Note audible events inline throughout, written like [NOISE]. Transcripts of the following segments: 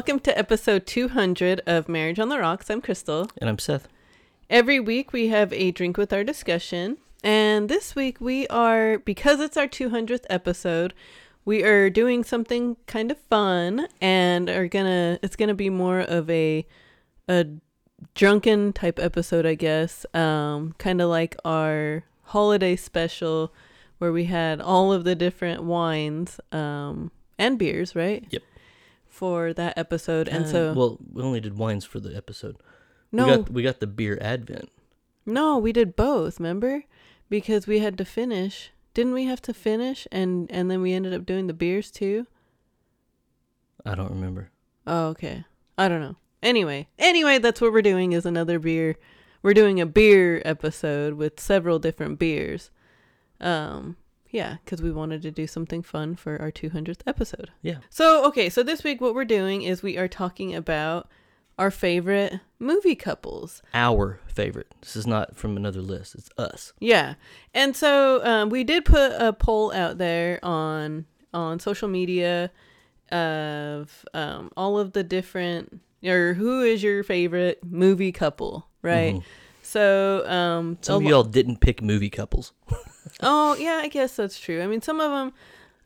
welcome to episode 200 of Marriage on the Rocks. I'm Crystal. And I'm Seth. Every week we have a drink with our discussion. And this week we are, because it's our 200th episode, we are doing something kind of fun and are gonna, it's gonna be more of a, a drunken type episode, I guess. Um, kind of like our holiday special where we had all of the different wines, um, and beers, right? Yep. For that episode. And Uh, so, well, we only did wines for the episode. no, we got we got the beer advent. No, we did both, remember? Because we had to finish. Didn't we have to finish and and then we ended up doing the beers too? I don't remember. Oh, okay. I don't know. Anyway, anyway, that's what we're doing is another beer. We're doing a beer episode with several different beers. Um yeah, cuz we wanted to do something fun for our 200th episode. Yeah. So, okay, so this week what we're doing is we are talking about our favorite movie couples. Our favorite. This is not from another list. It's us. Yeah, and so um, we did put a poll out there on on social media of um, all of the different or who is your favorite movie couple, right? Mhm. So um, Some of y'all didn't pick movie couples. [LAUGHS] oh yeah, I guess that's true. I mean, some of them,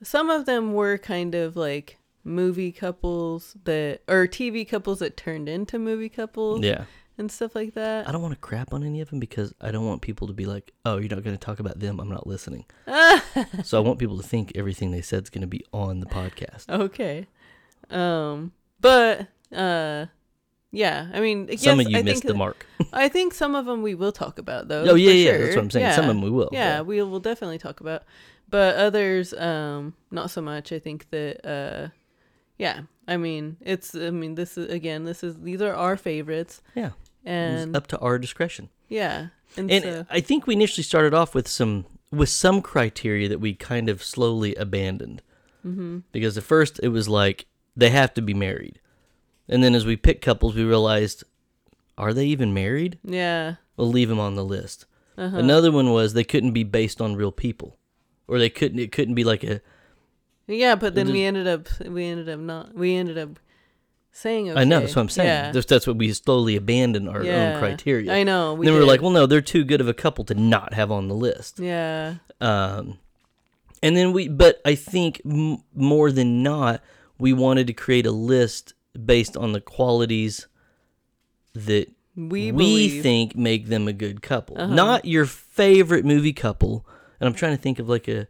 some of them were kind of like movie couples that or TV couples that turned into movie couples Yeah. and stuff like that. I don't want to crap on any of them because I don't want people to be like, "Oh, you're not going to talk about them. I'm not listening." [LAUGHS] so I want people to think everything they said is going to be on the podcast. Okay. Um but uh yeah, I mean yes, Some of you I missed the mark. [LAUGHS] I think some of them we will talk about though. Oh, yeah, yeah, sure. that's what I'm saying. Some of them we will, Yeah, yeah. we will definitely talk about. But others um not so much. I think that uh yeah, I mean, it's I mean this is again, this is these are our favorites Yeah. It's and up to our discretion. yeah. And, And so, I think we initially started off with some with some criteria that we kind of slowly abandoned. Mm-hmm. Because at first it was like they have to be married, and then as we picked couples, we realized, are they even married? yeah. We'll leave them on the list. Uh-huh. Another one was they couldn't be based on real people, or they couldn't. It couldn't be like a Yeah, but then just- we ended up we ended up not we ended up saying okay. I know that's what I'm saying. Yeah. That's, that's what we slowly abandoned our Yeah. own criteria. I know. then we were like, well, no, they're too good of a couple to not have on the list. yeah, Um, and then we, but I think m- more than not, we wanted to create a list based on the qualities that we we, think make them a good couple. Uh-huh. Not your favorite movie couple. And I'm trying to think of like a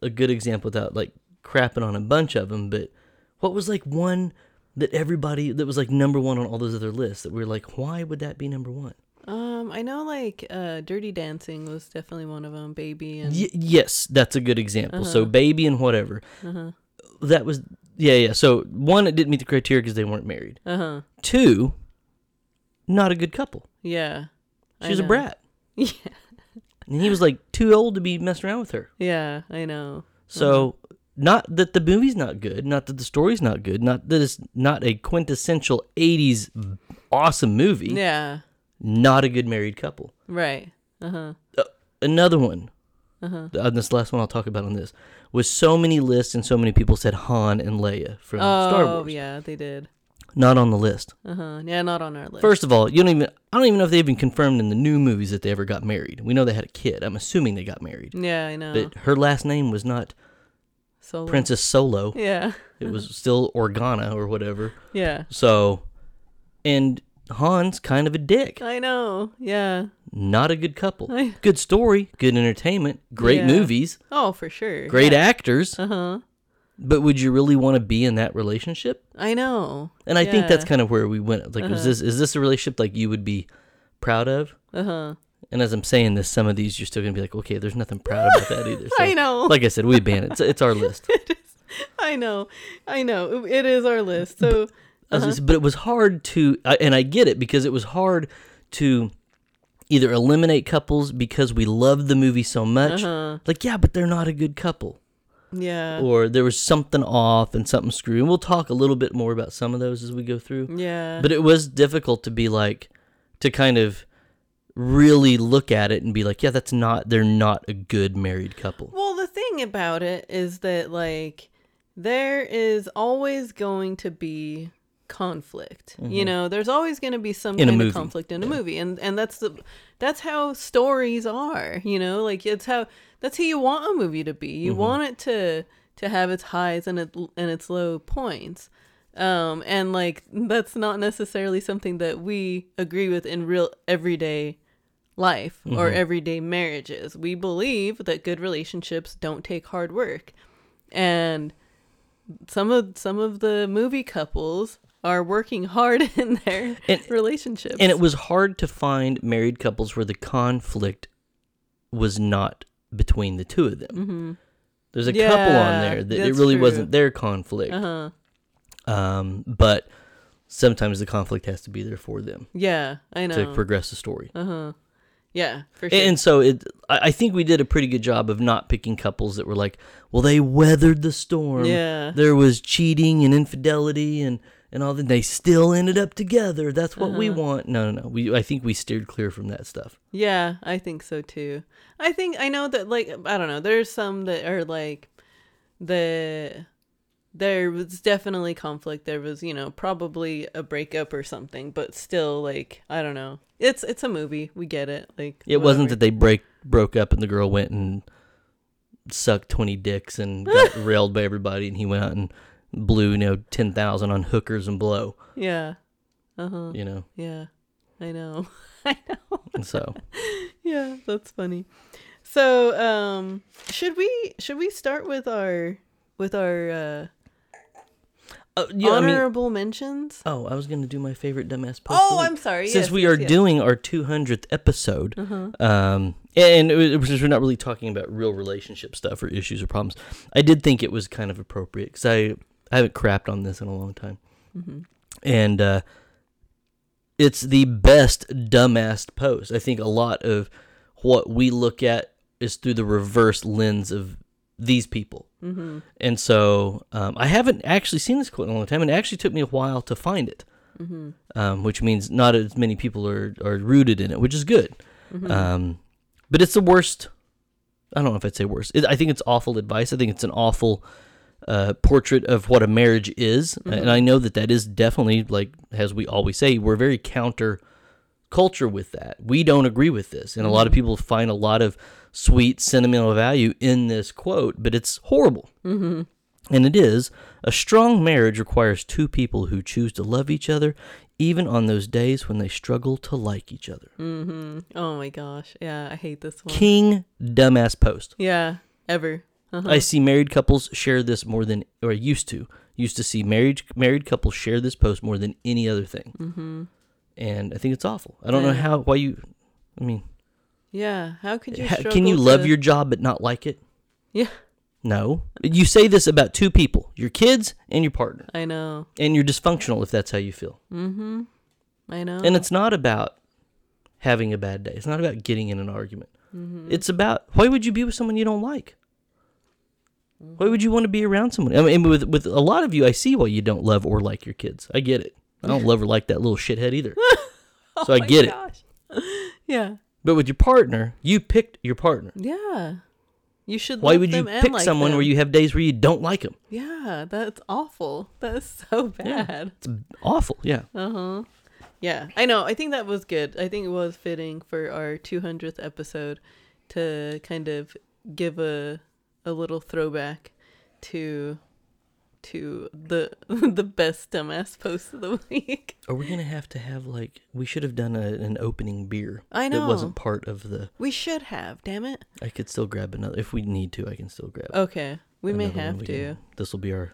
a good example without like crapping on a bunch of them. But what was like one that everybody that was like number one on all those other lists that we are like, why would that be number one? Um, I know like uh, Dirty Dancing was definitely one of them. Baby and Y- yes, that's a good example. So Uh-huh. baby and whatever. That was yeah, yeah. So one, it didn't meet the criteria because they weren't married. uh huh. Two, not a good couple. Yeah. I She was a brat, [LAUGHS] Yeah. and he was like too old to be messing around with her. Yeah, I know. So Uh-huh. not that the movie's not good, not that the story's not good, not that it's not a quintessential '80s awesome movie. Yeah. Not a good married couple. Right. Uh huh. Another one. Uh-huh. Uh, this last one I'll talk about on this was so many lists and so many people said Han and Leia from Star Wars. Oh yeah, they did. Not on the list. Uh huh. Yeah, not on our list. First of all, you don't even I don't even know if they've even confirmed in the new movies that they ever got married. We know they had a kid. I'm assuming they got married. Yeah, I know. But her last name was not so Princess Solo. Yeah. It was still Organa or whatever. Yeah. So and Han's kind of a dick. I know. Yeah. Not a good couple. I- Good story, good entertainment, great Yeah. movies, Oh, for sure. great yeah. actors. Uh huh. But would you really want to be in that relationship? I know. And I think that's kind of where we went. Like, Uh-huh. this is this a relationship like you would be proud of? Uh huh. And as I'm saying this, some of these you're still gonna be like, okay, there's nothing proud about that either. [LAUGHS] So, I know. Like I said, we ban it. It's, it's our list. [LAUGHS] I know. I know. It is our list. So. Was Uh-huh. but it was hard to, I- and I get it because it was hard to either eliminate couples because we loved the movie so much. Uh-huh. Like, yeah, but they're not a good couple. Yeah. Or there was something off and something screwed. And we'll talk a little bit more about some of those as we go through. Yeah. But it was difficult to be like, to kind of really look at it and be like, yeah, that's not, they're not a good married couple. Well, the thing about it is that like there is always going to be conflict. You know, there's always going to be some Mm-hmm. In kind of conflict in a movie, and and that's the that's how stories are. You know, like it's how that's how you want a movie to be. You Mm-hmm. want it to to have its highs and it and its low points. Um, and like that's not necessarily something that we agree with in real everyday life or Mm-hmm. everyday marriages. We believe that good relationships don't take hard work. And some of some of the movie couples are working hard [LAUGHS] in their And- relationships. And it was hard to find married couples where the conflict was not between the two of them. mm-hmm. There's a couple on there that it really true. wasn't their conflict. uh-huh. Um, but sometimes the conflict has to be there for them Yeah, I know. to progress the story. uh-huh. Yeah, for sure. And so it, I think we did a pretty good job of not picking couples that were like, well, they weathered the storm. yeah. There was cheating and infidelity and and all that. They still ended up together. That's what we Uh-huh. want. No, no, no. We I think we steered clear from that stuff. Yeah, I think so too. I think I know that like I don't know, there's some that are like the there was definitely conflict. There was, you know, probably a breakup or something, but still like I don't know. It's it's a movie. We get it. Like It wasn't that they break broke up and the girl went and sucked twenty dicks and got [LAUGHS] railed by everybody, and he went out and blew you know ten thousand on hookers and blow. Yeah. Uh-huh. You know, Yeah. I know. [LAUGHS] I know. and so [LAUGHS] Yeah, that's funny. So, um should we should we start with our with our uh uh, yeah, I mean, honorable mentions? oh, I was gonna do my favorite dumbass post. Oh. I'm sorry. since yes, we yes, are yes. doing our 200th episode Uh-huh. um and it was, we're not really talking about real relationship stuff or issues or problems i did think it was kind of appropriate because i i haven't crapped on this in a long time Mhm. and uh it's the best dumbass post i think a lot of what we look at is through the reverse lens of these people Mhm. and so um, I haven't actually seen this quote in a long time, and it actually took me a while to find it, Mhm. um, which means not as many people are, are rooted in it, which is good. Mhm. Um, but it's the worst. I don't know if I'd say worst. It, I think it's awful advice. I think it's an awful uh, portrait of what a marriage is, and I know that that is definitely like as we always say, we're very counter culture with that. We don't agree with this, and a lot of people find a lot of sweet sentimental value in this quote, but it's horrible. Mhm. And it is a strong marriage requires two people who choose to love each other, even on those days when they struggle to like each other. Mhm. Oh my gosh. Yeah, I hate this one. King dumbass post. Yeah, ever. Uh-huh. I see married couples share this more than, or used to, used to see married married couples share this post more than any other thing, Mhm. and I think it's awful. I don't know how why you. I mean, Yeah, how could you can you love your job but not like it? Yeah, No. You say this about two people: your kids and your partner, I know. and you're dysfunctional if that's how you feel. Mm-hmm. I know. And it's not about having a bad day. It's not about getting in an argument. Mm-hmm. It's about why would you be with someone you don't like? Why would you want to be around someone? I mean, with with a lot of you, I see why you don't love or like your kids. I get it. I don't love or like that little shithead either. [LAUGHS] so I Oh get it. yeah. But with your partner, you picked your partner. Yeah. You should Why would you pick like someone them. where you have days where you don't like them? Yeah, that's awful. That is so Yeah. bad. It's awful. Yeah. Uh huh. Yeah, I know. I think that was good. I think it was fitting for our 200th episode to kind of give a a little throwback to to the [LAUGHS] the best dumbass post of the [LAUGHS] week. Are we gonna have to have like we should have done a, an opening beer I know that wasn't part of the. We should have. Damn it. I could still grab another if we need to. I can still grab. Okay, we may have we to. can- This will be our.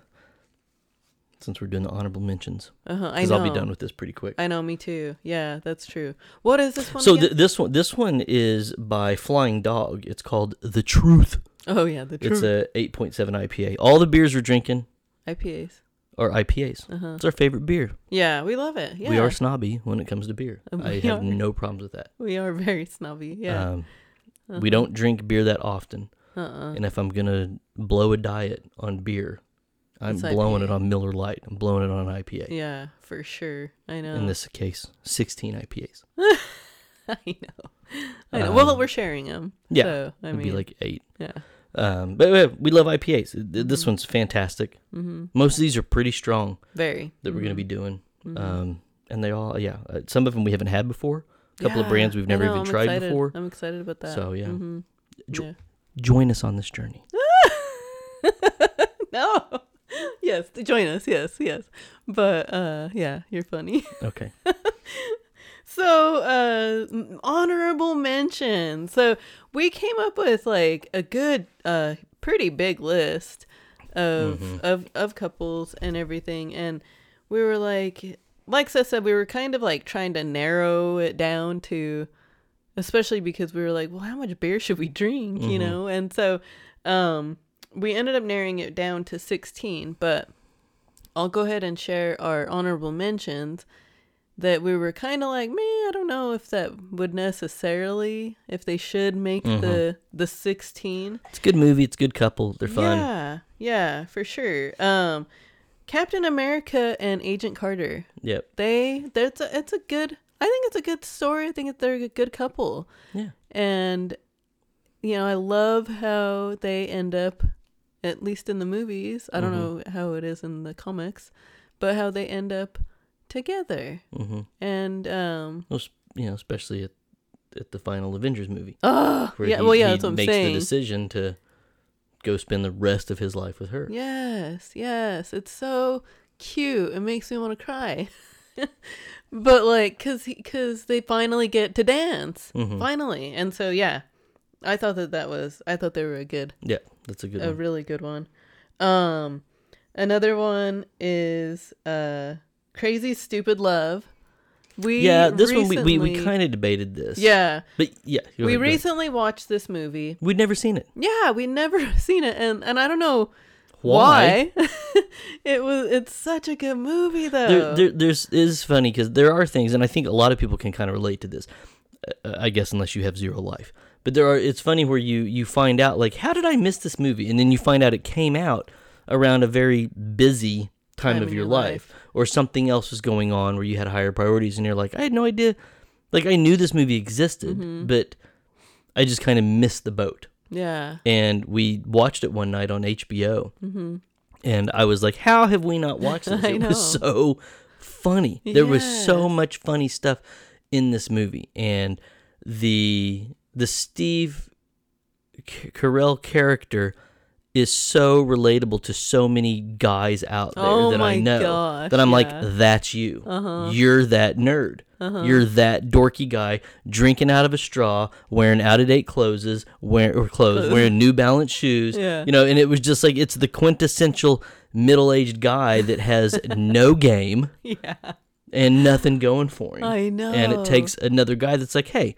Since we're doing the honorable mentions, Uh huh. Because. I'll be done with this pretty quick. I know. Me too. Yeah, that's true. What is this one? So th- this one, this one is by Flying Dog. It's called The Truth. Oh yeah, the true. It's a 8.7 IPA. All the beers we're drinking IPAs. are IPAs. Uh huh. It's our favorite beer. Yeah, we love it. Yeah, We are snobby when it comes to beer. [LAUGHS] I have are. no problems with that. We are very snobby. Yeah. Um, We don't drink beer that often. Uh uh And if I'm going to blow a diet on beer, I'm It's blowing IPA. it on Miller Lite. I'm blowing it on an IPA. Yeah, for sure. I know. In this case, 16 IPAs. [LAUGHS] I know. I know. well, Um, we're sharing them. yeah, So, I It'd mean, be like eight. yeah. Um, but, we love IPAs. Th- This Mhm. one's fantastic. Mm-hmm. Most of these are pretty strong Very. that we're going to Mhm. be doing. Um, and they all, yeah, uh, some of them we haven't had before. A couple of brands we've never know, even I'm tried excited. before. I'm excited about that. So, yeah. hmm Jo- yeah. Join us on this journey. [LAUGHS] no. Yes, join us. Yes, yes. But uh yeah, you're funny. Okay. [LAUGHS] So, uh honorable mention. So, we came up with like a good uh pretty big list of Mhm. of of couples and everything and we were like like Seth said we were kind of like trying to narrow it down to especially because we were like, well, how much beer should we drink, you Mhm. know? And so um we ended up narrowing it down to 16, but I'll go ahead and share our honorable mentions that we were kind of like, man, I don't know if that would necessarily, if they should make Mhm. the the 16. It's a good movie. It's a good couple. They're fun. Yeah, yeah, for sure. Um, Captain America and Agent Carter. Yep. They, that's a, it's a good. I think it's a good story. I think they're a good couple, Yeah. and you know, I love how they end up, at least in the movies. I don't Mhm. know how it is in the comics, but how they end up together. Mm-hmm. And um, You know, especially at, at the final Avengers movie. oh yeah, he, well yeah, that's what I'm makes saying. the decision to go spend the rest of his life with her. Yes, yes. It's so cute. It makes me want to cry. [LAUGHS] but like cuz cuz they finally get to dance. Mhm. Finally. And so yeah. I thought that that was I thought they were a good Yeah, that's a good a one. really good one. Um another one is uh Crazy Stupid Love. We Yeah, this one we, we, we kind of debated this. Yeah. But yeah, we ahead, ahead. recently watched this movie. We'd never seen it. Yeah, we'd never [LAUGHS] seen it and and I don't know Why? why. [LAUGHS] it was it's such a good movie though. There, there, there's is funny because there are things, and I think a lot of people can kind of relate to this. Uh, I guess unless you have zero life, but there are. It's funny where you you find out like, how did I miss this movie? And then you find out it came out around a very busy time, Time of your your life, or something else was going on where you had higher priorities, and you're like, I had no idea. Like I knew this movie existed, Mm-hmm. but I just kind of missed the boat. yeah. And we watched it one night on HBO. Mm-hmm. and I was like, "How have we not watched [LAUGHS] this?" It know. was so funny. There was so much funny stuff in this movie, and the the Steve Carell character is so relatable to so many guys out there Oh that I know gosh, that I'm yeah. like, "That's you. Uh-huh. You're that nerd." Uh-huh. You're that dorky guy drinking out of a straw, wearing out of date clothes, wear, or clothes, wearing New Balance shoes. Yeah. You know, and it was just like it's the quintessential middle aged guy that has [LAUGHS] no game Yeah. and nothing going for him. I know. And it takes another guy that's like, hey,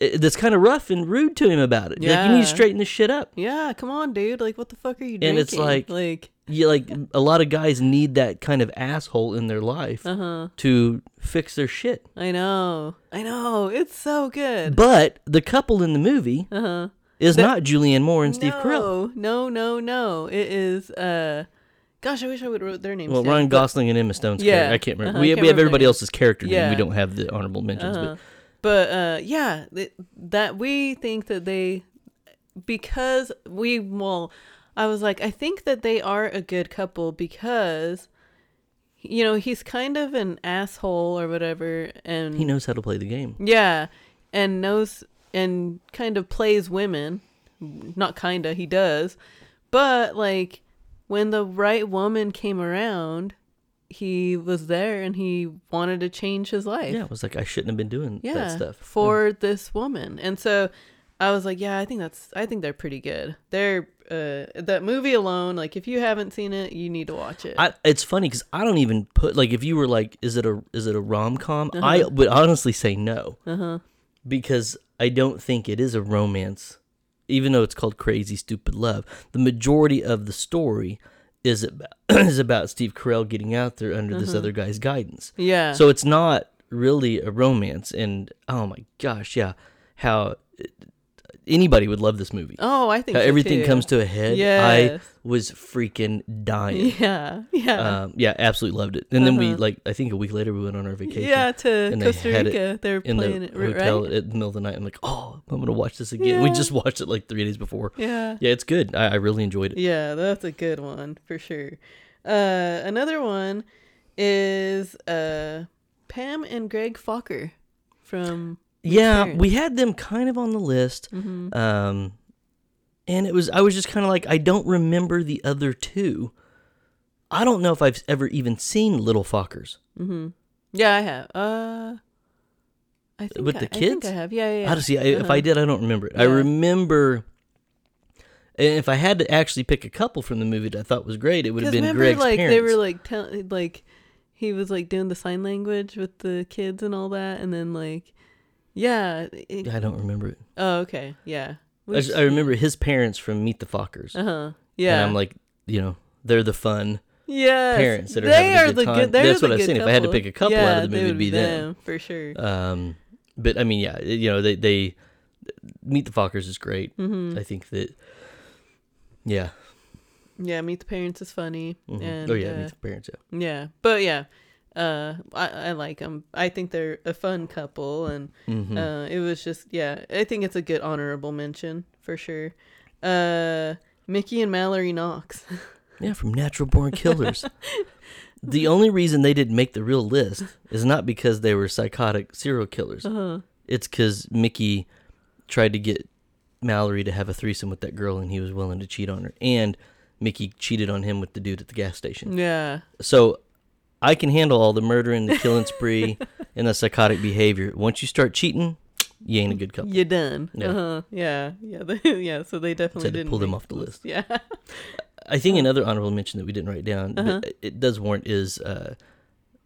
that's kind of rough and rude to him about it. You're Like, you need to straighten this shit up. Yeah, come on, dude. Like what the fuck are you drinking? And it's like- like You like a lot of guys need that kind of asshole in their life uh-huh. to fix their shit. I know. I know. It's so good. But the couple in the movie Uh-huh. is not Julianne Moore and Steve Carell. No, no, no, no. It is uh gosh, I wish I would wrote their names. Well, down, Ryan Gosling and Emma Stone's Yeah, character. I can't remember. uh-huh, we, can't we have remember everybody their- else's character name. We don't have the honorable mentions. Uh-huh. But uh yeah, th- that we think that they because we well I was like I think that they are a good couple because you know, he's kind of an asshole or whatever and he knows how to play the game. yeah, and knows and kind of plays women. Not kinda, he does. But like when the right woman came around, he was there and he wanted to change his life Yeah, it was like I shouldn't have been doing yeah, that stuff. for this woman. And so I was like, yeah, I think that's I think they're pretty good. They're uh that movie alone, like if you haven't seen it, you need to watch it. I, it's funny because I don't even put like if you were like, is it a is it a rom com? Uh-huh. I would honestly say no uh-huh. because I don't think it is a romance, even though it's called Crazy Stupid Love. The majority of the story is about [CLEARS THROAT] is about Steve Carell getting out there under this mm-hmm. other guy's guidance. Yeah. So it's not really a romance, and oh my gosh, yeah, how anybody would love this movie. oh, I think so, everything too. comes to a head. Yeah, I was freaking dying. [LAUGHS] Yeah. Yeah. Um, yeah, absolutely loved it. And then we Uh-huh. like I think a week later we went on our vacation. yeah, to Costa Rica. They were in playing the it, right? hotel at the middle of the night. I'm like, oh, I'm gonna watch this again. We just watched it like three days before. Yeah. Yeah, it's good. I, I really enjoyed it. Yeah, that's a good one for sure. Uh, another one is uh Pam and Greg Focker from Yeah, we had them kind of on the list. Mm-hmm. Um, and it was I was just kind of like I don't remember the other two. I don't know if I've ever even seen Little Fockers. Yeah, I have. Uh I think With I, the I think kids? I have. Yeah, yeah. yeah. I don't see. I, If I Uh-huh. did, I don't remember it. I remember. If I had to actually pick a couple from the movie that I thought was great, it would have been remember, Greg's like parents. they were like tell like he was like doing the sign language with the kids and all that, and then like yeah. it- I don't remember it. oh, okay. Yeah. I, just- I remember his parents from Meet the Fockers, Uh huh. Yeah. and I'm like, you know, they're the fun. yes. parents that are they having a are good the time. good. That's what I've seen. saying. If I had to pick a couple out of the movie, it'd be them. for sure. Um, but I mean, yeah, you know, they they Meet the Fockers is great. Mm-hmm. I think that, yeah. yeah, Meet the Parents is funny, mhm. and oh yeah, uh, Meet the Parents. Yeah. yeah, but yeah, uh, I I like them. I think they're a fun couple, and Mhm. uh, it was just yeah. I think it's a good honorable mention for sure. Uh, Mickey and Mallory Knox. [LAUGHS] Yeah, from Natural Born Killers. [LAUGHS] the only reason they didn't make the real list is not because they were psychotic serial killers. uh-huh. It's because Mickey tried to get Mallory to have a threesome with that girl, and he was willing to cheat on her. And Mickey cheated on him with the dude at the gas station. Yeah. So I can handle all the murder and the killing spree, [LAUGHS] and the psychotic behavior. Once you start cheating, you ain't a good couple. You're done. Yeah. Uh-huh. Yeah. Yeah. They, [LAUGHS] yeah. So they definitely didn't pull them off the list. Yeah. I think another honorable mention that we didn't write down, Uh-huh. but it does warrant, is uh,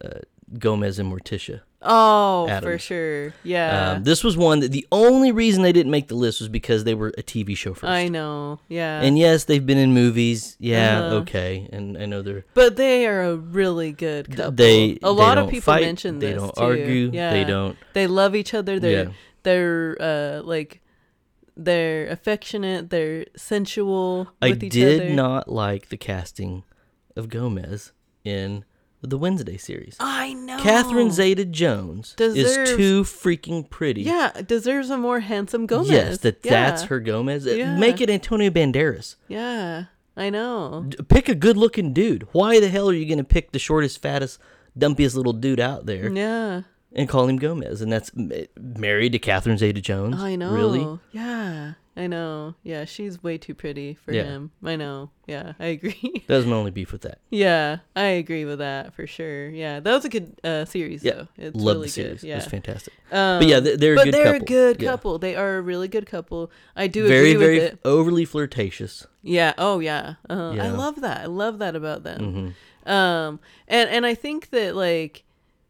uh, Gomez and Morticia. Oh, for sure. Yeah. Um, this was one that the only reason they didn't make the list was because they were a TV show first. I know. Yeah. And yes, they've been in movies. Yeah, Uh-huh. okay. And I know they're but they are a really good couple. they. a lot they of people fight, mention They don't too. argue. Yeah. They don't. They love each other. They're Yeah. they're uh like they're affectionate. They're sensual I did other. not like the casting of Gomez in the Wednesday series. I know. Catherine Zeta Jones Deserves- is too freaking pretty. Yeah, deserves a more handsome Gomez. Yes, that yeah. that's her Gomez. Uh, Yeah. Make it Antonio Banderas. Yeah, I know. D- Pick a good looking dude. Why the hell are you going to pick the shortest, fattest, dumpiest little dude out there Yeah, and call him Gomez? And that's m- married to Catherine Zeta Jones. I know. Really? Yeah, I know. Yeah, she's way too pretty for Yeah. him. I know. Yeah, I agree. [LAUGHS] That's my only beef with that. yeah, I agree with that for sure. Yeah, that was a good uh, series Yeah, though. It's Love really the series. good. It Yeah. was fantastic. Um, But yeah, they- they're a but good they're couple. a good Yeah. couple. They are a really good couple. I do Very, agree very with it. overly flirtatious. Yeah. Oh yeah. Uh, I Yeah. love that. I love that about them. Mm-hmm. Um, and and I think that like,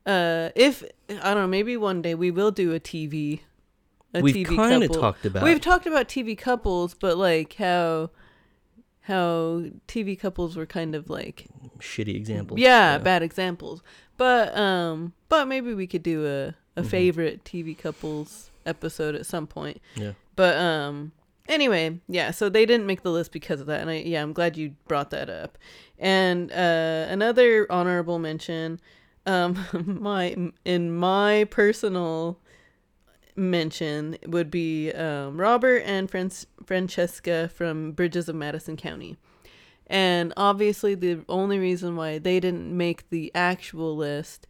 uh, if I don't know, maybe one day we will do a TV, a We've TV kind of talked about. We've talked about TV couples, but like how how TV couples were kind of like shitty examples. yeah, bad examples. But um, but maybe we could do a a Mhm. favorite TV couples episode at some point. Yeah. But um anyway, yeah, so they didn't make the list because of that. And I yeah, I'm glad you brought that up. And uh another honorable mention um [LAUGHS] my in my personal mention would be um Robert and Fran- Francesca from Bridges of Madison County. And obviously the only reason why they didn't make the actual list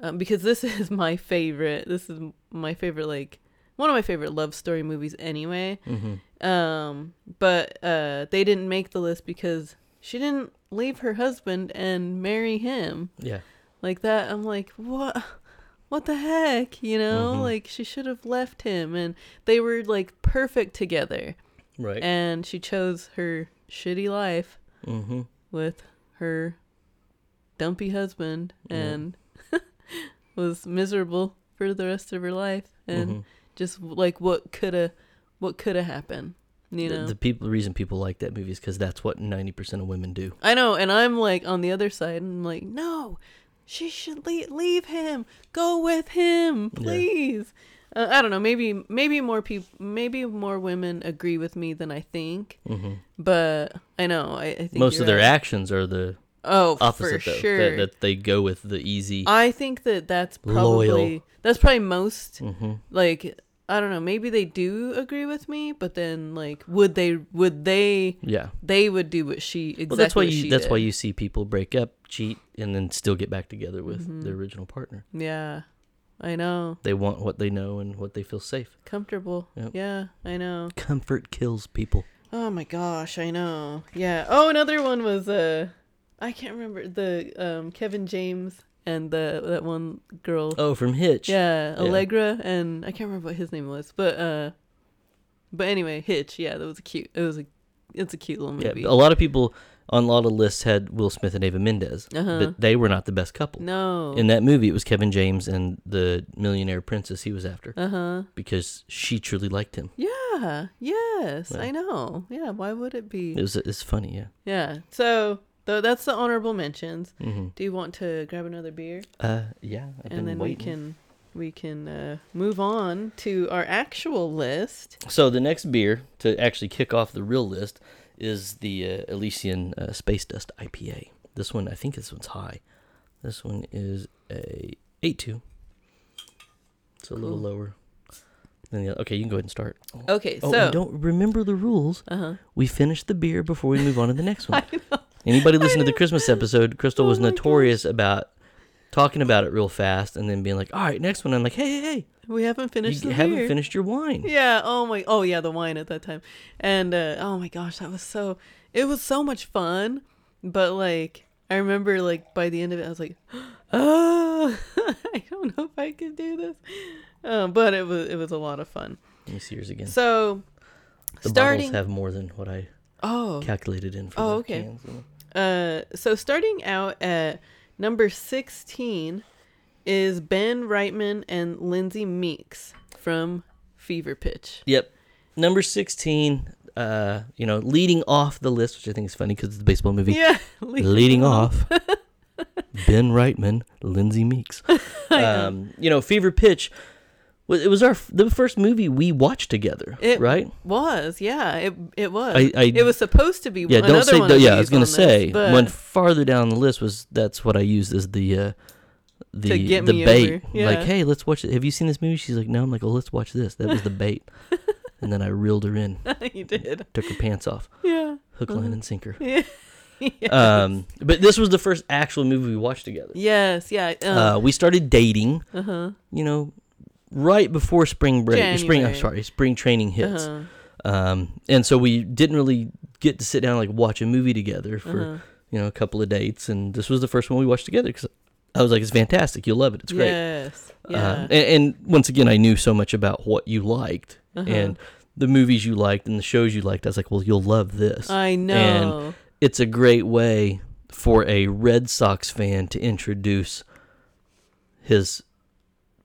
um, because this [LAUGHS] is my favorite. This is my favorite like one of my favorite love story movies anyway. hmm Um, but uh, they didn't make the list because she didn't leave her husband and marry him Yeah. like that. I'm like, what? What the heck? You know, Mhm. like she should have left him, and they were like perfect together. Right. And she chose her shitty life mm-hmm. with her dumpy husband Yeah. and [LAUGHS] was miserable for the rest of her life and hmm just like what could have what could have happened you the, know the people the reason people like that movie is because that's what ninety percent of women do. i know and i'm like on the other side and i'm like no she should leave, leave him go with him Yeah. please uh, i don't know maybe maybe more people maybe more women agree with me than i think hmm but i know i, I think Most of their right. actions are the oh opposite, for though. sure That, that they go with the easy. i think that that's Loyal. probably that's probably most hmm like I don't know, maybe they do agree with me, but then like would they would they Yeah. they would do what she exactly Well, that's why you that's did. why you see people break up, cheat, and then still get back together with Mhm. their original partner. Yeah. I know. They want what they know and what they feel safe. Comfortable. Yep. Yeah, I know. Comfort kills people. Oh my gosh, I know. Yeah. Oh, another one was uh I can't remember the um Kevin James and the that one girl. Oh, from Hitch. Yeah, Yeah. Allegra and I can't remember what his name was, but uh but anyway, Hitch. Yeah, that was a cute. It was a it's a cute little Yeah, movie. a lot of people on a lot of lists had Will Smith and Ava Mendes, Uh-huh. but they were not the best couple. no. In that movie, it was Kevin James and the millionaire princess he was after uh-huh. because she truly liked him. Yeah. Yes, Yeah. I know. Yeah, why would it be? It was it's funny, yeah. Yeah. So, though that's the honorable mentions. hmm Do you want to grab another beer? Uh, yeah, I've been and then we can we can uh, move on to our actual list. So the next beer to actually kick off the real list is the uh, Elysian uh, Space Dust IPA. This one, I think this one's high. This one is a eight two. It's a little lower. Than the, okay, you can go ahead and start. Okay, Oh, so don't remember the rules. uh huh. We finish the beer before we move on to the next [LAUGHS] one. I know. Anybody listen to the Christmas episode? Crystal Oh was my notorious about talking about it real fast and then being like, "All right, next one." I'm like, "Hey, hey, hey! We haven't finished you haven't beer. finished your wine." Yeah. Oh my. Oh yeah, the wine at that time, and uh, oh my gosh, that was so. It was so much fun, but like I remember, like by the end of it, I was like, oh, [GASPS] [LAUGHS] I don't know if I could do this. Uh, but it was it was a lot of fun. Let me see yours again. So the starting. bottles have more than what I oh. calculated in for Oh, the okay. cans. you know. Uh, so starting out at number 16 is Ben Wrightman and Lindsay Meeks from Fever Pitch. Yep. Number 16, uh, you know, leading off the list, which I think is funny because it's a baseball movie. Yeah. [LAUGHS] leading off, [LAUGHS] Ben Wrightman, Lindsay Meeks. [LAUGHS] Um, you know, Fever Pitch. It was our the first movie we watched together, It right? Was, yeah, it it was. I- I- it was supposed to be Yeah, don't say. one th- yeah, I was gonna on this, say but one farther down the list was that's what I used as the uh, the the bait. yeah. Like, hey, let's watch it. Have you seen this movie? She's like, no. I'm like, oh, let's watch this. That was the bait. [LAUGHS] [LAUGHS] and then I reeled her in, [LAUGHS] you did. took her pants off, Yeah. hook, line, and sinker. Yeah. Um, but this was the first actual movie we watched together. yes, yeah. Uh, we started dating, Uh huh. you know, right before spring break. Spring, I'm sorry, spring training hits. Uh-huh. Um, and so we didn't really get to sit down and like watch a movie together for Uh-huh. you know a couple of dates. And this was the first one we watched together because I was like, it's fantastic. You'll love it. It's great. Yes. Uh, Yeah. and, and once again, I knew so much about what you liked Uh-huh. and the movies you liked and the shows you liked. I was like, well, you'll love this. I know. And it's a great way for a Red Sox fan to introduce his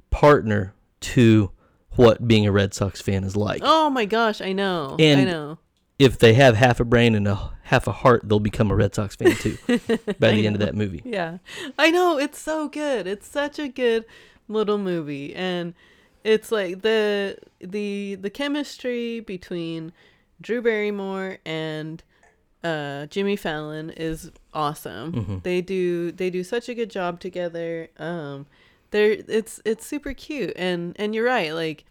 partner to what being a Red Sox fan is like. oh my gosh, I know. I And- know. If they have half a brain and a half a heart, they'll become a Red Sox fan too [LAUGHS] by the end of that movie. Yeah. I know. It's so good. It's such a good little movie. And it's like the the the chemistry between Drew Barrymore and uh Jimmy Fallon is awesome. Mhm. They do they do such a good job together. Um they're it's it's super cute and and you're right like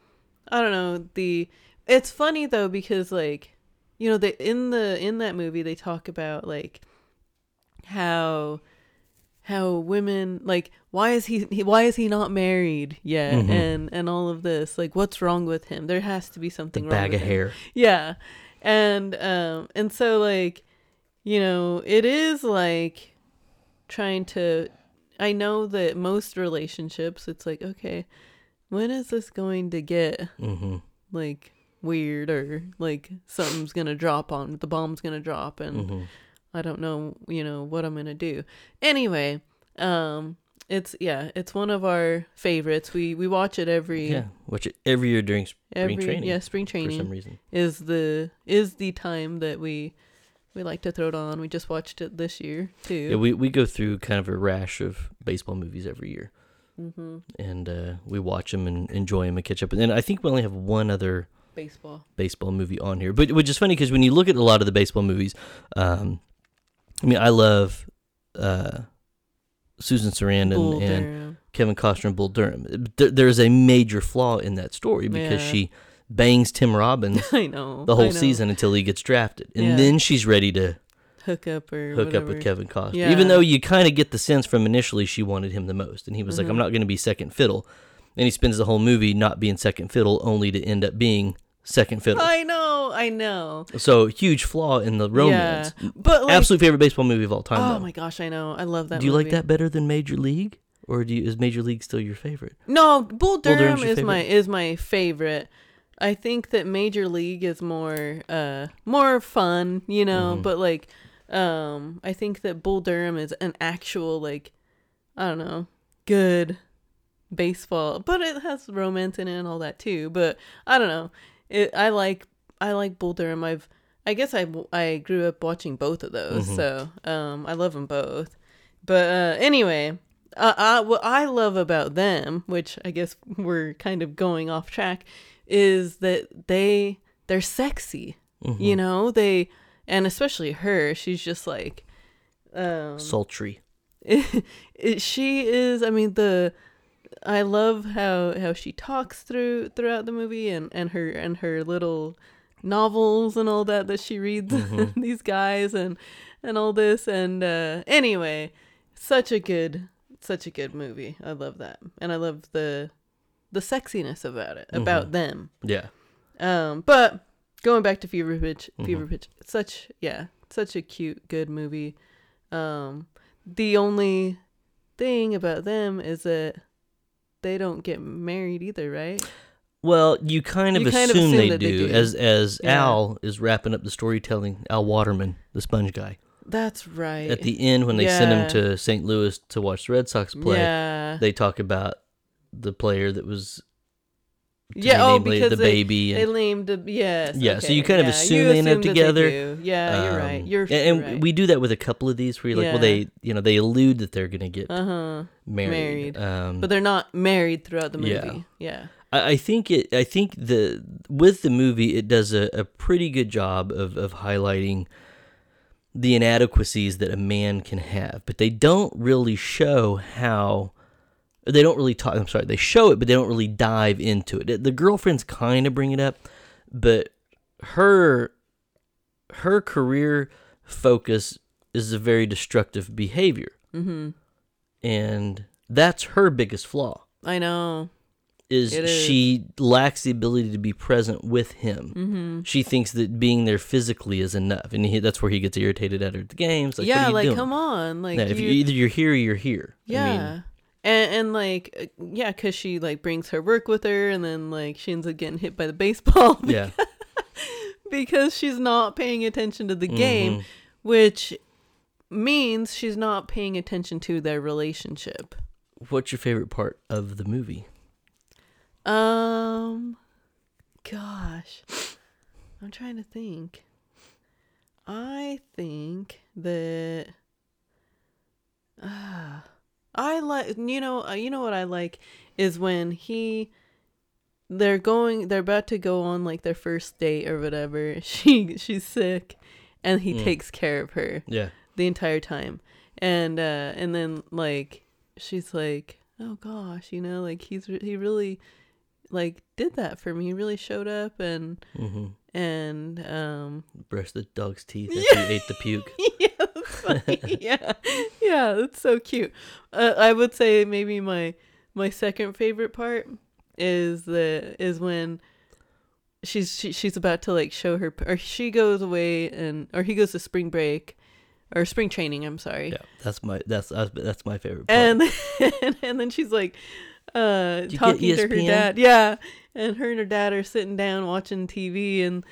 I don't know the it's funny though because like you know they in the in that movie they talk about like how how women like why is he, he why is he not married yet Mhm. and and all of this like what's wrong with him there has to be The something wrong bag with of him. hair. yeah and um and so like you know it is like trying to i know that most relationships it's like okay when is this going to get hmm like weird or like something's gonna drop on the bomb's gonna drop and hmm I don't know, you know, what I'm gonna do. Anyway, um, it's yeah, it's one of our favorites. We we watch it every Yeah, watch it every year during spring every training yeah spring training for some reason. is the is the time that we we like to throw it on. We just watched it this year too. Yeah, we we go through kind of a rash of baseball movies every year, mm-hmm. and uh, we watch them and enjoy them and catch up. And then I think we only have one other Baseball. baseball movie on here, but which is funny because when you look at a lot of the baseball movies, um, I mean, I love uh, Susan Sarandon and Kevin Costner and Bull Durham. There, there's a major flaw in that story because Yeah. she bangs Tim Robbins [LAUGHS] I know the whole know. season until he gets drafted, and Yeah. then she's ready to hook up or hook whatever. up with Kevin Costner. Yeah. Even though you kind of get the sense from initially she wanted him the most, and he was like, Mhm. "I'm not going to be second fiddle," and he spends the whole movie not being second fiddle, only to end up being second fiddle. I know, I know. So huge flaw in the romance. Yeah, but like, Absolute favorite baseball movie of all time. oh though. my gosh, I know. I love that. do you like that better than Major League, or do you, is Major League still your favorite? No, Bull Durham your is my is my favorite. I think that Major League is more uh more fun, you know, Mhm. but like um I think that Bull Durham is an actual like I don't know, good baseball, but it has romance in it and all that too, but I don't know. It I like I like Bull Durham. I've I guess I I grew up watching both of those, Mhm. so um I love them both. But uh anyway, uh, uh, what I love about them, which I guess we're kind of going off track, is that they they're sexy. Mhm. You know, they and especially her, she's just like um Sultry. [LAUGHS] it, she is I mean the I love how how she talks through throughout the movie and and her and her little novels and all that that she reads Mhm. [LAUGHS] these guys and and all this and uh anyway such a good such a good movie i love that and i love the the sexiness about it about Mhm. them Yeah. um but going back to fever pitch Mhm. fever pitch such yeah such a cute good movie um the only thing about them is that they don't get married either right Well, you kind of You kind of assume, assume they, do, do. as as Yeah. Al is wrapping up the storytelling. Al Waterman, the sponge guy, that's right at the end when they send him to St. Louis to watch the Red Sox play, yeah they talk about the player that was yeah oh because the they, baby they and, named the yes Yeah, so you kind of yeah, assume they end up together. yeah you're right um, you're, and, and right. we do that with a couple of these where you're like, well, they you know they allude that they're gonna get uh-huh married. married. Um, but they're not married throughout the movie Yeah. yeah I, I think it. I think the with the movie, it does a, a pretty good job of of highlighting the inadequacies that a man can have, but they don't really show how. They don't really talk. I'm sorry. They show it, but they don't really dive into it. The girlfriends kind of bring it up, but her her career focus is a very destructive behavior, mm-hmm and that's her biggest flaw i know is, is. she lacks the ability to be present with him. mm-hmm She thinks that being there physically is enough, and he, that's where he gets irritated at her at the games. Like, what yeah you like doing? come on like Yeah, if you, you- either you're here or you're here. yeah I mean, and, and like uh, yeah because she like brings her work with her and then like she ends up getting hit by the baseball [LAUGHS] yeah. because she's not paying attention to the game Mhm. which means she's not paying attention to their relationship What's your favorite part of the movie? um gosh i'm trying to think i think that ah i like you know uh, you know what i like is when he they're going they're about to go on like their first date or whatever [LAUGHS] she she's sick and he Mm. takes care of her Yeah. the entire time and uh and then like she's like oh gosh you know like he's re- he really like did that for me he really showed up and hmm and um brushed the dog's teeth [LAUGHS] after you ate the puke. [LAUGHS] yeah, [LAUGHS] [LAUGHS] yeah. Yeah that's so cute. Uh, i would say maybe my my second favorite part is the is when she's she, she's about to like show her or she goes away and or he goes to spring break or spring training i'm sorry. Yeah, that's my that's that's, that's my favorite part. and [LAUGHS] and then she's like uh talking to her dad. Yeah and her and her dad are sitting down watching tv and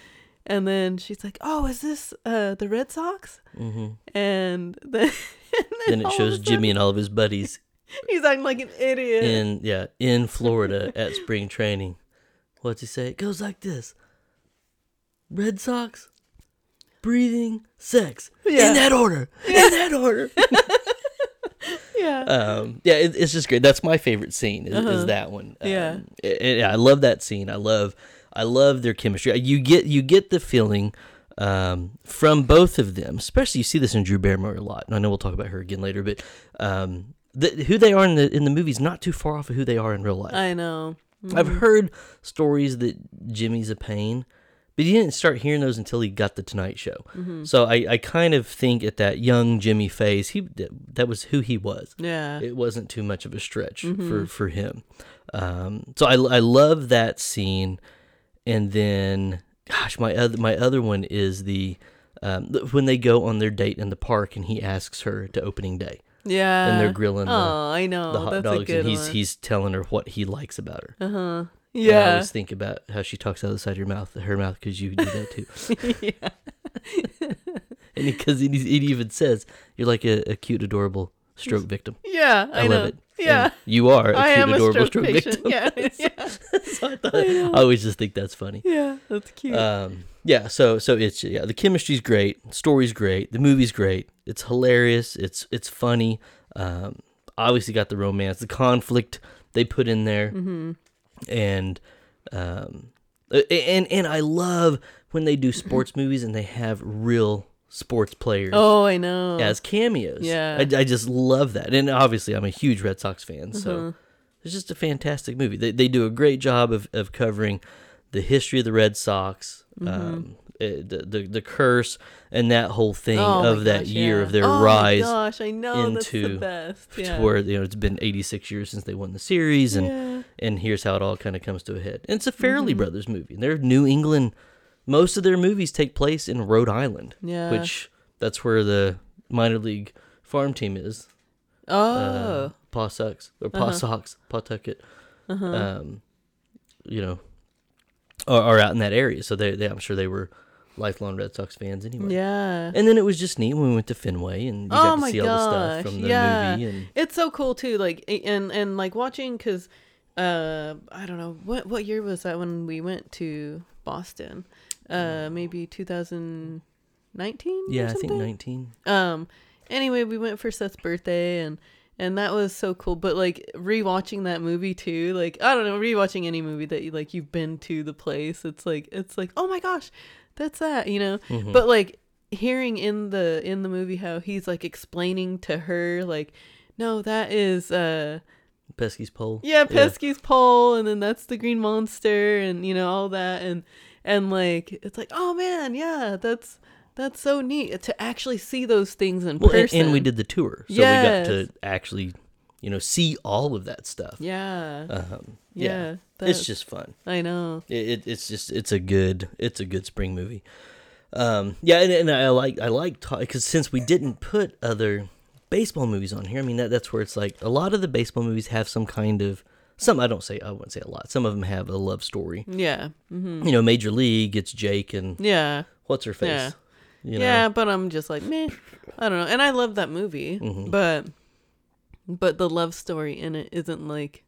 and then she's like oh is this uh the red sox hmm and [LAUGHS] then, and Then it shows a Jimmy and all of his buddies [LAUGHS] he's acting like an idiot in yeah in Florida at spring training. What's he say? It goes like this: Red Sox, breathing, sex, Yeah. in that order, in that order. yeah um, yeah, it, it's just great. That's my favorite scene. Is, Uh-huh. is that one? Yeah. Um, it- it- yeah, I love that scene. I love, I love their chemistry. You get you get the feeling um, from both of them. Especially you see this in Drew Barrymore a lot, and I know we'll talk about her again later. But um, the, who they are in the in the movies not too far off of who they are in real life. I know. I've heard stories that Jimmy's a pain, but he didn't start hearing those until he got the Tonight Show. Mm-hmm. So I, I kind of think at that young Jimmy phase, he that was who he was. Yeah. It wasn't too much of a stretch Mm-hmm. for for him. Um, so I I love that scene, and then gosh, my other my other one is the. Um, when they go on their date in the park and he asks her to opening day yeah. and they're grilling the, Oh, I know. the hot That's a dogs good and he's one. he's telling her what he likes about her. uh huh. And I always think about how she talks out of the side of your mouth, her mouth, because you do that too. [LAUGHS] yeah. [LAUGHS] and because it, he even says, "You're like a, a cute, adorable stroke victim." Yeah. I, I, know. love it. Yeah. And you are a I cute, am a adorable stroke, stroke, patient. victim. Yeah. [LAUGHS] Yeah. [LAUGHS] so I, thought, I, always just think that's funny. yeah. That's cute. Um, yeah. So so it's yeah, the chemistry's great, story's great, the movie's great. It's hilarious. It's it's funny. Um, obviously got the romance, the conflict they put in there, mm-hmm. and um, and and I love when they do sports movies and they have real sports players Oh, I know. as cameos. Yeah. I, I just love that, and obviously I'm a huge Red Sox fan, so Uh-huh. it's just a fantastic movie. They they do a great job of of covering the history of the Red Sox. Mm-hmm. Um, eh, the, the the curse and that whole thing Oh of that gosh, year yeah. of their oh rise My gosh, I know that's the into best. Yeah. where you know it's been 86 years since they won the series and yeah. and here's how it all kind of comes to a head. And it's a Farrelly Mm-hmm. Brothers movie. They're New England. Most of their movies take place in Rhode Island, Yeah. which that's where the minor league farm team is. oh. Uh, Paw Sox or Paw Uh-huh. Sox, Pawtucket. uh-huh. Um, you know, are, are out in that area. So they, they, I'm sure they were lifelong Red Sox fans anyway. yeah. And then it was just neat when we went to Fenway and you Oh got to my see all the stuff gosh, from the yeah. movie. And It's so cool too. Like and and like watching because uh I don't know what what year was that when we went to Boston? Uh, maybe 2019. yeah, I think 19. Um. Anyway, we went for Seth's birthday and. And that was so cool, but like rewatching that movie too, like I don't know, rewatching any movie that you like you've been to the place, it's like it's like oh my gosh, that's that, you know. Mhm. But like hearing in the in the movie how he's like explaining to her like no that is uh Pesky's pole. yeah pesky's pole and then that's the green monster and you know all that and and like it's like oh man yeah that's that's so neat to actually see those things in Well, and, person and we did the tour, so Yes. we got to actually, you know, see all of that stuff. yeah Um, yeah, yeah, it's just fun. i know It, it, it's just it's a good it's a good spring movie. Um, yeah, and, and I like I like because since we didn't put other baseball movies on here, I mean that that's where it's like a lot of the baseball movies have some kind of some I don't say I wouldn't say a lot. Some of them have a love story. yeah hmm You know, Major League, it's Jake and yeah what's her face. Yeah. You know? yeah but i'm just like meh i don't know and i love that movie Mhm. but but the love story in it isn't like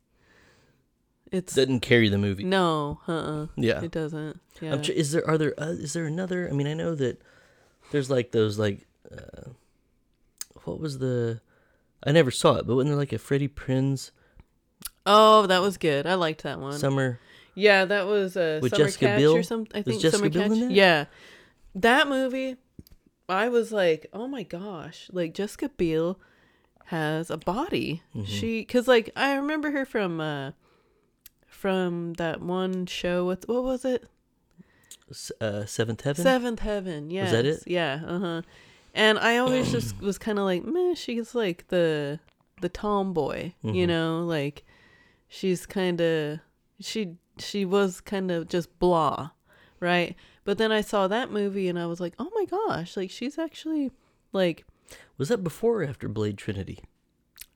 it's Didn't carry the movie. no uh-uh Yeah. it doesn't yeah I'm tr- is there are there uh, is there another? I mean, I know that there's like those like uh, what was the? I never saw it, but wasn't there like a Freddie Prinze oh that was good i liked that one summer? yeah that was a With summer Jessica catch Biel? or something i Was think Jessica summer Biel in catch that? yeah that movie i was like oh my gosh like jessica biel has a body Mm-hmm. she because like i remember her from uh from that one show what what was it S- Uh, Seventh Heaven. Seventh Heaven. Yes. that it? Yeah. Uh huh. And I always just was kind of like, meh. She's like the the tomboy, you Mhm. know, like she's kind of she she was kind of just blah, right? But then I saw that movie and I was like, oh my gosh, like she's actually like Was that before or after Blade Trinity?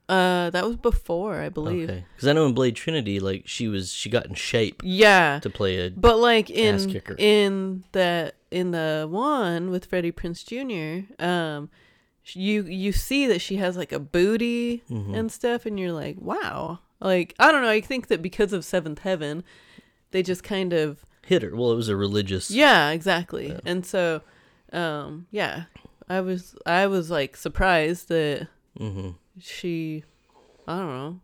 uh that was before I believe. Okay, because I know in Blade Trinity, like she was she got in shape Yeah. to play a. But like in in the in the one with Freddie Prinze Jr., um, you you see that she has like a booty Mhm. and stuff, and you're like, wow. Like I don't know. I think that because of Seventh Heaven, they just kind of hit her. Well, it was a religious. yeah, exactly. Yeah. And so, um, yeah, I was I was like surprised that hmm she, I don't know,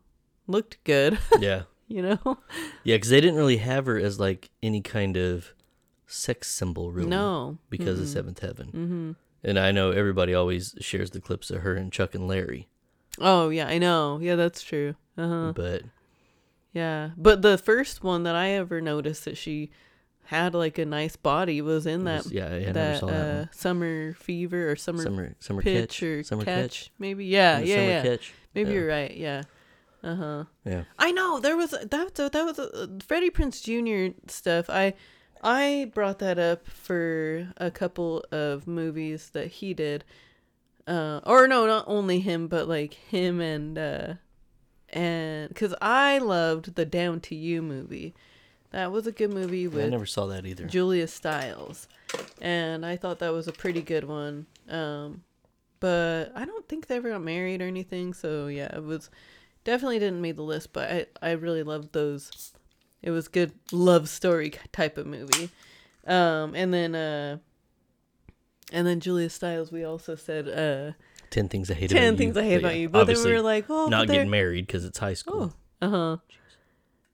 looked good. [LAUGHS] Yeah. you know? Yeah, because they didn't really have her as like any kind of sex symbol, really. No. Because of Seventh Heaven. Mm-hmm. And I know everybody always shares the clips of her and Chuck and Larry. Oh yeah, I know. Yeah, that's true. Uh huh. But Yeah, but the first one that I ever noticed that she had like a nice body was in that was- yeah, never that, uh, summer fever or summer, Summer summer pitch catch or summer catch, catch. maybe. Yeah, yeah, summer yeah. catch. Maybe Yeah. you're right. Yeah. Uh huh. Yeah. I know there was that that was uh, Freddie Prinze Jr. stuff. I I brought that up for a couple of movies that he did. Uh, or no, not only him, but like him and uh, and because I loved the Down to You movie. That was a good movie with I never saw that either. Julia Stiles, and I thought that was a pretty good one. Um, but I don't think they ever got married or anything. So yeah, it was definitely didn't make the list. But I I really loved those. It was good love story type of movie. Um, and then uh, and then Julia Stiles. We also said uh, Ten things I hate ten about things you. I hate But about yeah, you. But then we were like, oh, not getting married because it's high school. Oh, uh huh.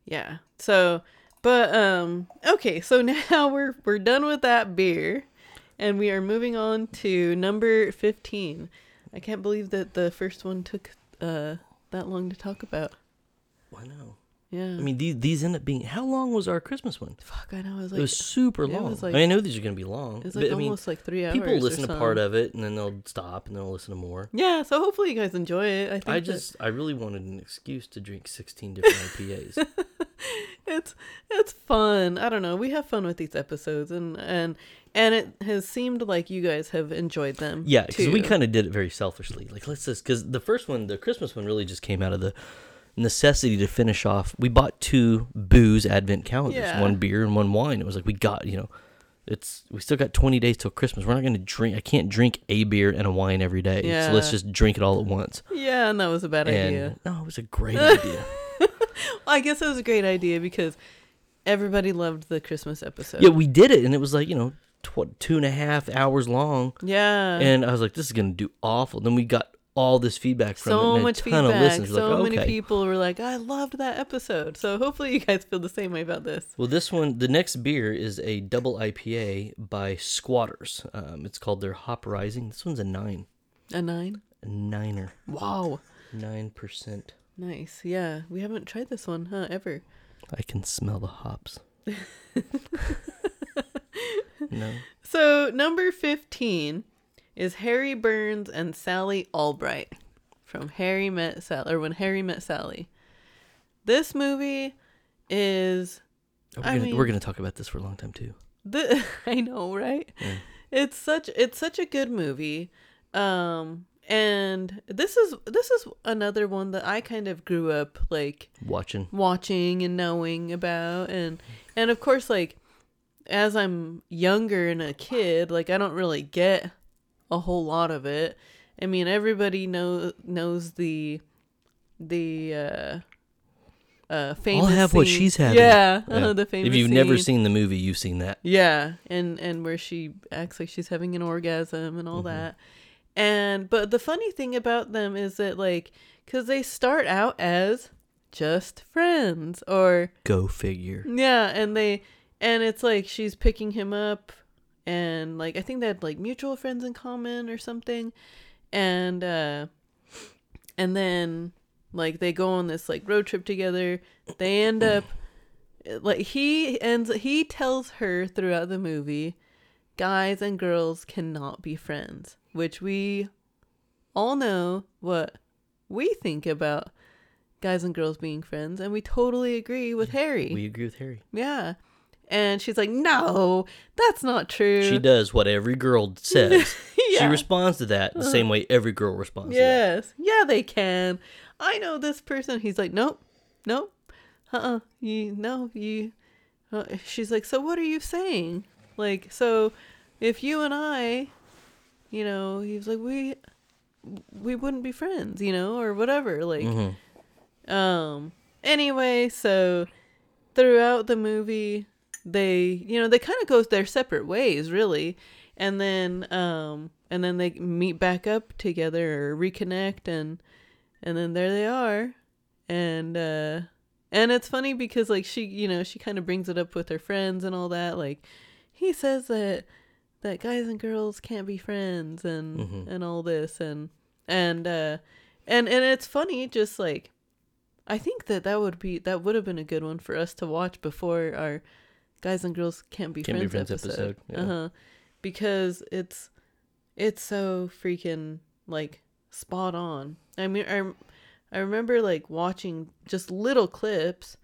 Yeah. So, but um, okay. So [LAUGHS] now we're we're done with that beer, and we are moving on to number fifteen. I can't believe that the first one took uh that long to talk about. I know. Yeah. I mean, these these end up being. How long was our Christmas one? fuck. I know. I was like, it was super long. was I, mean, I know these are going to be long. it was but, like I mean, almost like three hours. people listen to part of it and then they'll stop and they'll listen to more. Yeah. So hopefully you guys enjoy it. I think I that just, I really wanted an excuse to drink 16 different IPAs. [LAUGHS] it's it's fun. I don't know. We have fun with these episodes, and and and it has seemed like you guys have enjoyed them. Yeah, because we kind of did it very selfishly. Like, let's just because the first one, the Christmas one, really just came out of the necessity to finish off. We bought two booze advent calendars, Yeah. one beer and one wine. It was like we got, you know, it's we still got twenty days till Christmas. We're not going to drink. I can't drink a beer and a wine every day. So let's just drink it all at once. Yeah, and that was a bad and idea. no, it was a great [LAUGHS] idea. well, I guess it was a great idea because everybody loved the Christmas episode. yeah, we did it, and it was like you know, tw- two and a half hours long. Yeah. And I was like, this is going to do awful. Then we got all this feedback from it so a much feedback. So like, many okay. people were like, I loved that episode. So hopefully you guys feel the same way about this. Well, this one, the next beer is a double IPA by Squatters. Um, it's called their Hop Rising. This one's a nine, A nine? a niner, Wow. nine percent. Nice. Yeah. We haven't tried this one, huh? Ever. I can smell the hops. [LAUGHS] no, So number 15 is Harry Burns and Sally Albright from Harry Met Sally, or When Harry Met Sally. This movie is we're gonna, mean- we're gonna talk about this for a long time too. the [LAUGHS] I know, right? Yeah. It's such it's such a good movie. Um and this is this is another one that I kind of grew up like Watching, watching and knowing about and and of course like as I'm younger and a kid, like I don't really get a whole lot of it. I mean, everybody know knows the the uh uh famous have what she's having. Yeah, Yeah. uh, [LAUGHS] the famous if you've never seen the movie, you've seen that. Yeah, and and where she acts like she's having an orgasm and all that. And but the funny thing about them is that like cuz they start out as just friends or Go figure. yeah, and they and it's like she's picking him up and like I think they had like mutual friends in common or something. And uh and then like they go on this like road trip together. They end up like he ends he tells her throughout the movie guys and girls cannot be friends, which we all know what we think about guys and girls being friends and we totally agree with Harry. We agree with Harry. Yeah. And she's like, "No, that's not true." She does what every girl says. [LAUGHS] She responds to that the same way every girl responds to that. Yes. Yeah, they can. I know this person. He's like, nope, nope, uh, uh you no, you. Uh, she's like, so what are you saying? Like, so if you and I, you know, he's like, we, we wouldn't be friends, you know, or whatever. Like, Mhm. um. Anyway, so throughout the movie, they, you know, they kind of go their separate ways, really, and then, um, and then they meet back up together or reconnect, and and then there they are, and uh, and it's funny because like she, you know, she kind of brings it up with her friends and all that. Like, he says that that guys and girls can't be friends, and Mhm. and all this, and and uh, And and it's funny, just like I think that that would be that would have been a good one for us to watch before our guys and girls can't be Can't Be friends, Friends episode. episode, yeah. Uh huh. Because it's it's so freaking like spot on. I mean, I I remember like watching just little clips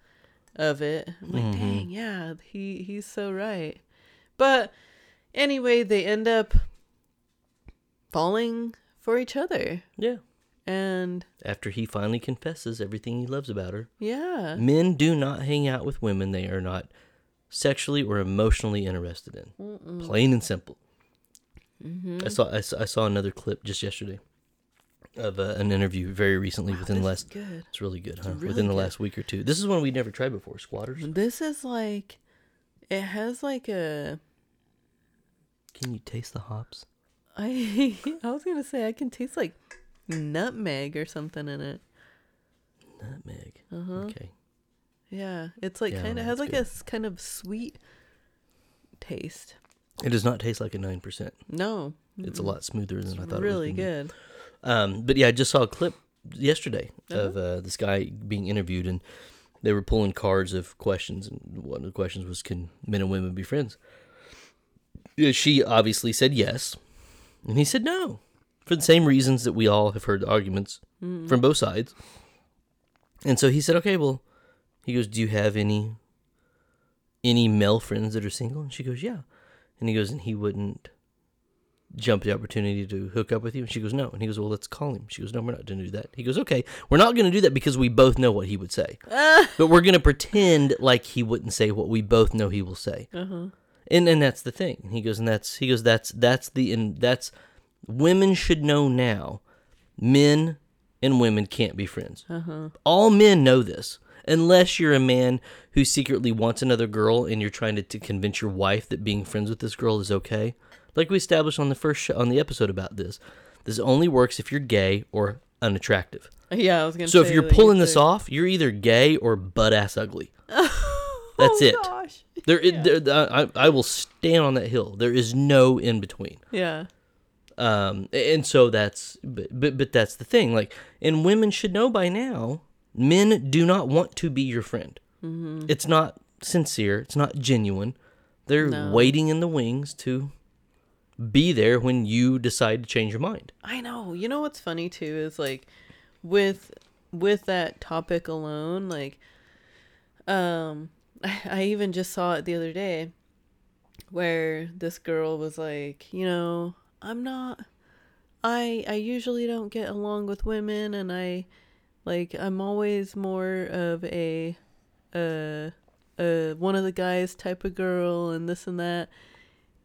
of it. I'm like, Mhm. dang, yeah, he he's so right. But anyway, they end up falling for each other, Yeah. and After he finally confesses everything he loves about her, yeah, men do not hang out with women they are not sexually or emotionally interested in. Plain and simple. Mm-hmm. I saw I, saw I saw another clip just yesterday of uh, an interview very recently Wow, within the last. good. It's really good, huh? really within the good. last week or two. This is one we never tried before. Squatters. This is like, it has like a. Can you taste the hops? I [LAUGHS] I was gonna say I can taste like nutmeg or something in it. Nutmeg. Uh huh. Okay. Yeah, it's like Yeah, kind of has like good. a kind of sweet taste. It does not taste like a nine percent. No, It's a lot smoother than I thought. really it was good. Um, but yeah, I just saw a clip yesterday Uh-huh. of uh, this guy being interviewed, and they were pulling cards of questions, and one of the questions was, "Can men and women be friends?" She obviously said yes, and he said no, for the same reasons that we all have heard arguments Mm-hmm. from both sides. And so he said, "Okay, well," he goes, "Do you have any any male friends that are single?" And she goes, "Yeah," and he goes, "And he wouldn't." jump the opportunity to hook up with you? And she goes, no. And he goes, well, let's call him. She goes, no, we're not going to do that. He goes, okay, we're not going to do that because we both know what he would say. [LAUGHS] but we're going to pretend like he wouldn't say what we both know he will say. Uh huh. And and that's the thing. And he goes, and that's he goes, that's that's the and that's women should know now. Men and women can't be friends. Uh huh. All men know this. Unless you're a man who secretly wants another girl and you're trying to, to convince your wife that being friends with this girl is okay. Like we established on the first on the episode about this. This only works if you're gay or unattractive. [LAUGHS] Yeah, I was gonna. Say So if you're pulling this off, you're either gay or butt ass ugly. [LAUGHS] That's oh, it. Gosh. There, Yeah. it, there I, I will stand on that hill. There is no in between. Yeah. Um, and so that's, but, but, but that's the thing. Like, and women should know by now, men do not want to be your friend. Mm-hmm. It's not sincere. It's not genuine. They're No. waiting in the wings to be there when you decide to change your mind. I know. You know what's funny too is like with with that topic alone, like um I, [LAUGHS] I even just saw it the other day where this girl was like, you know, I'm not I I usually don't get along with women and I like I'm always more of a uh uh one of the guys type of girl and this and that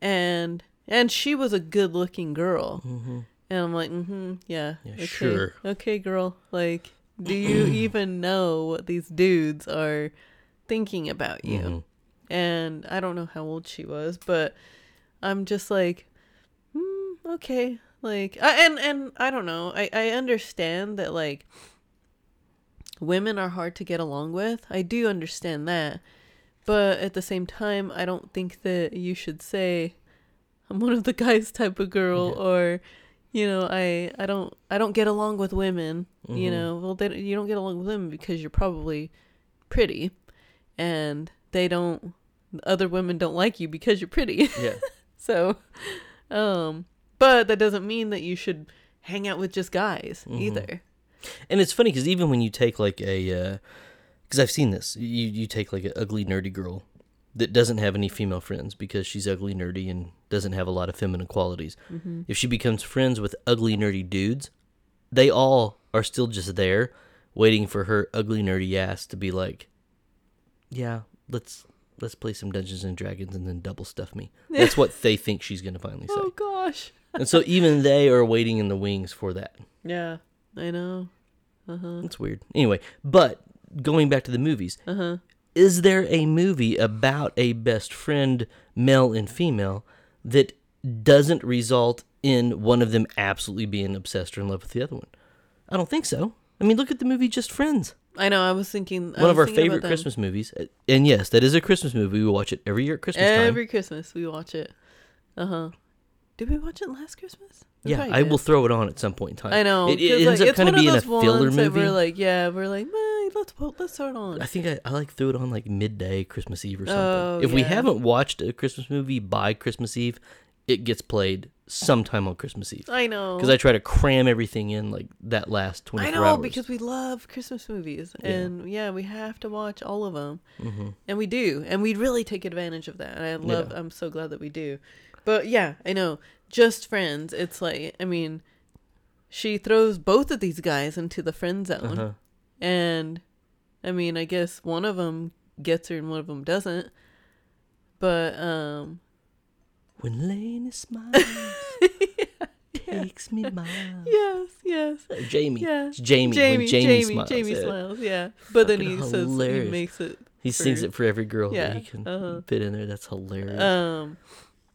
and and she was a good looking girl Mm-hmm. and I'm like, mm-hmm, yeah. Yeah, okay, sure. Okay, girl. Like, do you [CLEARS THROAT] even know what these dudes are thinking about you? Mhm. And I don't know how old she was, but I'm just like, mm, okay. Like, I, and and I don't know. I I understand that like women are hard to get along with. I do understand that, but at the same time, I don't think that you should say I'm one of the guys type of girl Yeah. or you know I I don't I don't get along with women. You Mhm. know, well they, you don't get along with women because you're probably pretty, and they don't. Other women don't like you because you're pretty. [LAUGHS] Yeah. so, um, but that doesn't mean that you should hang out with just guys Mhm. either. And it's funny because even when you take like a, because I've seen this, you you take like an ugly nerdy girl that doesn't have any female friends because she's ugly nerdy and doesn't have a lot of feminine qualities. Mm-hmm. If she becomes friends with ugly nerdy dudes, they all are still just there, waiting for her ugly nerdy ass to be like, yeah, let's let's play some Dungeons and Dragons and then double stuff me. [LAUGHS] That's what they think she's gonna finally say. Oh gosh. And so even they are waiting in the wings for that. Yeah, I know. Uh huh. It's weird. Anyway, but going back to the movies, Uh huh. is there a movie about a best friend, male and female, that doesn't result in one of them absolutely being obsessed or in love with the other one? I don't think so. I mean, look at the movie Just Friends, I know. I was thinking. One of our thinking favorite. Christmas movies. And yes, that is a Christmas movie. We watch it every year at Christmas time. Every Christmas we watch it. Uh huh. Did we watch it last Christmas? We Yeah, I will throw it on at some point in time. I know. It, it ends like, up it's kind of being a those filler movie. We're like, yeah, we're like, let's let's throw it on. I think I, I like threw it on like midday Christmas Eve or something. Oh, if we haven't watched a Christmas movie by Christmas Eve, it gets played sometime on Christmas Eve. I know. Because I try to cram everything in like that last 24 I know hours. because we love Christmas movies, Yeah. and yeah, we have to watch all of them, hmm and we do, and we really take advantage of that. And I love. Yeah. I'm so glad that we do. But yeah, I know. Just friends. It's like I mean, she throws both of these guys into the friend zone, Uh-huh. and I mean, I guess one of them gets her and one of them doesn't. But um, When Lane smiles, [LAUGHS] takes me miles. yes, yes. Uh, Jamie. Yeah. It's Jamie. Jamie, when Jamie, Jamie, smiles. Jamie yeah. smiles, yeah. But then Fucking he says he makes it He sings it for every girl Yeah, that he can uh-huh. fit in there. That's hilarious. Um,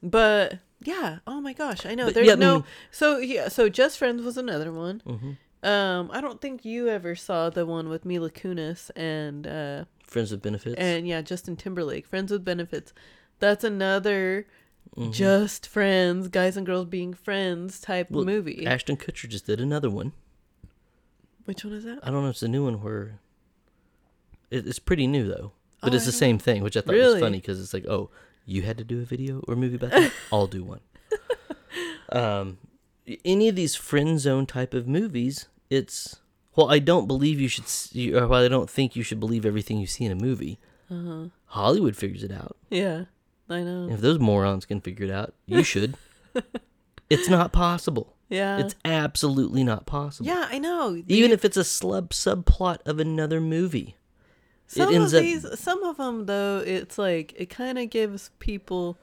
but yeah, oh my gosh, I know. But, There's yeah, no so yeah, so Just Friends was another one. hmm Um, I don't think you ever saw the one with Mila Kunis and uh Friends with benefits. and yeah, Justin Timberlake, Friends with Benefits. That's another Mhm. just friends, guys and girls being friends type Well, movie. Ashton Kutcher just did another one. Which one is that? I don't know. if It's a new one where it, it's pretty new though, but Oh, it's I the same thing, which I thought Really? was funny because it's like, oh, you had to do a video or movie about that. [LAUGHS] I'll do one. um, any of these friend zone type of movies, it's well, I don't believe you should, s- you- or well, I don't think you should believe everything you see in a movie. Uh-huh. Hollywood figures it out. Yeah. I know. If those morons can figure it out, you should. [LAUGHS] it's not possible. Yeah. It's absolutely not possible. yeah, I know. Even if it's a slub subplot of another movie. Some ends of up- these, some of them though, it's like it kind of gives people,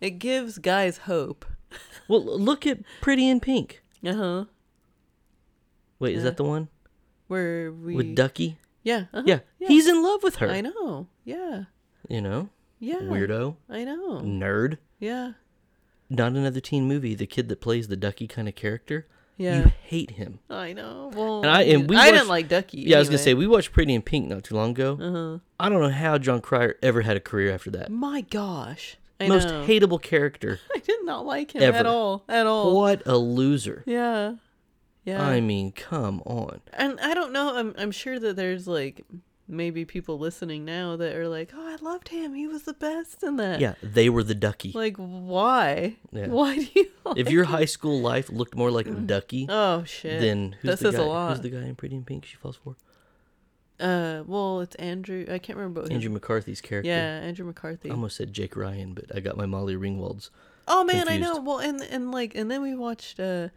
it gives guys hope. [LAUGHS] Well, look at Pretty in Pink. Uh huh. Wait, is that the one Where we with Ducky? Yeah. uh-huh, Yeah, he's in love with her. I know. Yeah. You know, Yeah. weirdo, I know. nerd. Yeah. Not another teen movie. The kid that plays the Ducky kind of character. Yeah. You hate him. I know. Well, And I- and we I didn't like Ducky. Yeah, I was gonna say we watched Pretty in Pink not too long ago. Uh huh. I don't know how Jon Cryer ever had a career after that. My gosh. I Most know. hateable character. [LAUGHS] I did not like him ever. at all. At all. What a loser. Yeah. Yeah. I mean, come on. and I don't know. I'm I'm sure that there's like maybe people listening now that are like, oh, I loved him. He was the best in that. Yeah, they were the Ducky. Like why? Yeah. [LAUGHS] Why do you? [LAUGHS] if your high school life looked more like Ducky, Oh shit. then who's that the says guy? a lot. Who's the guy in Pretty in Pink she falls for? Uh, well, it's Andrew. I can't remember. His- Andrew McCarthy's character. Yeah, Andrew McCarthy. I almost said Jake Ryan, but I got my Molly Ringwald's. oh man, I know. Well, and and like, and then we watched uh,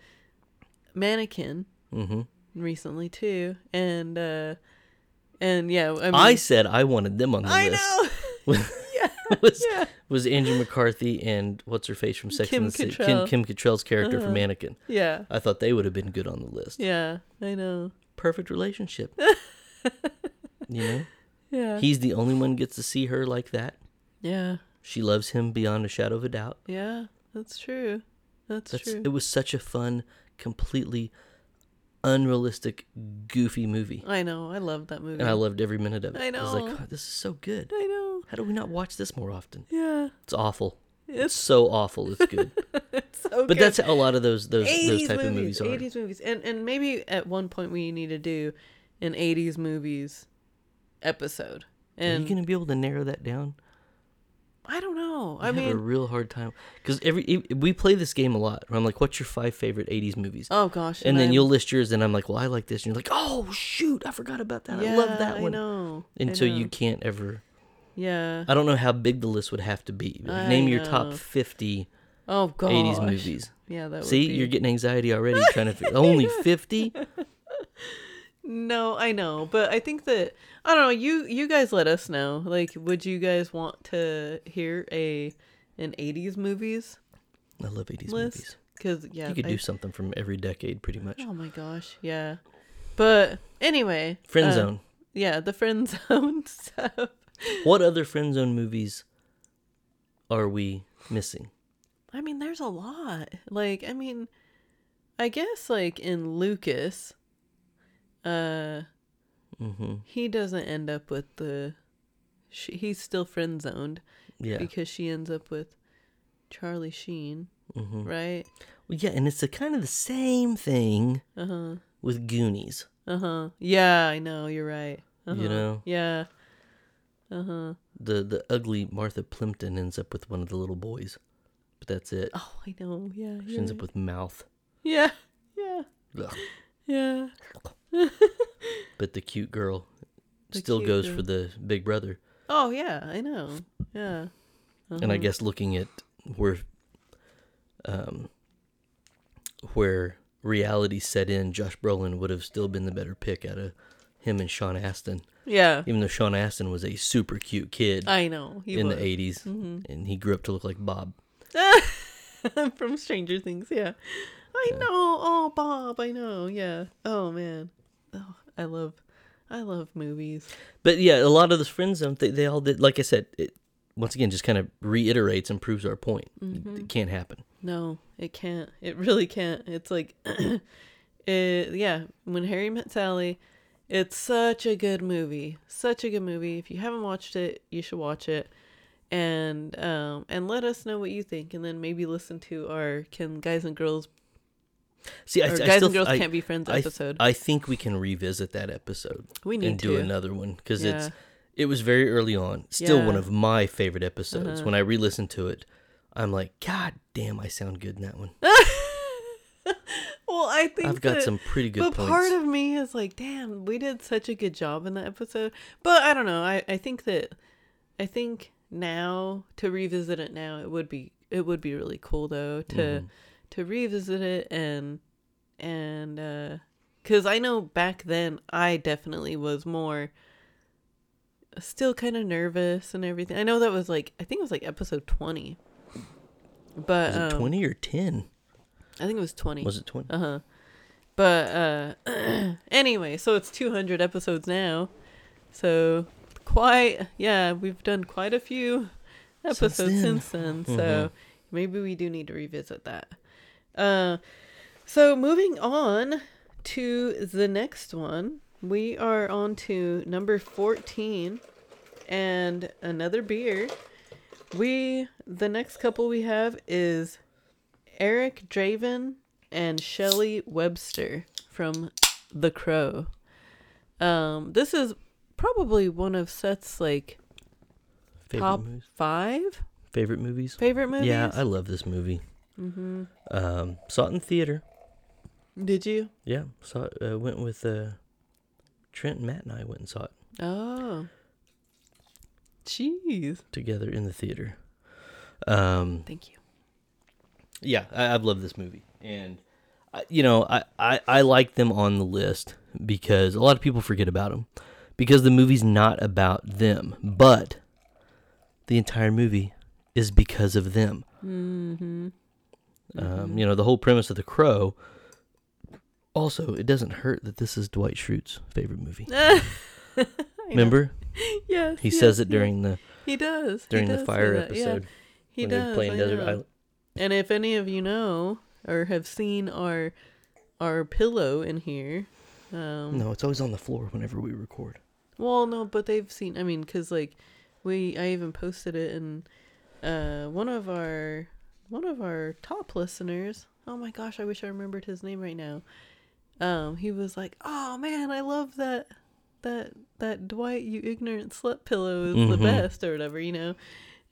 Mannequin hmm recently too, and uh, and yeah, I, mean, I said I wanted them on the I list. I know. [LAUGHS] Was, [LAUGHS] yeah, was, yeah, was Andrew McCarthy and what's her face from Sex Kim and the City? Kim, Kim Cattrall's character Uh-huh. from Mannequin. yeah, I thought they would have been good on the list. yeah. I know. Perfect relationship. [LAUGHS] you know, Yeah, he's the only one gets to see her like that. yeah, She loves him beyond a shadow of a doubt. yeah. That's true. That's, That's true. it was such a fun, completely unrealistic, goofy movie. I know. I love that movie. And I loved every minute of it. I I was like, know. This is so good. I know. How do we not watch this more often? Yeah, It's awful. It's it's so awful. It's good. [LAUGHS] it's so but good. that's a lot of those those those type movies, of movies are. 80s movies. And and maybe at one point we need to do an 80s movies episode. Are And you gonna be able to narrow that down? I don't know. I I have a real hard time because every we play this game a lot. Where I'm like, "What's your five favorite '80s movies?" oh gosh. and then I'm- you'll list yours, and I'm like, "Well, I like this," and you're like, "Oh shoot, I forgot about that. I love that I one." know. I And so you can't ever. Yeah. I don't know how big the list would have to be. I Name your top 50 Oh gosh. 80s movies. Yeah, that would See, be... you're getting anxiety already trying to. [LAUGHS] Only 50? [LAUGHS] No, I know, but I think that I don't know. You you guys let us know. Like, would you guys want to hear a an '80s movies I love 80s movies. Because yeah, You could I- do something from every decade, pretty much. Oh my gosh, yeah. But anyway, Friend uh, Zone. Yeah, the friend [LAUGHS] zone stuff. What other Friend Zone movies are we missing? I mean, there's a lot. Like, I mean, I guess like in Lucas, uh, hmm he doesn't end up with the. She, he's still friend zoned Yeah. because she ends up with Charlie Sheen. Mhm. right? Well, yeah, and it's a kind of the same thing Uh huh. with Goonies. Uh huh. Yeah, I know. You're right. Uh-huh. You know? Yeah. Uh huh. The the ugly Martha Plimpton ends up with one of the little boys, but that's it. Oh, I know. Yeah. She ends right. up with mouth. Yeah. Yeah. Ugh. Yeah. But the cute girl [LAUGHS] The still cute goes girl. for the big brother. Oh yeah, I know. Yeah. And I Uh-huh. guess looking at where um where reality set in, Josh Brolin would have still been the better pick out of him and Sean Astin. Yeah. Even though Sean Astin was a super cute kid I know. He in was. the 80s Mhm. and he grew up to look like Bob. [LAUGHS] From Stranger Things, yeah. I know. Oh, Bob, I know. Yeah. Oh man. Oh, [LAUGHS] I love, I love movies. But yeah, a lot of those friend zone, they, they all did. Like I said, it once again just kind of reiterates and proves our point. Mm-hmm. It can't happen. No, it can't. It really can't. It's like, [CLEARS THROAT] it. Yeah. When Harry met Sally, it's such a good movie. Such a good movie. If you haven't watched it, you should watch it. And um and let us know what you think, and then maybe listen to our "Can Guys and Girls See, I, I Guys still and Girls I, Can't Be Friends" I episode. I think we can revisit that episode we need and to do another one because it's it was very early on. Still one of my favorite episodes. Uh-huh. When I re-listen to it, I'm like, God damn, I sound good in that one. [LAUGHS] Well, I think I've got that- some pretty good but points. part of me is like, damn, we did such a good job in that episode. But I don't know. I, I think that I think now to revisit it now it would be it would be really cool though to Mhm. To revisit it and and uh cuz I know back then I definitely was more still kind of nervous and everything. I know that was like I think it was like episode 20. But was um, 20 or 10? I think it was 20. Was it 20? Uh huh. But uh, [CLEARS THROAT] anyway, so it's 200 episodes now. So quite, yeah, we've done quite a few episodes then. since then. So Mhm. maybe we do need to revisit that. Uh, so moving on to the next one, we are on to number 14 and another beer. We the next couple we have is Eric Draven and Shelly Webster from The Crow. Um, this is probably one of Seth's like Favorite top movies? five Favorite movies? favorite movies. Yeah, I love this movie. mm-hmm. Um, saw it in theater. Did you? Yeah, saw it. Uh, went with uh, Trent and Matt and I went and saw it Oh, jeez. together in the theater. Um, Thank you. yeah, I, I've loved this movie, and I, you know, I, I I like them on the list because a lot of people forget about them because the movie's not about them, but the entire movie is because of them. Mm-hmm. Um, you know, the whole premise of The Crow. Also, it doesn't hurt that this is Dwight Schrute's favorite movie. [LAUGHS] Remember, Yes. he yes, says it during the He does. during the does say fire that, yeah. episode He when does. they're playing I Desert know. Island. And if any of you know or have seen our our pillow in here, um, No, it's always on the floor whenever we record. Well, no, but they've seen. I mean, cause like we, I even posted it, in uh, one of our one of our top listeners. Oh my gosh, I wish I remembered his name right now. Um, he was like, "Oh man, I love that that that Dwight, you ignorant slut pillow is the Mhm. best or whatever, you know."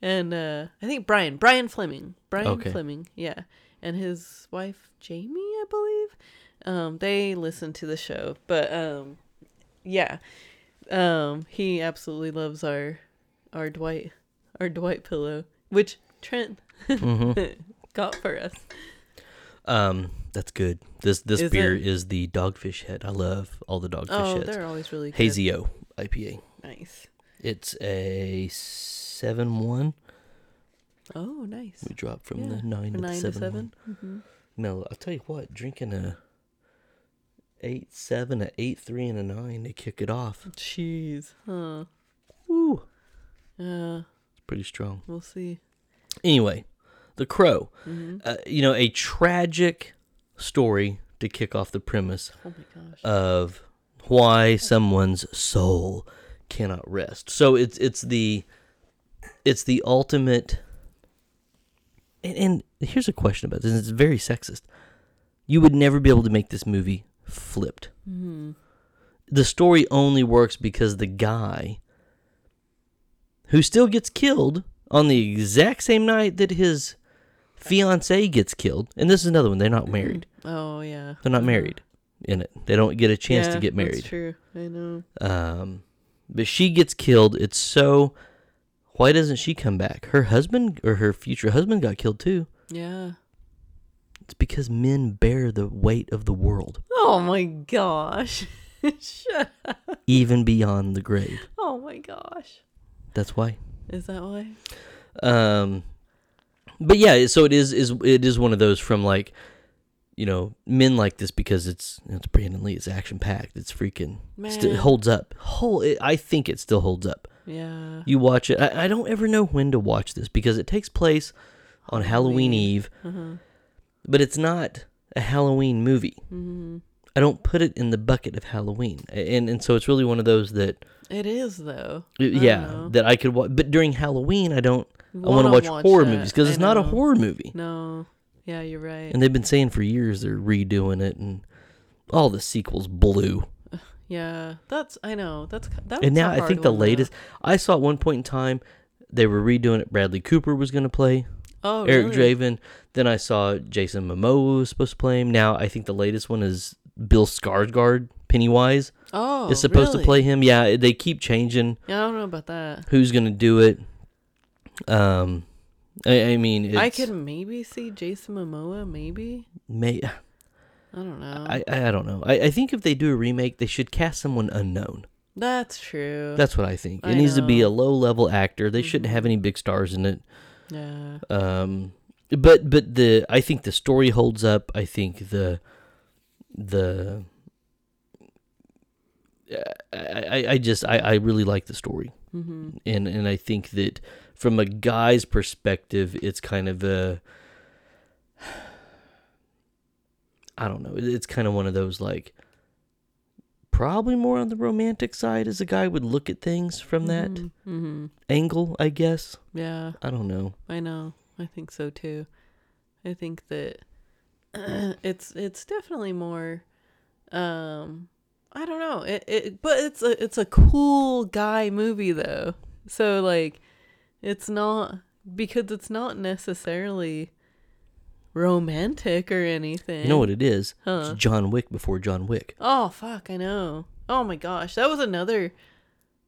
And uh, I think Brian, Brian Fleming, Brian Okay. Fleming, yeah, and his wife Jamie, I believe. Um, they listen to the show, but um, yeah, um, he absolutely loves our our Dwight our Dwight pillow, which Trent hmm [LAUGHS] got for us. Um, that's good. This this Is beer it? is the Dogfish Head. I love all the Dogfish Oh, Heads. they're always really good. Hazy O IPA. Nice. It's a seven one. Oh, nice. We dropped from Yeah, the nine, to, nine the to seven. 7 one. Mm-hmm. No, I'll tell you what. Drinking a eight seven, a eight three, and a nine to kick it off. Jeez. Huh. Woo, Yeah. it's pretty strong. We'll see. Anyway, The Crow. hmm Uh, you know, a tragic story to kick off the premise Oh of why someone's soul cannot rest. So it's it's the it's the ultimate and, and here's a question about this. and It's very sexist. You would never be able to make this movie flipped. Mm-hmm. The story only works because the guy who still gets killed on the exact same night that his fiance gets killed. And this is another one. They're not married. Oh yeah. They're not married in it. They don't get a chance Yeah, to get That's married. true. I know. Um, but she gets killed. It's so. Why doesn't she come back? Her husband or her future husband got killed too. Yeah. It's because men bear the weight of the world, Oh my gosh. [LAUGHS] Shut up. even beyond the grave. Oh my gosh. That's why. Is that why? Um, but yeah, so it is is it is one of those from like, you know, men like this because it's it's Brandon Lee. It's action packed. It's freaking Man. holds up. Whole, it, I think it still holds up. Yeah. You watch it. I, I don't ever know when to watch this because it takes place on Halloween, Halloween. Eve, Uh-huh. but it's not a Halloween movie. hmm I don't put it in the bucket of Halloween, and and so it's really one of those that It is though. yeah know. that I could watch. But during Halloween, I don't. I want to watch, horror that. movies because it's not a horror movie. No. Yeah, you're right. And they've been saying for years they're redoing it, and all the sequels blew. [SIGHS] yeah, that's I know. That's that. and now I think the one, though. latest I saw at one point in time they were redoing it. Bradley Cooper was going to play Oh, Eric really? Draven. Then I saw Jason Momoa was supposed to play him. Now I think the latest one is Bill Skarsgård. Pennywise Oh, is supposed really? to play him. Yeah, they keep changing Yeah, I don't know about that. who's going to do it. Um, I, I mean, it's, I could maybe see Jason Momoa. Maybe May, I don't know. I, I don't know. I, I think if they do a remake, they should cast someone unknown. that's true. That's what I think. It I needs to be a low level actor. They shouldn't Mhm. have any big stars in it. yeah. Um, but but the I think the story holds up. I think the the I, I, I just I, I really like the story. Hmm and and I think that from a guy's perspective it's kind of a [SIGHS] I don't know. It's kind of one of those like probably more on the romantic side as a guy would look at things from that hmm angle I guess. Yeah, I don't know. I know. I think so too. I think that [CLEARS THROAT] it's it's definitely more. Um, I don't know. It it but it's a it's a cool guy movie though. So like, it's not because it's not necessarily romantic or anything. you know what it is Huh. it's John Wick before John Wick Oh fuck, I know. Oh my gosh, that was another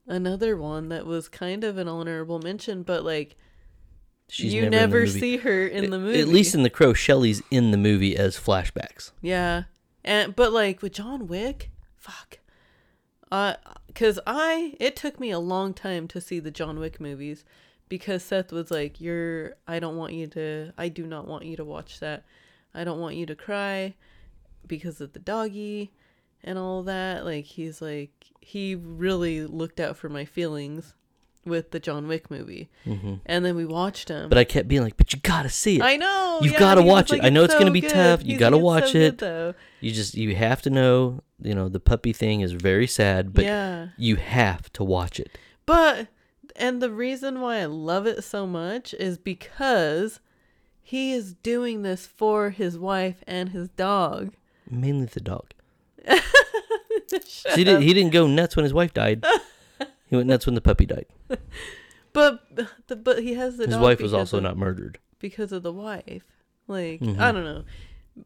another one that was kind of an honorable mention, but like She's you never, never, see her in the movie. At least in The Crow, Shelly's in the movie as flashbacks. yeah, and but like with John Wick, fuck. Uh, cause I it took me a long time to see the John Wick movies because Seth was like, "You're I don't want you to I do not want you to watch that. I don't want you to cry because of the doggy and all that." Like he's like he really looked out for my feelings with the John Wick movie, hmm and then we watched him. But I kept being like, "But you gotta see it. I know. You've yeah, gotta watch it. like, I know it's gonna be good." tough. You gotta watch so it." though. You just you have to know. You know the puppy thing is very sad, but yeah. you have to watch it. But and the reason why I love it so much is because he is doing this for his wife and his dog. Mainly the dog. So he, did, he didn't go nuts when his wife died. [LAUGHS] he went nuts when the puppy died. [LAUGHS] But the but he has the His wife was also of- not murdered. because of the wife. Like Mhm. I don't know.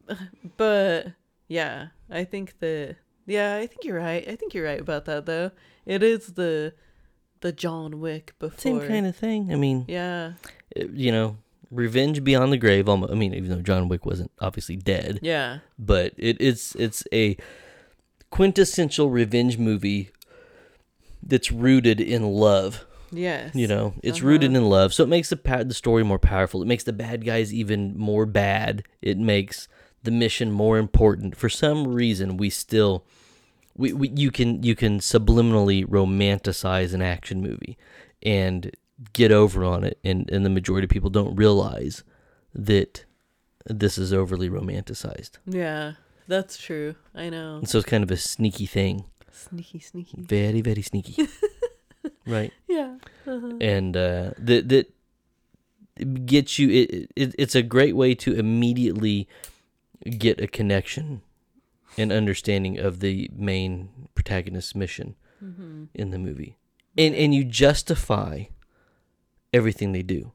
[LAUGHS] But yeah, I think that yeah, I think you're right. I think you're right about that though. It is the the John Wick before. Same kind of thing. I mean, Yeah. it- you know, revenge beyond the grave. Almost. I mean, even though John Wick wasn't obviously dead, Yeah. but it, it's it's a quintessential revenge movie that's rooted in love. Yes. You know, it's Uh-huh. rooted in love, so it makes the pa- the story more powerful. It makes the bad guys even more bad. It makes the mission more important. For some reason, we still we, we you can you can subliminally romanticize an action movie and get over on it, and and the majority of people don't realize that this is overly romanticized. Yeah. That's true. I know. And so it's kind of a sneaky thing, Sneaky, sneaky. very very sneaky, [LAUGHS] right? Yeah. Uh-huh. and uh, that that gets you. It, it it's a great way to immediately get a connection and understanding of the main protagonist's mission Mm-hmm. in the movie, and and you justify everything they do.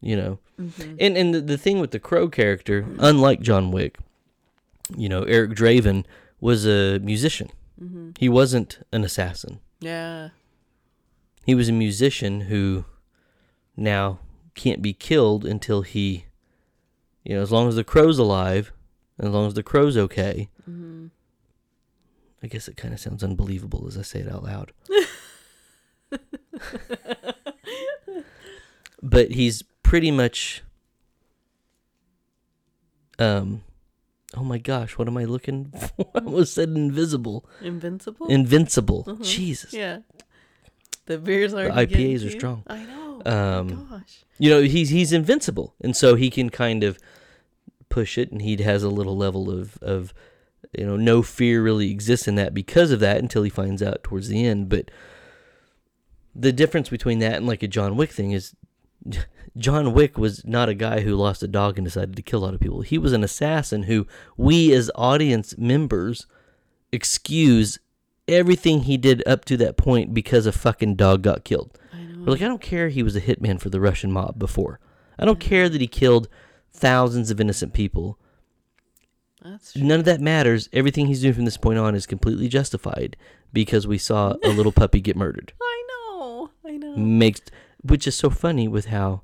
You know, Mm-hmm. and and the, the thing with the Crow character, unlike John Wick, you know, Eric Draven was a musician. Mm-hmm. He wasn't an assassin. Yeah. He was a musician who now can't be killed until he, you know, as long as the crow's alive, as long as the crow's okay. Mm-hmm. I guess it kind of sounds unbelievable as I say it out loud. [LAUGHS] but he's pretty much um oh my gosh, what am I looking [LAUGHS] for? I almost said invisible. Invincible. Invincible. Uh-huh. Jesus. Yeah. The beers are. the IPAs are strong. I know. Um Gosh. you know, he's he's invincible. And so he can kind of push it and he has a little level of of you know, no fear really exists in that because of that until he finds out towards the end, but the difference between that and like a John Wick thing is John Wick was not a guy who lost a dog and decided to kill a lot of people. He was an assassin who we as audience members excuse everything he did up to that point because a fucking dog got killed. I know. We're like, I don't care he was a hitman for the Russian mob before. I don't care that he killed thousands of innocent people. That's true. None of that matters. Everything he's doing from this point on is completely justified because we saw a little puppy get murdered. [LAUGHS] I know. I know. Makes which is so funny with how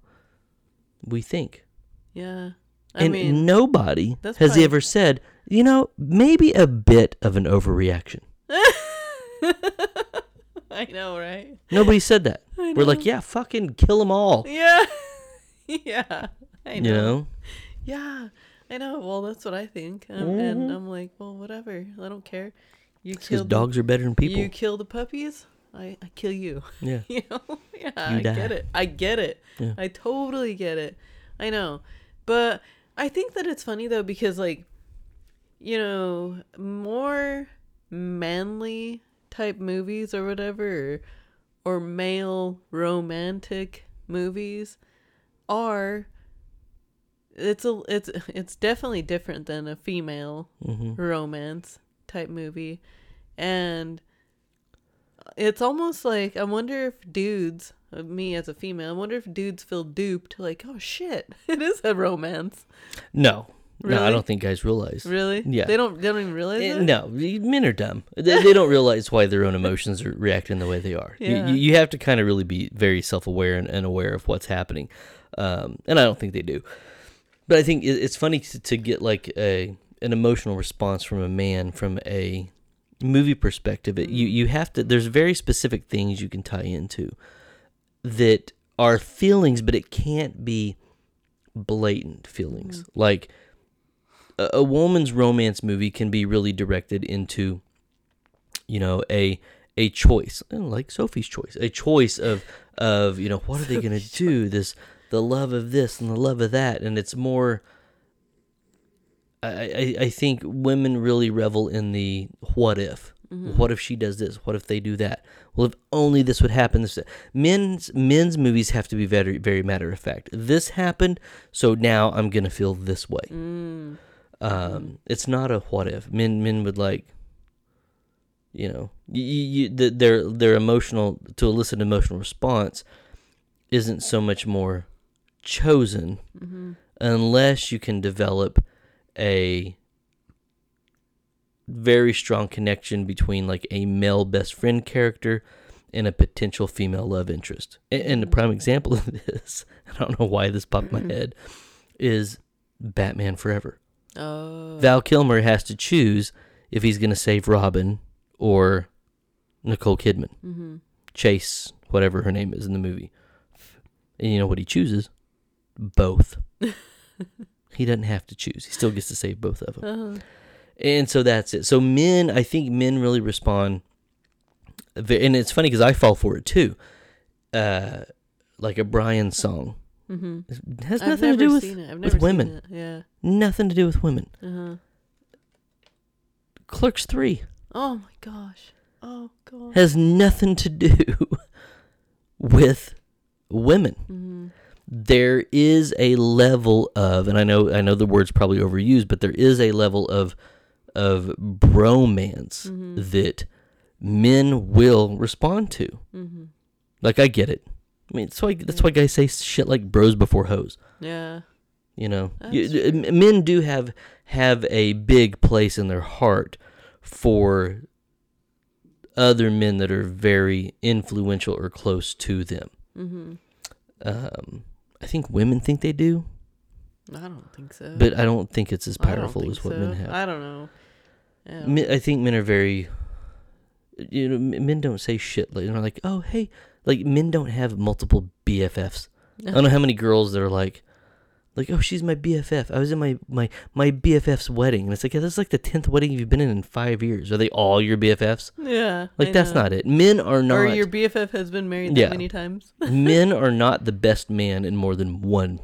we think. Yeah. I and mean, nobody has probably- ever said, you know, maybe a bit of an overreaction. [LAUGHS] I know, right? Nobody said that. We're like, yeah, fucking kill them all. Yeah. [LAUGHS] yeah. I know. You know? Yeah. I know. Well, that's what I think. Um, And Mhm. I'm like, well, whatever. I don't care. You dogs are better than people. You kill the puppies. I, I kill you. [LAUGHS] yeah. You know? [LAUGHS] Yeah, You I get it. I get it. Yeah. I totally get it. I know. But I think that it's funny though because like you know, more manly type movies or whatever or, or male romantic movies are it's a it's it's definitely different than a female hmm romance type movie and it's almost like i wonder if dudes uh, me as a female i wonder if dudes feel duped like oh shit [LAUGHS] it is a romance No. No, I don't think guys realize. really Yeah. they don't they don't even realize Eh, it No, men are dumb. They, they don't realize why their own emotions are reacting the way they are. You- Yeah. You, you have to kind of really be very self aware and, and aware of what's happening. Um, and I don't think they do. But I think it, it's funny to, to get like a an emotional response from a man from a movie perspective. It, you you have to. There's very specific things you can tie into that are feelings, but it can't be blatant feelings. Like a, a woman's romance movie can be really directed into, you know, a a choice, eh, like Sophie's choice, a choice of of you know what are they gonna [LAUGHS] do? This the love of this and the love of that, and it's more. I, I, I think women really revel in the what if. Mm-hmm. What if she does this? What if they do that? Well, if only this would happen. This men's men's movies have to be very very matter of fact. This happened, so now I'm gonna feel this way. mm. Um, it's not a what if. Men men would like, you know, you, you, the, their their emotional to elicit an emotional response isn't so much more chosen hmm unless you can develop a very strong connection between like a male best friend character and a potential female love interest. And, the prime example [LAUGHS] of this, I don't know why this popped my head, is Batman Forever. oh Val Kilmer has to choose if he's going to save Robin or Nicole Kidman. hmm Chase, whatever her name is in the movie. And you know what he chooses? Both. [LAUGHS] he doesn't have to choose. He still gets to save both of them. uh-huh. And so that's it. So men, I think men really respond. And it's funny because I fall for it too. Uh, like a Brian song. Mm-hmm. It has nothing to do with, seen it. I've with women. Yeah. nothing to do with women. Uh-huh. Clerks 3 Oh my gosh. Oh god. has nothing to do [LAUGHS] with women. hmm there is a level of, and I know I know the word's probably overused, but there is a level of of bromance that men will respond to. Like I get it. I mean, that's why that's why guys say shit like "bros before hoes." Yeah. You know, You- men do have have a big place in their heart for other men that are very influential or close to them. Mm-hmm. Um, I think women think they do, I don't think so. but I don't think it's as powerful as what so. men have. I don't know. Yeah. Men, I think men are very, you know, men don't say shit like, know, like, oh, hey, like men don't have multiple BFFs. I don't know how many girls that are like, like, oh, she's my BFF. I was in my my my BFF's wedding, and it's like, yeah, this is like the tenth wedding you've been in in five years. Are they all your BFFs? yeah. Like I that's know. not it. Men are not. Or your BFF has been married that Yeah. many times. [LAUGHS] men are not the best man in more than one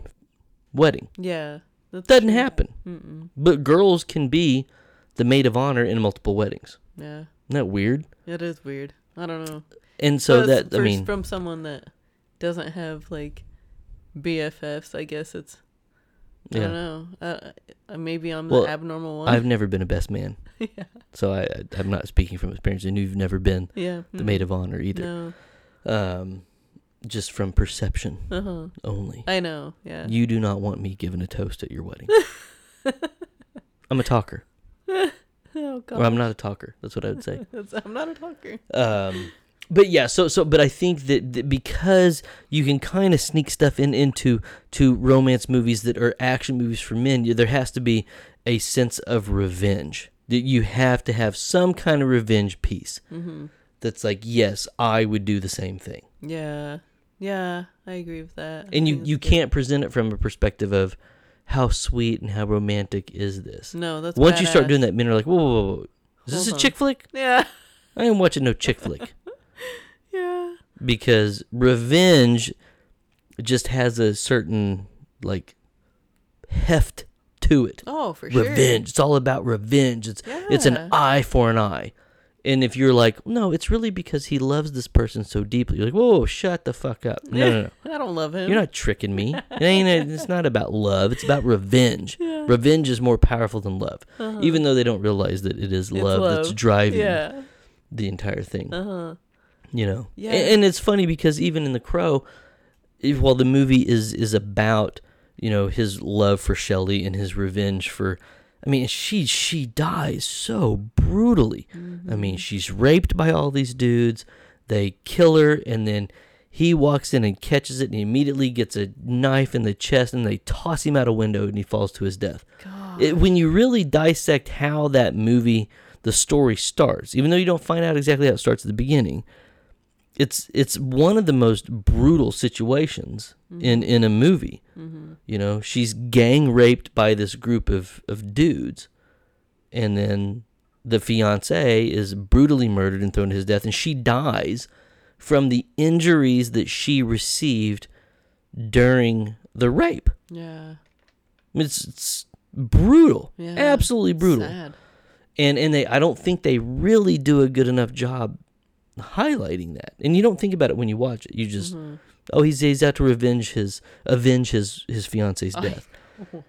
wedding. yeah. That's Doesn't true. happen. Mm-mm. But girls can be the maid of honor in multiple weddings. Yeah. Isn't that weird? It is weird. I don't know. And so But that I mean, from someone that doesn't have like BFFs, I guess it's. I don't know. Uh, uh, maybe I'm Well, the abnormal one. I've never been a best man, [LAUGHS] yeah. so I, I I'm not speaking from experience. And you've never been Yeah. the maid of honor either. No. Um, just from perception Uh huh. only. I know. Yeah. You do not want me giving a toast at your wedding. [LAUGHS] I'm a talker. [LAUGHS] oh God. Or I'm not a talker. That's what I would say. I'm not a talker. Um, but yeah, so so but I think that, that because you can kind of sneak stuff in into to romance movies that are action movies for men, you- there has to be a sense of revenge. That you have to have some kind of revenge piece. Mm-hmm. That's like, yes, I would do the same thing. Yeah. Yeah. I agree with that. And you you good. can't present it from a perspective of how sweet and how romantic is this. No, that's Once you start doing that, men are like, whoa, whoa, whoa, whoa. is this Hold a on. chick flick? Yeah. I ain't watching no chick flick. [LAUGHS] Yeah. because revenge just has a certain like heft to it. Oh, for sure. Revenge. It's all about revenge. It's it's an eye for an eye. And if you're like, no, it's really because he loves this person so deeply. You're like, whoa, shut the fuck up. No, no, no. [LAUGHS] I don't love him. You're not tricking me. It ain't. It's not about love. It's about revenge. [LAUGHS] Yeah. Revenge is more powerful than love, Uh-huh. even though they don't realize that it is It's love, that's driving Yeah. the entire thing Uh huh. You know? Yeah. And, it's funny because even in the crow if, while the movie is is about you know his love for Shelley and his revenge for I mean she she dies so brutally. I mm-hmm. mean she's raped by all these dudes. They kill her and then he walks in and catches it and he immediately gets a knife in the chest and they toss him out a window and he falls to his death. It, when you really dissect how that movie, the story starts, even though you don't find out exactly how it starts at the beginning, it's it's one of the most brutal situations in in a movie. Mm-hmm. You know, she's gang raped by this group of of dudes, and then the fiance is brutally murdered and thrown to his death, and she dies from the injuries that she received during the rape. Yeah. I mean, It's, it's brutal, Yeah. absolutely brutal, Sad. and and they I don't think they really do a good enough job highlighting that. And you don't think about it when you watch it. You just Mhm. oh he's he's out to revenge his avenge his his fiance's [LAUGHS] death.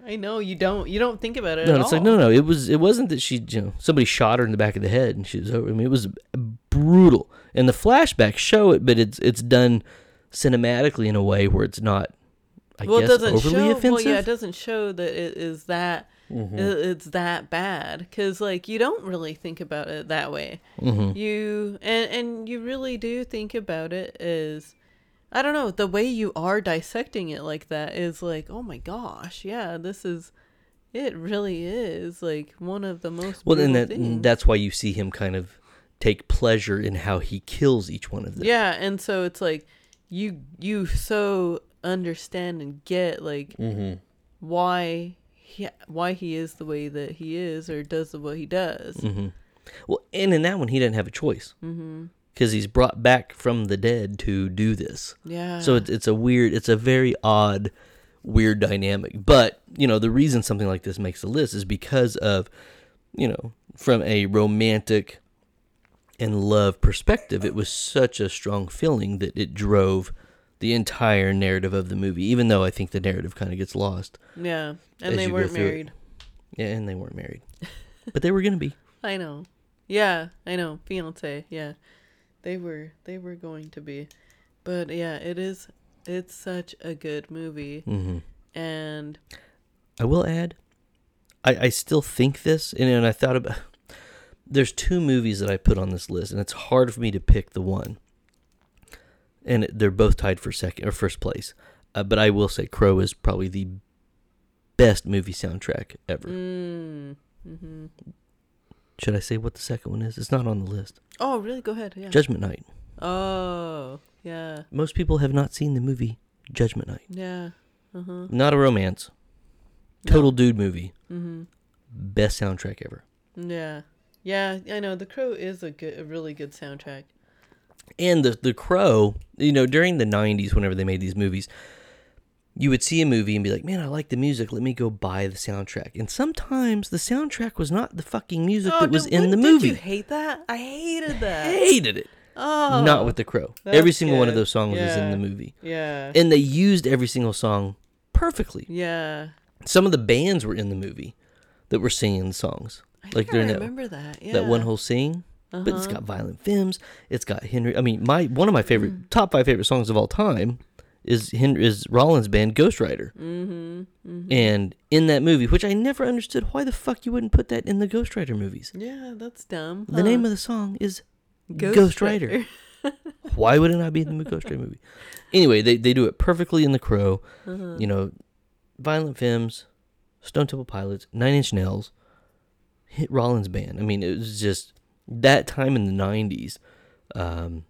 I know you don't. You don't think about it. no, it's like no no it was it wasn't that she you know somebody shot her in the back of the head and she was over. I mean it was brutal, and the flashbacks show it, but it's it's done cinematically in a way where it's not. I well, guess it doesn't overly show. offensive. Well, yeah, it doesn't show that it is that Mhm. i- it's that bad because like you don't really think about it that way. Mhm. You and and you really do think about it as I don't know the way you are dissecting it like that is like oh my gosh yeah this is it really is like one of the most Well, and that things. that's why you see him kind of take pleasure in how he kills each one of them. Yeah, and so it's like you you so understand and get like Mm-hmm. why he why he is the way that he is or does what he does. Mm-hmm. Well, and in that one, he didn't have a choice Mm-hmm. because he's brought back from the dead to do this. Yeah. So it's it's a weird, it's a very odd, weird dynamic. But you know, the reason something like this makes the list is because of, you know, from a romantic and love perspective, it was such a strong feeling that it drove the entire narrative of the movie, even though I think the narrative kind of gets lost. Yeah, and they weren't through it. married. Yeah, and they weren't married, [LAUGHS] but they were gonna be. I know. Yeah, I know. Fiance. Yeah, they were. They were going to be, but yeah, it is. It's such a good movie, hmm and I will add, I, I still think this, and, and I thought about. There's two movies that I put on this list, and it's hard for me to pick the one. And they're both tied for second or first place, uh, but I will say Crow is probably the best movie soundtrack ever. mm, hmm Should I say what the second one is? It's not on the list. oh, really? Go ahead. Yeah. Judgment Night. oh, yeah, Most people have not seen the movie Judgment Night. yeah. Uh huh. Not a romance. Total dude movie. Mm-hmm. Best soundtrack ever. Yeah, yeah. I know. The Crow is a good, a really good soundtrack. And the the Crow, you know, during the '90s, whenever they made these movies, you would see a movie and be like, "Man, I like the music. Let me go buy the soundtrack." And sometimes the soundtrack was not the fucking music oh, that was did- in the did movie. you hate that? I hated that. [LAUGHS] Hated it. Oh, Not with the Crow. Every single one of those songs is in the movie, Yeah. and they used every single song perfectly. yeah. Some of the bands were in the movie that were singing the songs, I like I during that remember that. Yeah. that one whole sing. But it's Uh-huh. got Violent Femmes. It's got Henry. I mean, my one of my favorite Mm. top five favorite songs of all time is Henry is Rollins' band Ghost Rider. Mm-hmm. mm-hmm. And in that movie, which I never understood, why the fuck you wouldn't put that in the Ghost Rider movies? Yeah, that's dumb. The name of the song is Ghost, Ghost Rider. [LAUGHS] Why would it not be in the Ghost Rider movie? Anyway, they, they do it perfectly in The Crow. uh-huh. You know, Violent Femmes, Stone Temple Pilots, Nine Inch Nails, hit Rollins band. I mean, it was just that time in the '90s. Um,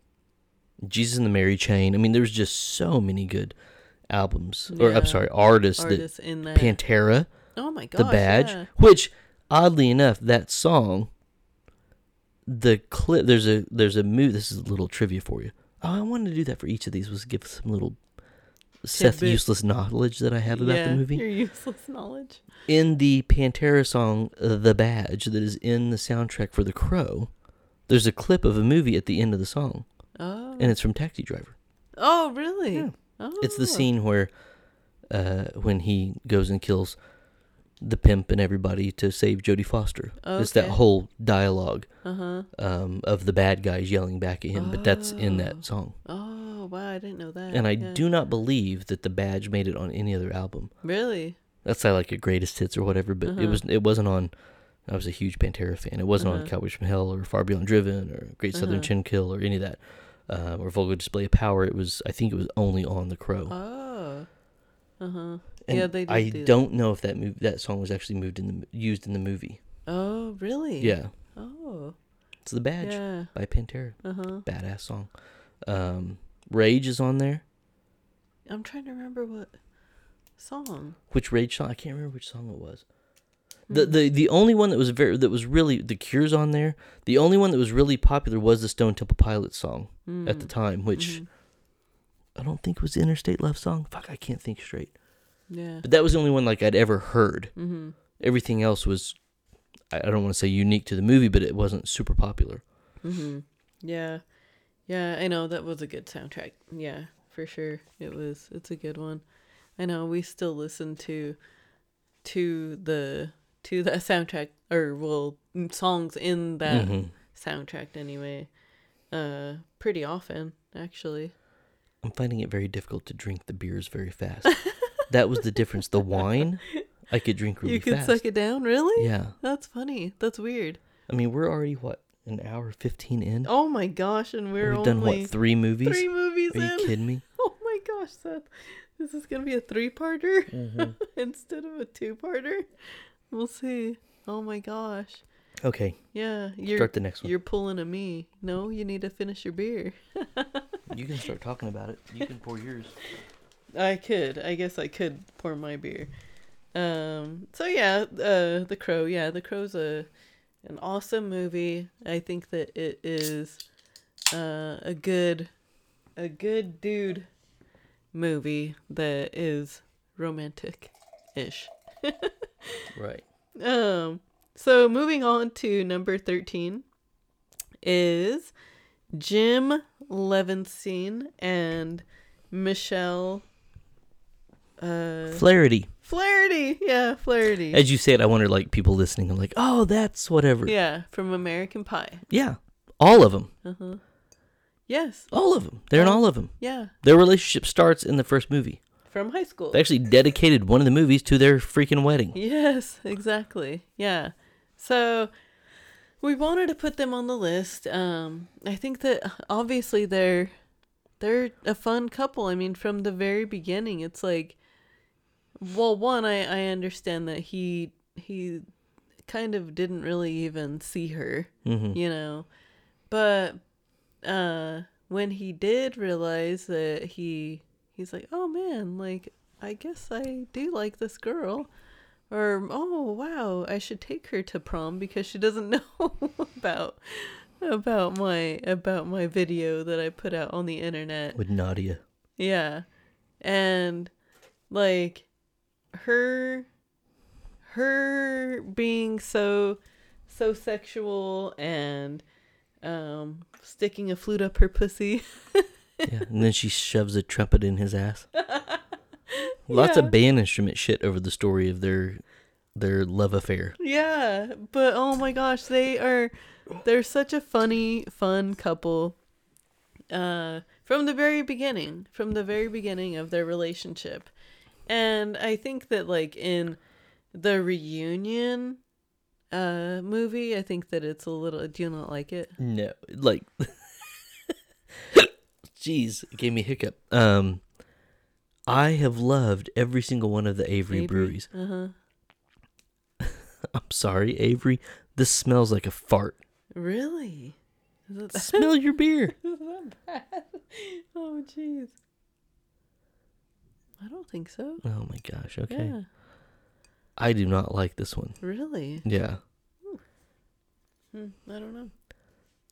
Jesus and the Mary Chain. I mean, there was just so many good albums, or Yeah. I'm sorry, artists, Artists in that that. Pantera, oh my gosh. the Badge, Yeah. which oddly enough, that song, the clip. There's a there's a move. This is a little trivia for you. Oh, I wanted to do that for each of these was give some little Seth Tidbit. useless knowledge that I have about yeah, the movie. Your useless knowledge. In the Pantera song uh, "The Badge" that is in the soundtrack for The Crow, there's a clip of a movie at the end of the song, Oh. and it's from Taxi Driver. oh, really? Yeah. Oh. It's the scene where, uh, when he goes and kills the pimp and everybody to save Jodie Foster. It's that whole dialogue Uh huh. um, of the bad guys yelling back at him, but that's in Oh. that song. Oh wow, I didn't know that. And I Yeah. do not believe that the badge made it on any other album. Really? That's not like a greatest hits or whatever, but it Uh-huh. was it wasn't on. I was a huge Pantera fan. It wasn't on Uh-huh. Cowboys from Hell or Far Beyond Driven or Great Southern Uh-huh. Trendkill or any of that, um, or Vulgar Display of Power. It was I think it was only on The Crow. Oh. Uh huh. Yeah, they did I do don't know if that mov- that song was actually moved in the used in the movie. Oh really? Yeah, Oh. it's the badge Yeah. by Pantera. Uh huh. Badass song. Um, Rage is on there. I'm trying to remember what song. Which Rage song? I can't remember which song it was. Hmm. The, the the only one that was very that was really the Cure's on there. The only one that was really popular was the Stone Temple Pilots song at the Mm. time, which Mhm. I don't think was the Interstate Love song. Fuck, I can't think straight. Yeah. But that was the only one like I'd ever heard. Mm-hmm. Everything else was, I, I don't want to say unique to the movie, but it wasn't super popular. Mm-hmm. Yeah. Yeah, I know that was a good soundtrack. Yeah, for sure. It was it's a good one. I know we still listen to to the to [LAUGHS] that soundtrack or well songs in that Mhm. soundtrack anyway. Uh pretty often, actually. I'm finding it very difficult to drink the beers very fast. [LAUGHS] that was the difference. The wine, I could drink really you could fast. suck it down, really? Yeah. That's funny. That's weird. I mean, we're already what an hour fifteen in. Oh my gosh, and we're We've only done what three movies? three movies Are you kidding me? [LAUGHS] Oh my gosh, Seth. This is gonna be a three parter Mm-hmm. [LAUGHS] instead of a two parter. We'll see. Oh my gosh. Okay, Yeah, you're start the next one. you're pulling a me. No, you need to finish your beer. [LAUGHS] You can start talking about it. You can pour yours. I could. I guess I could pour my beer. Um. So yeah, uh, The Crow. Yeah, The Crow's a an awesome movie. I think that it is uh, a good a good dude movie that is romantic ish. [LAUGHS] Right. Um. So moving on to number thirteen is Jim Levenstein and Michelle. Uh, Flaherty. Flaherty. Yeah, Flaherty. As you say it, I wonder, like, people listening are like, oh, that's whatever. yeah, from American Pie. Yeah. All of them. Uh huh. Yes. All of them. They're in Oh. all of them. Yeah. Their relationship starts in the first movie. From high school. They actually dedicated one of the movies to their freaking wedding. Yes, exactly. Yeah. So we wanted to put them on the list. Um, I think that obviously they're they're a fun couple. I mean, from the very beginning, it's like, well, one, I I understand that he he kind of didn't really even see her, hmm you know, but uh, when he did realize that he he's like, oh man, like I guess I do like this girl. Or oh wow, I should take her to prom because she doesn't [LAUGHS] know about about my about my video that I put out on the internet. With Nadia. Yeah. And like her her being so so sexual and um sticking a flute up her pussy. Yeah. and then she shoves a trumpet in his ass. [LAUGHS] Lots Yeah. of band instrument shit over the story of their their love affair. Yeah, but oh my gosh, they are they're such a funny, fun couple. Uh from the very beginning, from the very beginning of their relationship. And I think that like in the reunion uh movie, I think that it's a little do you not like it? No, like, [LAUGHS] jeez, it gave me a hiccup. Um, I have loved every single one of the Avery, breweries. Uh-huh. [LAUGHS] I'm sorry, Avery. This smells like a fart. Really? Is it that, [LAUGHS] Smell your beer. is that bad? Oh jeez. I don't think so. Oh my gosh. Okay. Yeah. I do not like this one. Really? Yeah. Hmm, I don't know.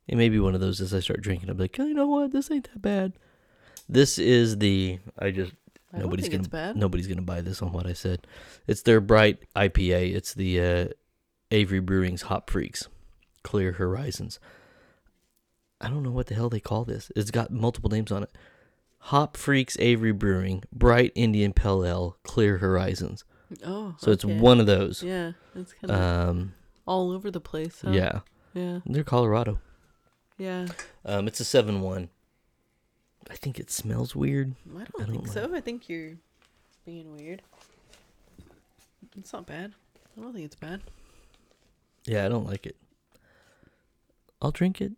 It may be one of those as I start drinking, I'm like, oh, you know what? This ain't that bad. This is the I just I nobody's think gonna it's bad. nobody's gonna buy this on what I said. It's their bright IPA. It's the uh, Avery Brewing's Hop Freaks, Clear Horizons. I don't know what the hell they call this. It's got multiple names on it. Hop Freaks Avery Brewing, Bright Indian Pale Ale, Clear Horizons. Oh, So it's okay. one of those. Yeah, it's kind of Um, all over the place. Huh? yeah, yeah, they're Colorado. yeah. Um, it's a seven one. I think it smells weird. I don't, I don't think know. so. I think you're being weird. It's not bad. I don't think it's bad. Yeah, I don't like it. I'll drink it,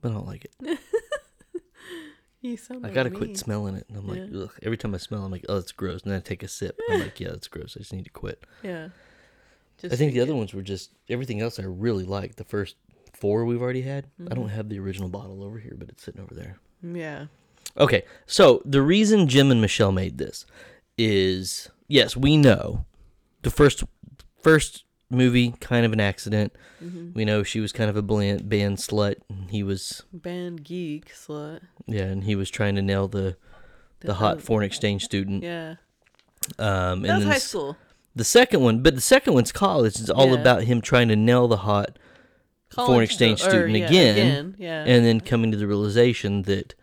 but I don't like it. [LAUGHS] You sound. I like gotta me. quit smelling it. And I'm like, Yeah. ugh. Every time I smell, I'm like, oh, it's gross. And then I take a sip. I'm like, yeah, that's gross. I just need to quit. Yeah. Just I think the so other ones were just everything else I really like. The first four we've already had. I Mm-hmm. don't have the original bottle over here, but it's sitting over there. Yeah. Okay, so the reason Jim and Michelle made this is yes, we know the first first movie kind of an accident. Mm-hmm. We know she was kind of a bland, band slut. And he was Band geek slut. yeah, and he was trying to nail the the hot foreign exchange student. Yeah. Um, and That's high the, school. the second one, but the second one's college. It's all Yeah. about him trying to nail the hot, foreign College exchange stu- or, student yeah, again, Yeah. and then coming to the realization that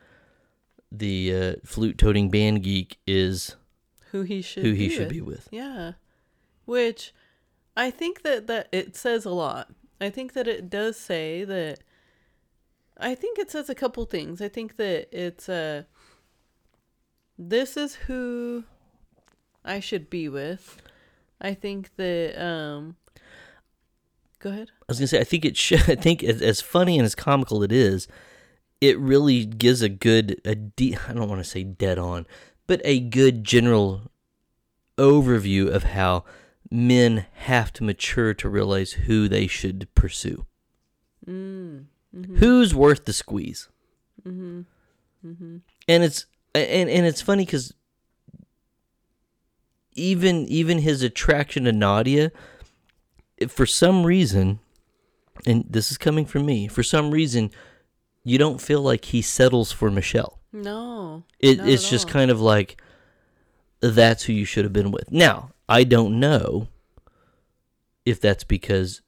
the uh, flute-toting band geek is who he should. who he be should with. be with. Yeah. Which I think that that it says a lot. I think that it does say that I think it says a couple things. I think that it's uh this is who I should be with. I think that um Go ahead. I was gonna say, I think it should. [LAUGHS] I think as, as funny and as comical it is, it really gives a good, a de- I don't want to say dead on, but a good general overview of how men have to mature to realize who they should pursue. Mm. Who's worth the squeeze? Mhm. Mhm. And it's and and it's funny because even even his attraction to Nadia, if for some reason, and this is coming from me, for some reason, you don't feel like he settles for Michelle. No. It, it's just all. kind of like that's who you should have been with. Now, I don't know if that's because,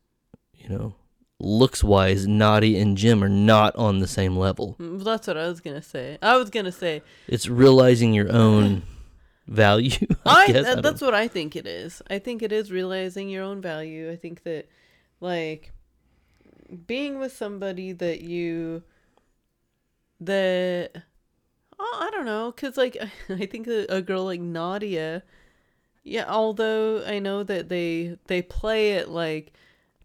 you know, looks wise, Nadia and Jim are not on the same level. Mm, That's what I was gonna say. I was gonna say It's realizing your own value. [LAUGHS] I, I, guess. that- I that's what I think it is. I think it is realizing your own value. I think that like being with somebody that you that oh, I don't know cuz like [LAUGHS] I think a girl like Nadia yeah, although I know that they they play it like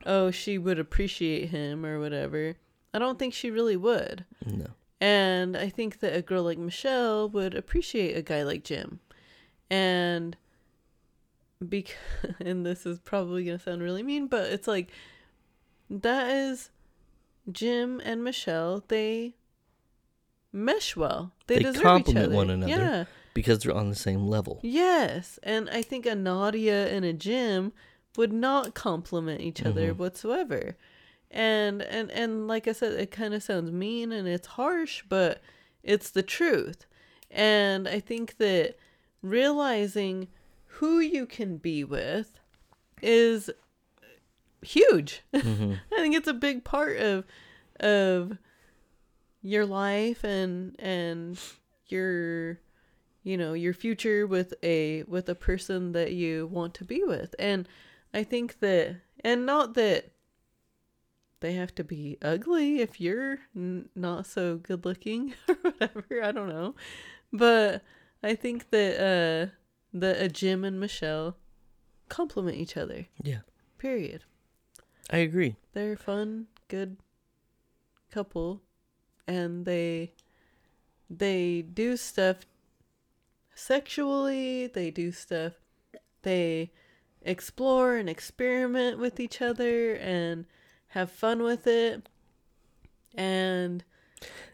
oh, she would appreciate him or whatever. I don't think she really would. no. And I think that a girl like Michelle would appreciate a guy like Jim. And because [LAUGHS] and this is probably going to sound really mean, but it's like that is Jim and Michelle, they mesh well. They, They deserve each complement other. one another. Yeah. Because they're on the same level. Yes, and I think a Nadia and a Jim would not complement each other Mhm. whatsoever. And and and like I said, it kind of sounds mean and it's harsh, but it's the truth. And I think that realizing who you can be with is huge. hmm [LAUGHS] I think it's a big part of of your life and and your you know your future with a with a person that you want to be with and i think that and not that they have to be ugly if you're n- not so good looking [LAUGHS] or whatever i don't know but i think that uh that a jim and michelle complement each other Yeah. period I agree. they're a fun, good couple, and they they do stuff sexually. They do stuff. They explore and experiment with each other and have fun with it. And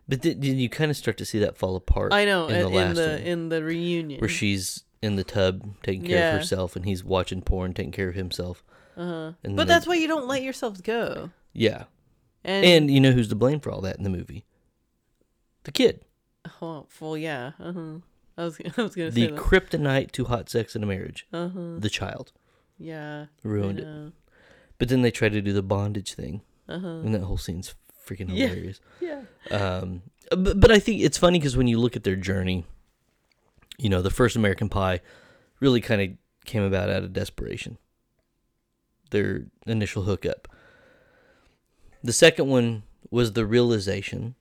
But did, did you kind of start to see that fall apart? I know in the in the, one? in the reunion where she's in the tub taking care Yeah. of herself and he's watching porn taking care of himself. uh-huh. and But then- that's why you don't let yourselves go. Yeah. And, And you know who's to blame for all that in the movie? The kid. oh, well, yeah. Uh-huh. I was [LAUGHS] I was gonna The say that. kryptonite to hot sex in a marriage. Uh-huh. The child. Yeah. Ruined it. But then they try to do the bondage thing. Uh-huh. And that whole scene's freaking Yeah. hilarious. [LAUGHS] Yeah. Um, but, but I think it's funny because when you look at their journey, you know, the first American Pie really kind of came about out of desperation. Their initial hookup. The second one was the realization.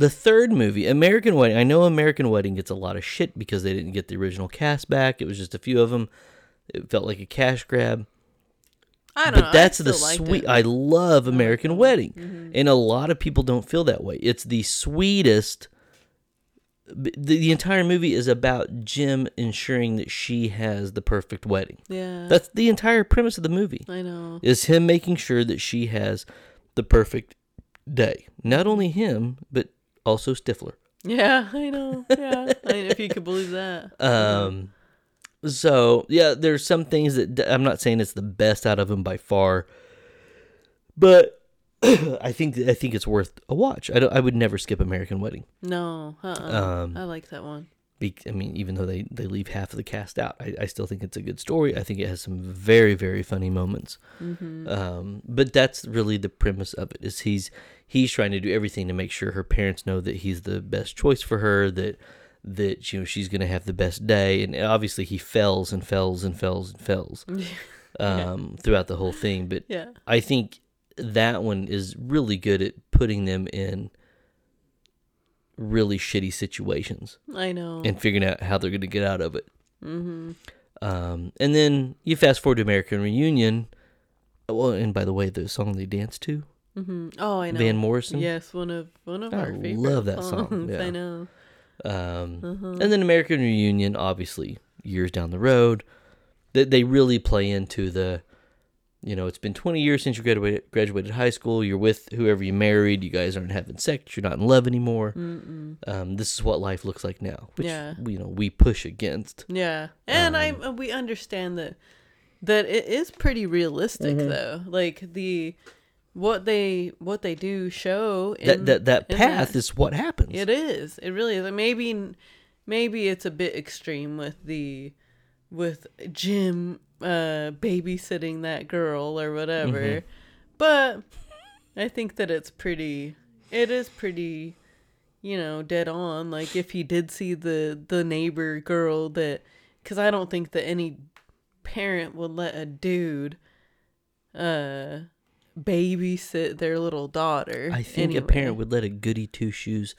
The third movie, American Wedding. I know American Wedding gets a lot of shit because they didn't get the original cast back. It was just a few of them. It felt like a cash grab. I don't But know. That's the sweet. I love American Wedding, Mhm. and a lot of people don't feel that way. It's the sweetest. The, the entire movie is about Jim ensuring that she has the perfect wedding. Yeah. That's the entire premise of the movie. I know. Is him making sure that she has the perfect day. Not only him, but also Stifler. Yeah, [LAUGHS] I know. Yeah. I mean, if you could believe that. Um, so yeah, there's some things that I'm not saying it's the best out of him by far, but [CLEARS THROAT] I think I think it's worth a watch. I don't, I would never skip American Wedding. No. Uh-uh. Um, I like that one. Be, I mean, even though they, they leave half of the cast out, I, I still think it's a good story. I think it has some very very funny moments. Mm-hmm. Um, but that's really the premise of it. Is he's he's trying to do everything to make sure her parents know that he's the best choice for her. That that you know she's gonna have the best day, and obviously he fails and fails and fails and fails [LAUGHS] um, throughout the whole thing. But yeah. I think that one is really good at putting them in really shitty situations I know. and figuring out how they're gonna get out of it. mm-hmm. Um, and then you fast forward to American Reunion. Well, and by the way, the song they dance to, Mm-hmm. Oh, I know. Van Morrison. Yes, one of one of I our favorite I love that song, yeah. I know. Um, Uh-huh. and then American Reunion, obviously, years down the road, that they really play into the, you know, it's been 20 years since you graduated graduated high school. You're with whoever you married. You guys aren't having sex. You're not in love anymore. Um, this is what life looks like now, which Yeah. you know we push against. Yeah, and I Um, uh, we understand that that it is pretty realistic Mm-hmm. though. Like the what they what they do show in, that that that path that- is what happens. It is. It really is. Maybe maybe it's a bit extreme with the with Jim uh babysitting that girl or whatever. Mm-hmm. But I think that it's pretty. It is pretty, you know, dead on. Like if he did see the the neighbor girl that, because I don't think that any parent would let a dude, uh, babysit their little daughter. I think a parent would let a goody two shoes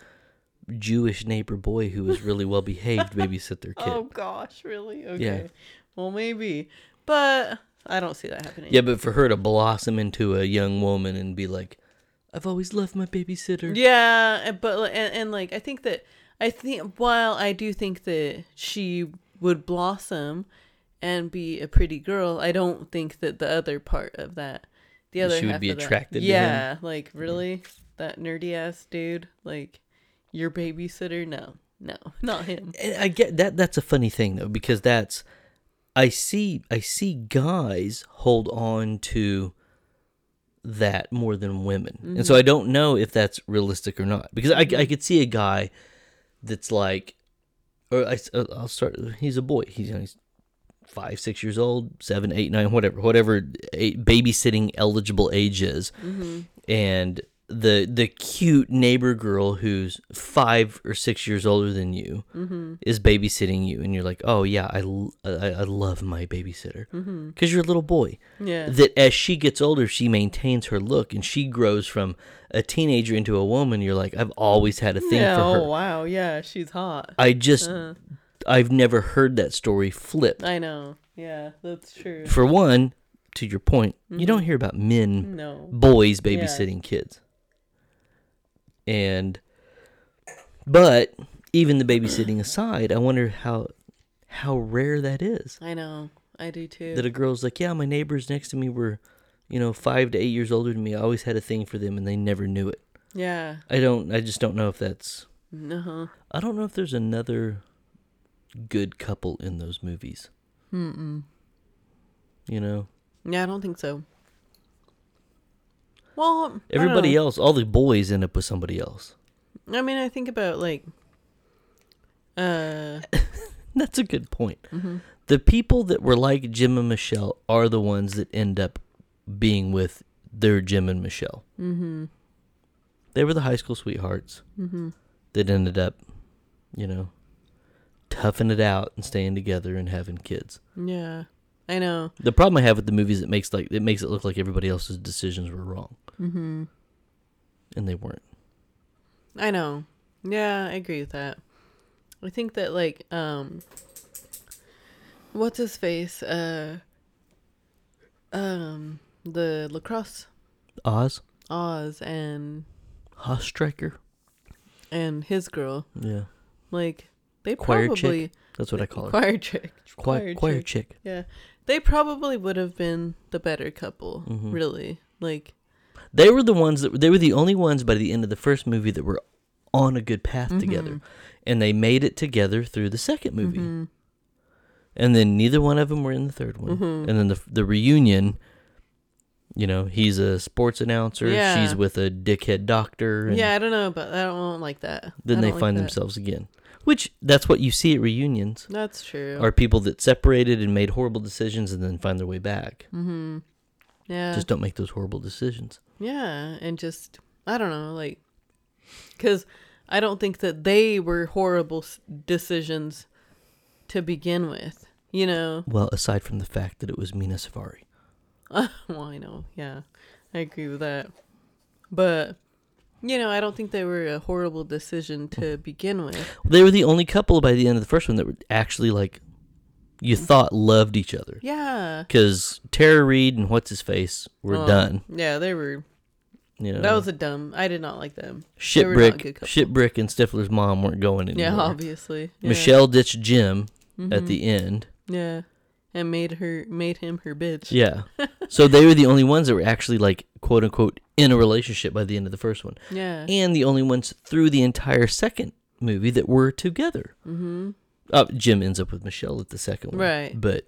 Jewish neighbor boy who was really well behaved babysit their [LAUGHS] oh, kid. Oh gosh, really? Okay. Yeah. Well, maybe, but I don't see that happening. Yeah, but for her to blossom into a young woman and be like, "I've always loved my babysitter." Yeah, but and, and like I think that I think while I do think that she would blossom and be a pretty girl, I don't think that the other part of that, the other she would be attracted yeah, like really that nerdy ass dude, like your babysitter? No, no, [LAUGHS] not him. And I get that. That's a funny thing though, because that's I see I see guys hold on to that more than women, and so mm-hmm. I don't know if that's realistic or not. Because I I mm-hmm. could see a guy that's like, or I, will start. He's a boy. He's, you know, he's five, six years old, seven, eight, nine, whatever, whatever a, babysitting eligible age is, mm-hmm. and the the cute neighbor girl who's five or six years older than you mm-hmm. is babysitting you, and you're like, oh yeah, I I love my babysitter mm-hmm. because you're a little boy. Yeah, That as she gets older, she maintains her look, and she grows from a teenager into a woman. You're like, I've always had a thing yeah. for her. Oh wow, yeah, she's hot. I just, Uh, I've never heard that story flipped. I know. Yeah, that's true. For one, to your point, you Mm-hmm. don't hear about men, No. boys babysitting kids. And, but even the babysitting aside, I wonder how, how rare that is. I know. I do too. That a girl's like, yeah, my neighbors next to me were, you know, five to eight years older than me. I always had a thing for them, and they never knew it. yeah. I don't. I just don't know if that's. Uh-huh. I don't know if there's another good couple in those movies. Mm-mm. You know, Yeah, I don't think so. Well, everybody else, all the boys end up with somebody else. I mean, I think about like, uh, [LAUGHS] That's a good point. mm-hmm. The people that were like Jim and Michelle are the ones that end up being with their Jim and Michelle. mm-hmm, They were the high school sweethearts mm-hmm. that ended up, you know, toughing it out and staying together and having kids. Yeah, I know. The problem I have with the movies, it makes like it makes it look like everybody else's decisions were wrong, Mm-hmm. and they weren't. I know. Yeah, I agree with that. I think that like, um, what's his face? Uh, um, the lacrosse Oz, Oz and Hoss and his girl, yeah, like they Choir chick? probably that's what I call her. choir chick, Choir, choir chick. Yeah, they probably would have been the better couple. Mhm. Really, like They were the ones that they were the only ones by the end of the first movie that were on a good path together, Mhm. and they made it together through the second movie. mhm, And then neither one of them were in the third one. Mhm. And then the the reunion, you know, he's a sports announcer. Yeah. She's with a dickhead doctor. And yeah, I don't know, but I don't like that. Then they like find that. themselves again, which that's what you see at reunions. That's true. Are people that separated and made horrible decisions and then find their way back. mm-hmm. Yeah. Just don't make those horrible decisions. Yeah, and just I don't know, like, because I don't think that they were horrible decisions to begin with. You know. Well, aside from the fact that it was Mena Suvari. [LAUGHS] well, I know. Yeah, I agree with that. But you know, I don't think they were a horrible decision to begin with. They were the only couple by the end of the first one that were actually like you thought loved each other. Yeah. Because Tara Reid and what's his face were Oh, done. Yeah, they were. You know, That was a dumb. I did not like them. they were not a Shitbreak. Shitbreak and Stifler's mom weren't going anymore. Yeah, obviously. Yeah. Michelle ditched Jim at Mhm. the end. Yeah, and made her made him her bitch. Yeah. [LAUGHS] so they were the only ones that were actually like quote unquote in a relationship by the end of the first one. Yeah. And the only ones through the entire second movie that were together. Mm-hmm. Uh, Jim ends up with Michelle at the second one. Right. But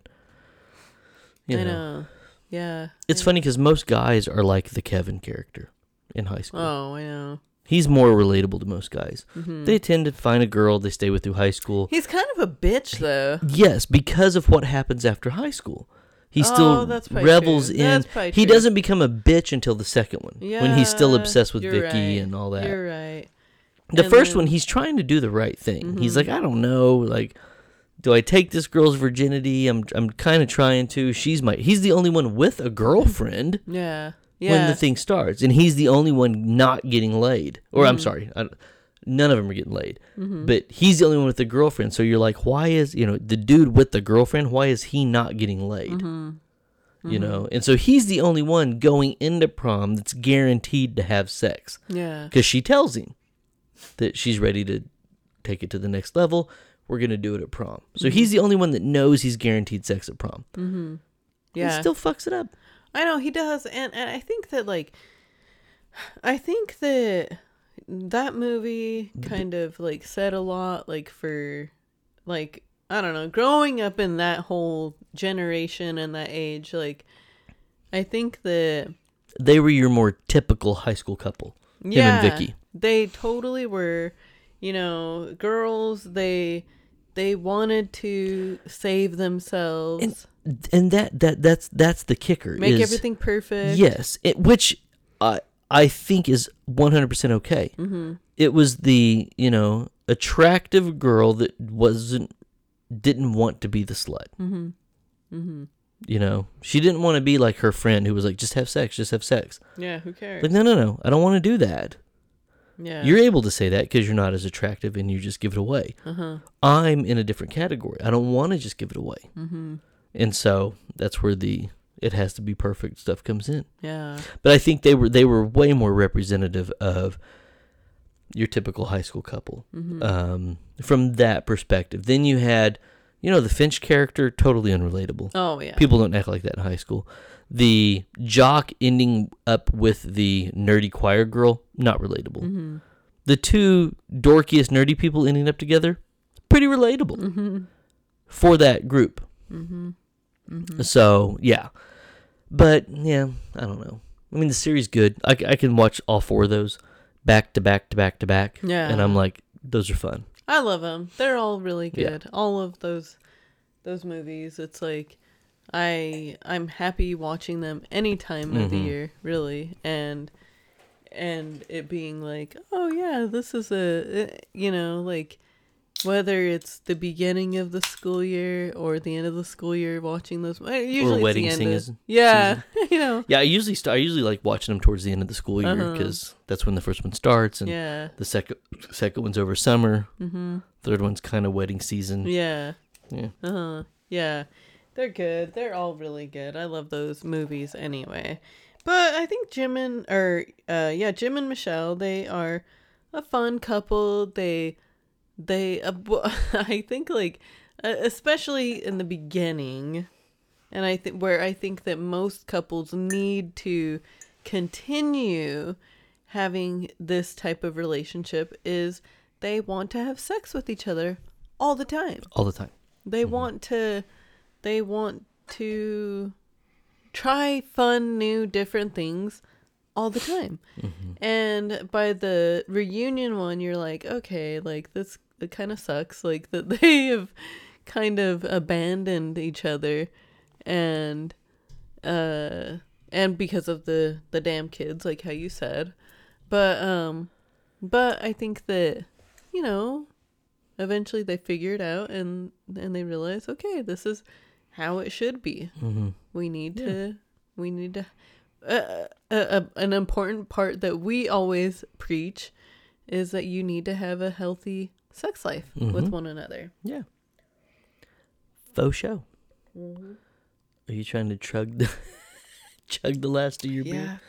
you I know, know. Yeah. it's funny because most guys are like the Kevin character in high school. Oh, I know. He's more relatable to most guys. hmm They tend to find a girl they stay with through high school. He's kind of a bitch, though. Yes, because of what happens after high school. He Oh, still revels true. in. He true. doesn't become a bitch until the second one, when he's still obsessed with Vicky right. and all that. You're right. the and first then- one, he's trying to do the right thing. He's Mhm. like, I don't know, like, do I take this girl's virginity? I'm, I'm kind of trying to. She's my. He's the only one with a girlfriend Yeah. Yeah. when the thing starts, and he's the only one not getting laid. Or I'm Mhm. sorry, I, none of them are getting laid. Mhm. But he's the only one with a girlfriend. So you're like, why is you know the dude with the girlfriend? Why is he not getting laid? Mhm. You know, and so he's the only one going into prom that's guaranteed to have sex Yeah. because she tells him that she's ready to take it to the next level. We're gonna do it at prom. So he's the only one that knows he's guaranteed sex at prom. Mm-hmm. He still fucks it up. I know he does, and and I think that like, I think that that movie kind of like said a lot, like for, like I don't know, growing up in that whole generation and that age, like, I think that They were your more typical high school couple. yeah, and Vicky. they totally were, you know, girls. They they wanted to save themselves, And that that that's that's the kicker. make is- everything perfect. Yes, it, which I I think is 100% okay. Mm-hmm. It was the, you know, attractive girl that wasn't didn't want to be the slut. Mm-hmm. Mm-hmm. You know, she didn't want to be like her friend who was like just have sex, just have sex. Yeah. Who cares? Like no, no, no. I don't want to do that. yeah. You're able to say that cuz you're not as attractive and you just give it away. Uh-huh. I'm in a different category. I don't want to just give it away. Mm-hmm. And so that's where the it has to be perfect stuff comes in. Yeah. But I think they were they were way more representative of your typical high school couple Mm-hmm. um, from that perspective. Then you had, you know, the Finch character totally unrelatable. oh yeah. People don't act like that in high school. The jock ending up with the nerdy choir girl, not relatable. Mm-hmm. The two dorkiest nerdy people ending up together, pretty relatable Mm-hmm. for that group. Mm-hmm. Mm-hmm. So yeah, but yeah, I don't know. I mean, the series good. I, I can watch all four of those back to back to back to back. Yeah. and I'm like, those are fun. I love them. They're all really Yeah. good. All of those those movies. It's like I I'm happy watching them any time of the Mhm. year, really. And and it being like, "Oh yeah, this is a uh, you know, like whether it's the beginning of the school year or the end of the school year watching those uh, usually it's wedding the end of- singers- Yeah, [LAUGHS] you know. Yeah, I usually start. I usually like watching them towards the end of the school year Uh-huh. because that's when the first one starts, and Yeah. the second second one's over summer. Mhm. Third one's kind of wedding season. Yeah. Yeah. Uh-huh. Yeah. They're good. They're all really good. I love those movies anyway. But I think Jim and or uh yeah, Jim and Michelle, they are a fun couple. They they uh, [LAUGHS] I think like especially in the beginning and I think where I think that most couples need to continue having this type of relationship is they want to have sex with each other all the time. all the time. They want to they want to try fun new different things all the time. And by the reunion one you're like, okay, like this it kind of sucks like that [LAUGHS] they have kind of abandoned each other and uh and because of the the damn kids like how you said. But um but I think that you know eventually they figure it out and and they realize okay this is how it should be hmm we need to we need to uh, uh, uh, an important part that we always preach is that you need to have a healthy sex life with Mhm. one another Yeah. Faux show. Mm-hmm. Are you trying to chug the [LAUGHS] chug the last of your beer?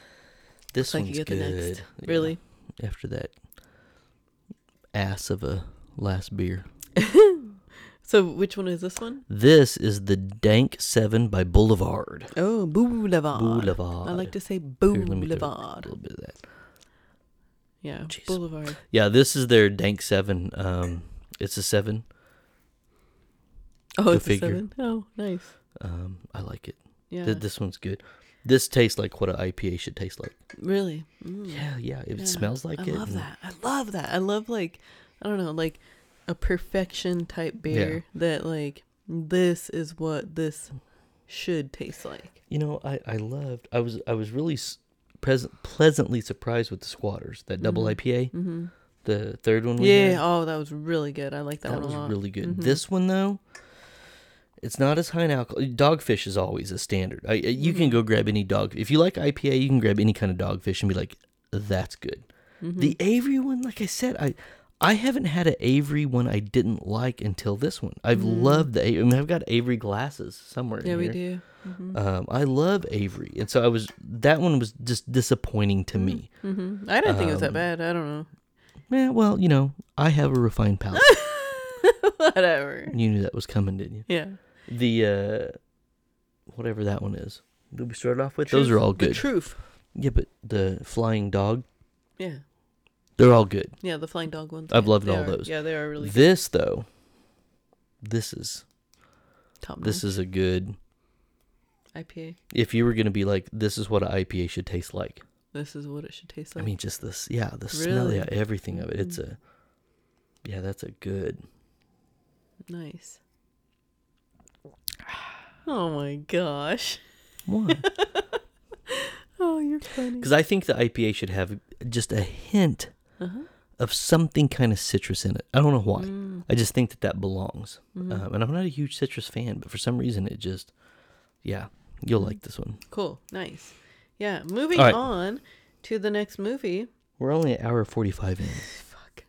This like one's you get good. the next Yeah, really After that ass of a last beer. [LAUGHS] so which one is this one? This is the Tank Seven by Boulevard. Oh, boulevard Boulevard. i like to say Boulevard. Here, let me throw boulevard A little bit of that. yeah Jeez. boulevard Yeah, this is their Tank Seven. Um, it's a seven. oh Go it's a figure. seven. Oh, nice Um, I like it. yeah Th- this one's good. This tastes like what an IPA should taste like. really Mm. Yeah, yeah. It Yeah, smells like I it. I love and- that. I love that. I love like I don't know, like a perfection type beer that like this is what this should taste like. You know, I I loved. I was I was really present, pleasantly surprised with the Squatters. That double IPA, Mm-hmm. the third one. We Yeah. had, Oh, that was really good. I like that, that one was a lot. really good. Mhm. This one though. It's not as high in alcohol. Dogfish is always a standard. I, you can Mhm. go grab any dog. If you like IPA, you can grab any kind of dogfish and be like, "That's good." Mhm. The Avery one, like I said, I I haven't had an Avery one I didn't like until this one. I've Mm. loved the. A- I mean, I've got Avery glasses somewhere. in yeah, we here. do. Mm-hmm. Um, I love Avery, and so I was. That one was just disappointing to me. Mm-hmm. I didn't think it was that Um, bad. I don't know. Yeah, well, you know, I have a refined palate. [LAUGHS] Whatever. you knew that was coming, didn't you? Yeah. The uh, whatever that one is. Did we start off with? Those are all The good. truth. yeah, but the flying dog, Yeah. They're all good. Yeah, the flying dog ones. I've loved all are- those. Yeah, they are really good. This though, this is Top this is a good. IPA. If you were gonna be like, this is what an IPA should taste like. This is what it should taste like. I mean, just this, yeah, the smell, yeah, everything of it. It's Mm. a, yeah, that's a good. nice. Oh my gosh. What? [LAUGHS] Oh, you're funny. Because I think the IPA should have just a hint Uh-huh. of something kind of citrus in it. I don't know why. Mm, I just think that that belongs. mhm. Um, and I'm not a huge citrus fan, but for some reason it just, yeah, you'll Mm. like this one. cool. Nice. Yeah. Moving right. on to the next movie. We're only an hour 45 in. Fuck.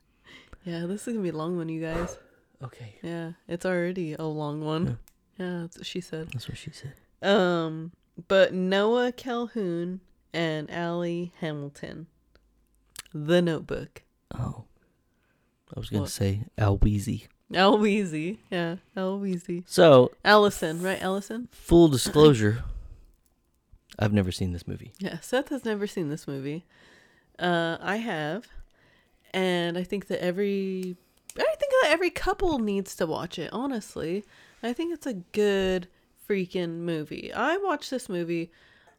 Yeah, this is gonna be a long one, you guys. [SIGHS] Okay. Yeah, it's already a long one. Yeah, that's what she said. That's what she said. Um, but Noah Calhoun and Allie Hamilton. The Notebook. Oh. I was going to say Al Weezy. Al Weezy. Yeah, Al Weezy. So, Allison, right? Allison? full disclosure, [CLEARS THROAT] I've never seen this movie. Yeah, Seth has never seen this movie. Uh, I have. And I think that every I think that every couple needs to watch it, honestly. I think it's a good freaking movie. I watched this movie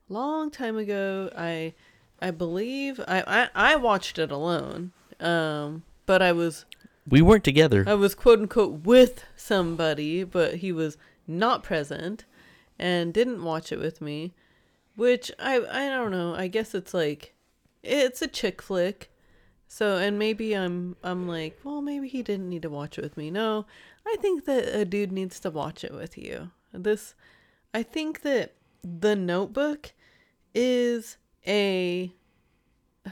a long time ago. I I believe I I, I watched it alone. Um but I was We weren't together. I was quote unquote with somebody, but he was not present and didn't watch it with me. Which I I don't know. I guess it's like it's a chick flick. So and maybe I'm I'm like, well maybe he didn't need to watch it with me. No, I think that a dude needs to watch it with you. This I think that The Notebook is a [SIGHS]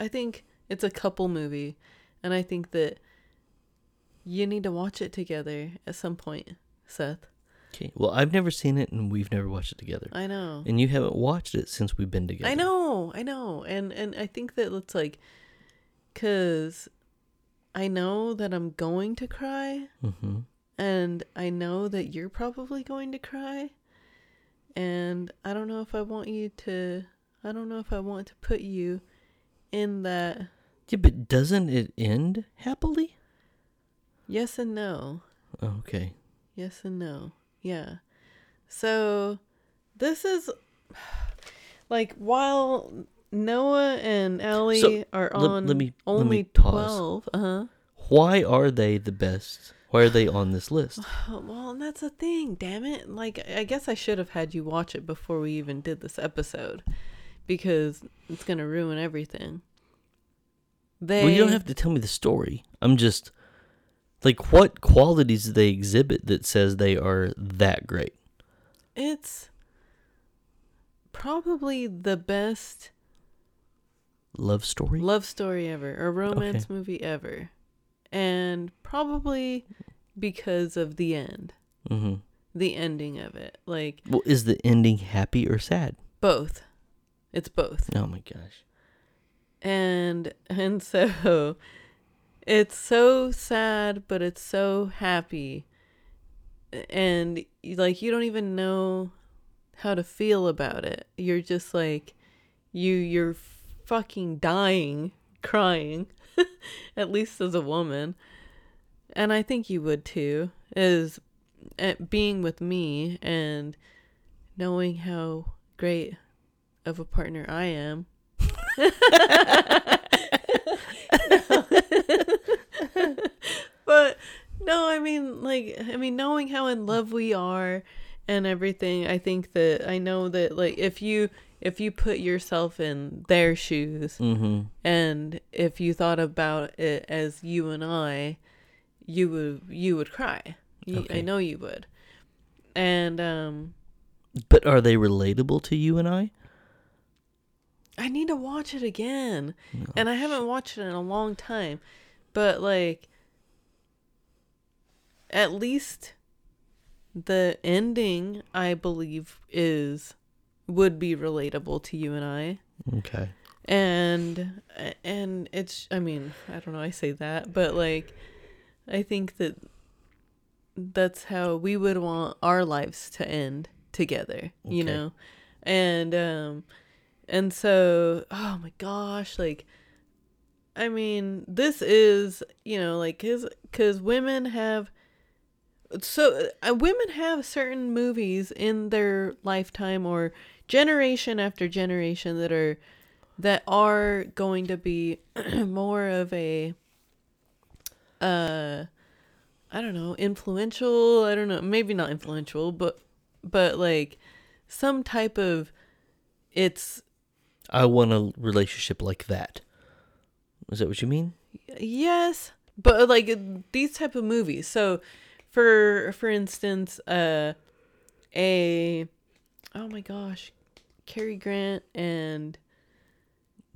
I think it's a couple movie and I think that you need to watch it together at some point, Seth. Okay. Well, I've never seen it and we've never watched it together. I know. And you haven't watched it since we've been together. I know. I know. And and I think that it's like cuz I know that I'm going to cry Mm-hmm. and I know that you're probably going to cry. And I don't know if I want you to I don't know if I want to put you in that Yeah, but doesn't it end happily? yes and no. Okay. Yes and no. Yeah. So this is [SIGHS] like while Noah and Ellie So, are let- on let me- let only me pause. 12. Uh-huh. Why are they the best? Why are they on this list? [SIGHS] Well, that's the thing, damn it. Like I guess I should have had you watch it before we even did this episode because it's going to ruin everything. They Well, you don't have to tell me the story. I'm just like, what qualities do they exhibit that says they are that great? It's probably the best Love story? love story ever or romance movie ever and probably because of the end mm-hmm. the ending of it like Well, is the ending happy or sad? both it's both. Oh my gosh. and and so it's so sad but it's so happy. And like you don't even know how to feel about it. You're just like you you're fucking dying crying [LAUGHS] at least as a woman. And i think you would too is at eh, being with me and knowing how great of a partner i am but no, I mean like I mean knowing how in love we are and everything. I think that I know that like if you if you put yourself in their shoes Mm-hmm. and if you thought about it as you and I, you would you would cry. You, I know you would. And um But are they relatable to you and I? I need to watch it again. No. And I haven't watched it in a long time. But like at least the ending I believe is would be relatable to you and I. Okay. And and it's I mean, I don't know I say that, but like I think that that's how we would want our lives to end together, you know. And um and so oh my gosh, like I mean, this is, you know, like cuz cuz women have so uh, women have certain movies in their lifetime or generation after generation that are that are going to be [CLEARS THROAT] more of a uh I don't know, influential, I don't know, maybe not influential, but but like some type of it's I want a relationship like that. Is that what you mean? yes, but like these type of movies. So for for instance, uh a oh my gosh, Cary Grant and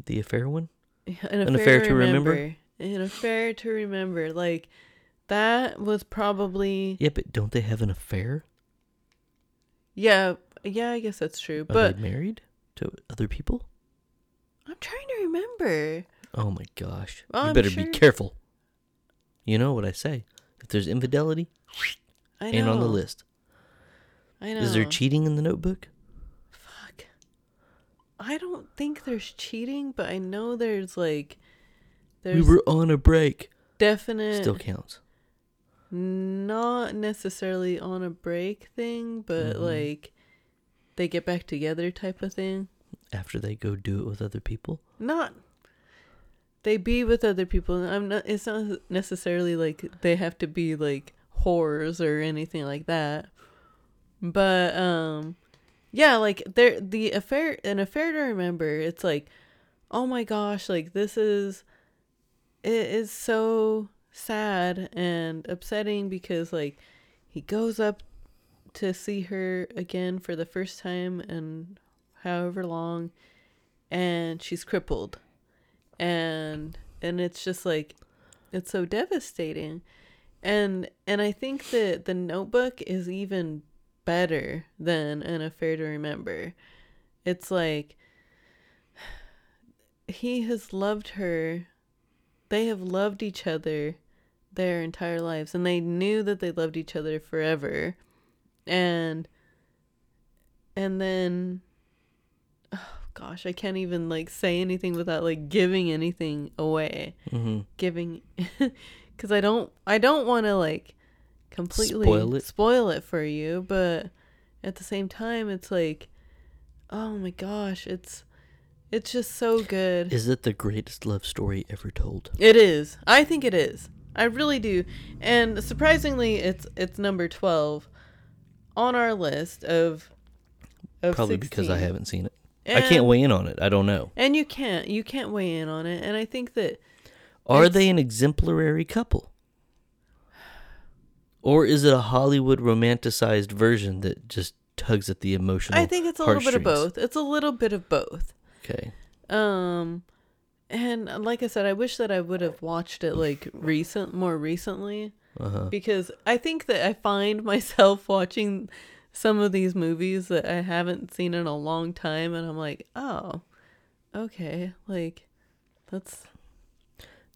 The affair one? [LAUGHS] an affair, An Affair to, remember. Remember? An affair to remember. Like that was probably Yeah, but don't they have an affair? yeah yeah I guess that's true. Are But married to other people? I'm trying to remember. Oh my gosh. Well, you I'm better sure- be careful. You know what I say. If there's infidelity, I know. ain't on the list. I know. Is there cheating in the notebook? Fuck. I don't think there's cheating, but I know there's like there's we were on a break. definite Still counts. not necessarily on a break thing, but Mhm. like they get back together type of thing. After they go do it with other people? Not they be with other people. I'm not it's not necessarily like they have to be like whores or anything like that. But um yeah, like there the affair an affair to remember, it's like oh my gosh, like this is it is so sad and upsetting because like he goes up to see her again for the first time in however long and she's crippled. And and it's just like it's so devastating. And and i think that the notebook is even better than an affair to remember. It's like he has loved her. They have loved each other their entire lives and they knew that they loved each other forever. And and then oh gosh i can't even like say anything without like giving anything away Mm-hmm. giving [LAUGHS] because i don't i don't want to like completely Spoil it? spoil it for you but at the same time it's like oh my gosh it's it's just so good Is it the greatest love story ever told? it is. I think it is. I really do. And surprisingly, it's it's number 12 on our list of of Probably because I haven't seen it. I can't weigh in on it. I don't know. And you can't you can't weigh in on it. And I think that Are they an exemplary couple? Or is it a Hollywood romanticized version that just tugs at the emotional? I think it's a little bit of both. It's a little bit of both. Okay. Um and like I said, I wish that I would have watched it like recent more recently. Uh-huh. because I think that I find [LAUGHS] myself watching some of these movies that I haven't seen in a long time, and I'm like, oh, okay, like that's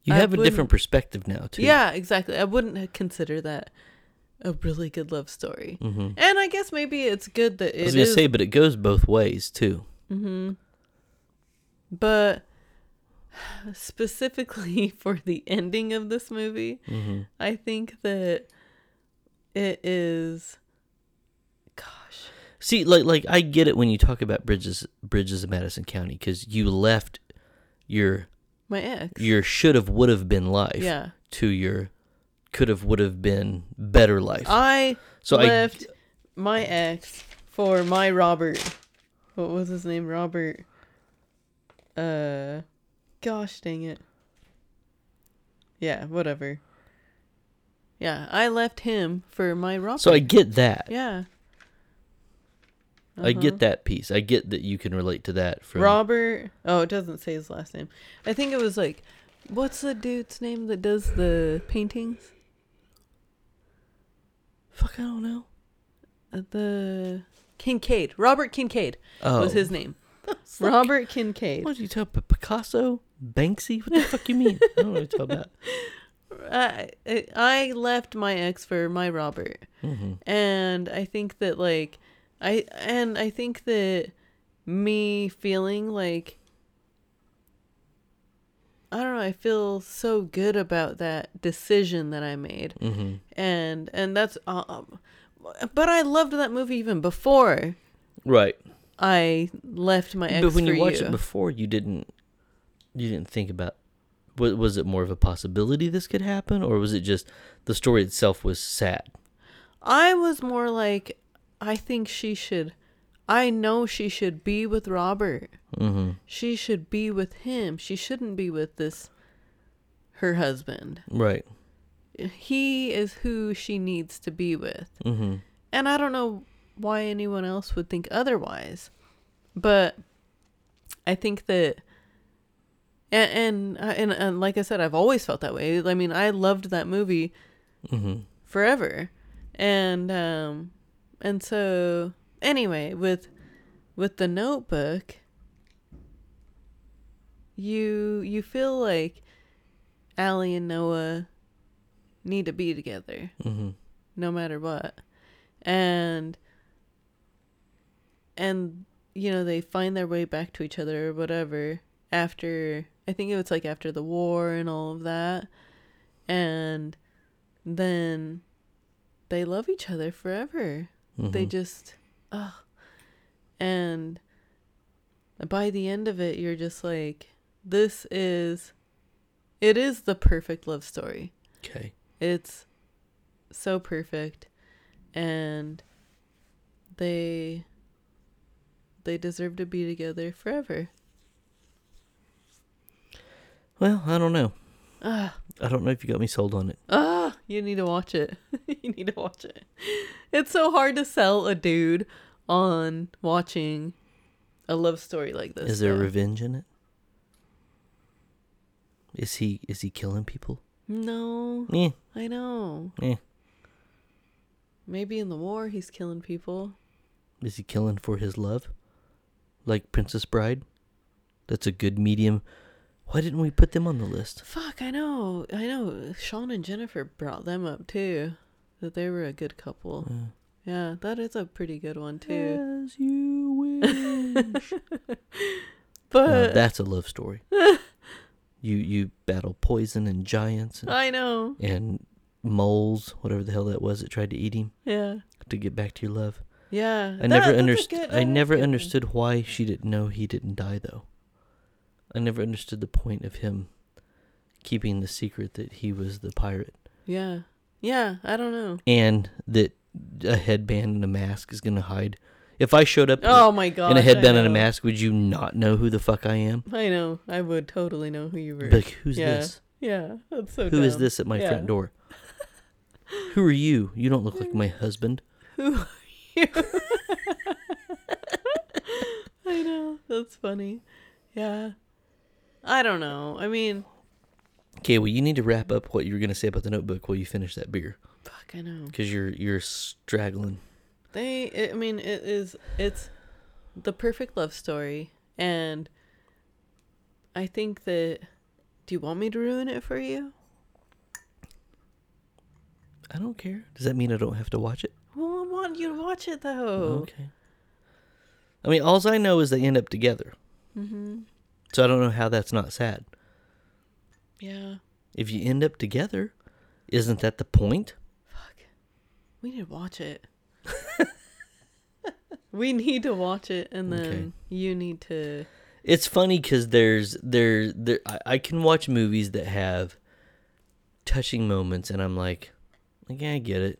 You I have a different perspective now, too. yeah, exactly. I wouldn't consider that a really good love story, hmm and I guess maybe it's good that I was gonna say, but it goes both ways too. Mm-hmm. But [SIGHS] specifically [LAUGHS] for the ending of this movie, hmm I think that it is. See, like, like I get it when you talk about bridges, bridges of Madison County, because you left your My ex. your should have would have been life yeah. to your could have would have been better life. I so I left my ex for my Robert. What was his name? Robert. Uh, gosh dang it. Yeah, whatever. Yeah, I left him for my Robert. So I get that. yeah. I Uh-huh. get that piece. I get that you can relate to that from Robert. Oh, it doesn't say his last name. I think it was like, what's the dude's name that does the paintings? Fuck, I don't know. Uh, the Kincaid. Robert Kincaid Oh, was his name. [LAUGHS] Like, Robert Kincaid. What did you tell Picasso? Banksy? What the fuck you mean? I don't know what you're talking about. [LAUGHS] I I- I left my ex for my Robert, hmm and I think that like I and I think that me feeling like I don't know. I feel so good about that decision that I made. hmm and and that's um but i loved that movie even before Right. i left my ex but when for you watched you. it before, you didn't you didn't think about was, was it more of a possibility this could happen or was it just the story itself was sad? i was more like i think she should i know she should be with robert hmm she should be with him she shouldn't be with this her husband Right. he is who she needs to be with hmm And I don't know why anyone else would think otherwise. But I think that and and and, and like I said I've always felt that way. I mean, I loved that movie hmm forever. And um and so anyway, with with the notebook you you feel like Allie and Noah need to be together hmm no matter what. And and you know, they find their way back to each other or whatever after I think it was like after the war and all of that. And then they love each other forever. They Mhm. just oh and by the end of it you're just like this is it is the perfect love story. Okay. It's so perfect and they they deserve to be together forever. Well, I don't know. [SIGHS] I don't know if you got me sold on it. ah, you need to watch it. [LAUGHS] you need to watch it. It's so hard to sell a dude on watching a love story like this. Is there though. revenge in it? Is he is he killing people? No, Yeah. I know. Yeah. Maybe in the war he's killing people. Is he killing for his love? Like Princess Bride? That's a good medium. Why didn't we put them on the list? Fuck, I know. I know. Sean and Jennifer brought them up too. That they were a good couple. Uh, Yeah, that is a pretty good one too. As you wish. [LAUGHS] Now, But that's a love story. [LAUGHS] you you battle poison and giants and, I know. and moles, whatever the hell that was that tried to eat him Yeah. to get back to your love. Yeah. I That- never understood. I never a good one. understood why she didn't know he didn't die though. I never understood the point of him keeping the secret that he was the pirate Yeah. Yeah, I don't know. and that a headband and a mask is gonna hide. If I showed up Oh my god. in a headband and a mask, would you not know who the fuck I am? I know. I would totally know who you were. Like, who's yeah. this? Yeah. That's so Who is dumb. this at my Yeah. front door? Who are you? You don't look like my [LAUGHS] husband. Who are you? [LAUGHS] I know. That's funny. Yeah. I don't know. I mean, Okay, well, you need to wrap up what you were gonna say about the notebook while you finish that beer, fuck, I know. because you're you're straggling. They, it, I mean, it is, it's the perfect love story. And I think that, do you want me to ruin it for you? I don't care. Does that mean I don't have to watch it? Well, I want you to watch it though. Okay. I mean, all I know is they end up together, Mm-hmm. So I don't know how that's not sad. Yeah. If you end up together, isn't that the point? Fuck. We need to watch it. [LAUGHS] we need to watch it, and then Okay. you need to. It's funny because there's there there I, I can watch movies that have touching moments, and I'm like, like yeah, I get it.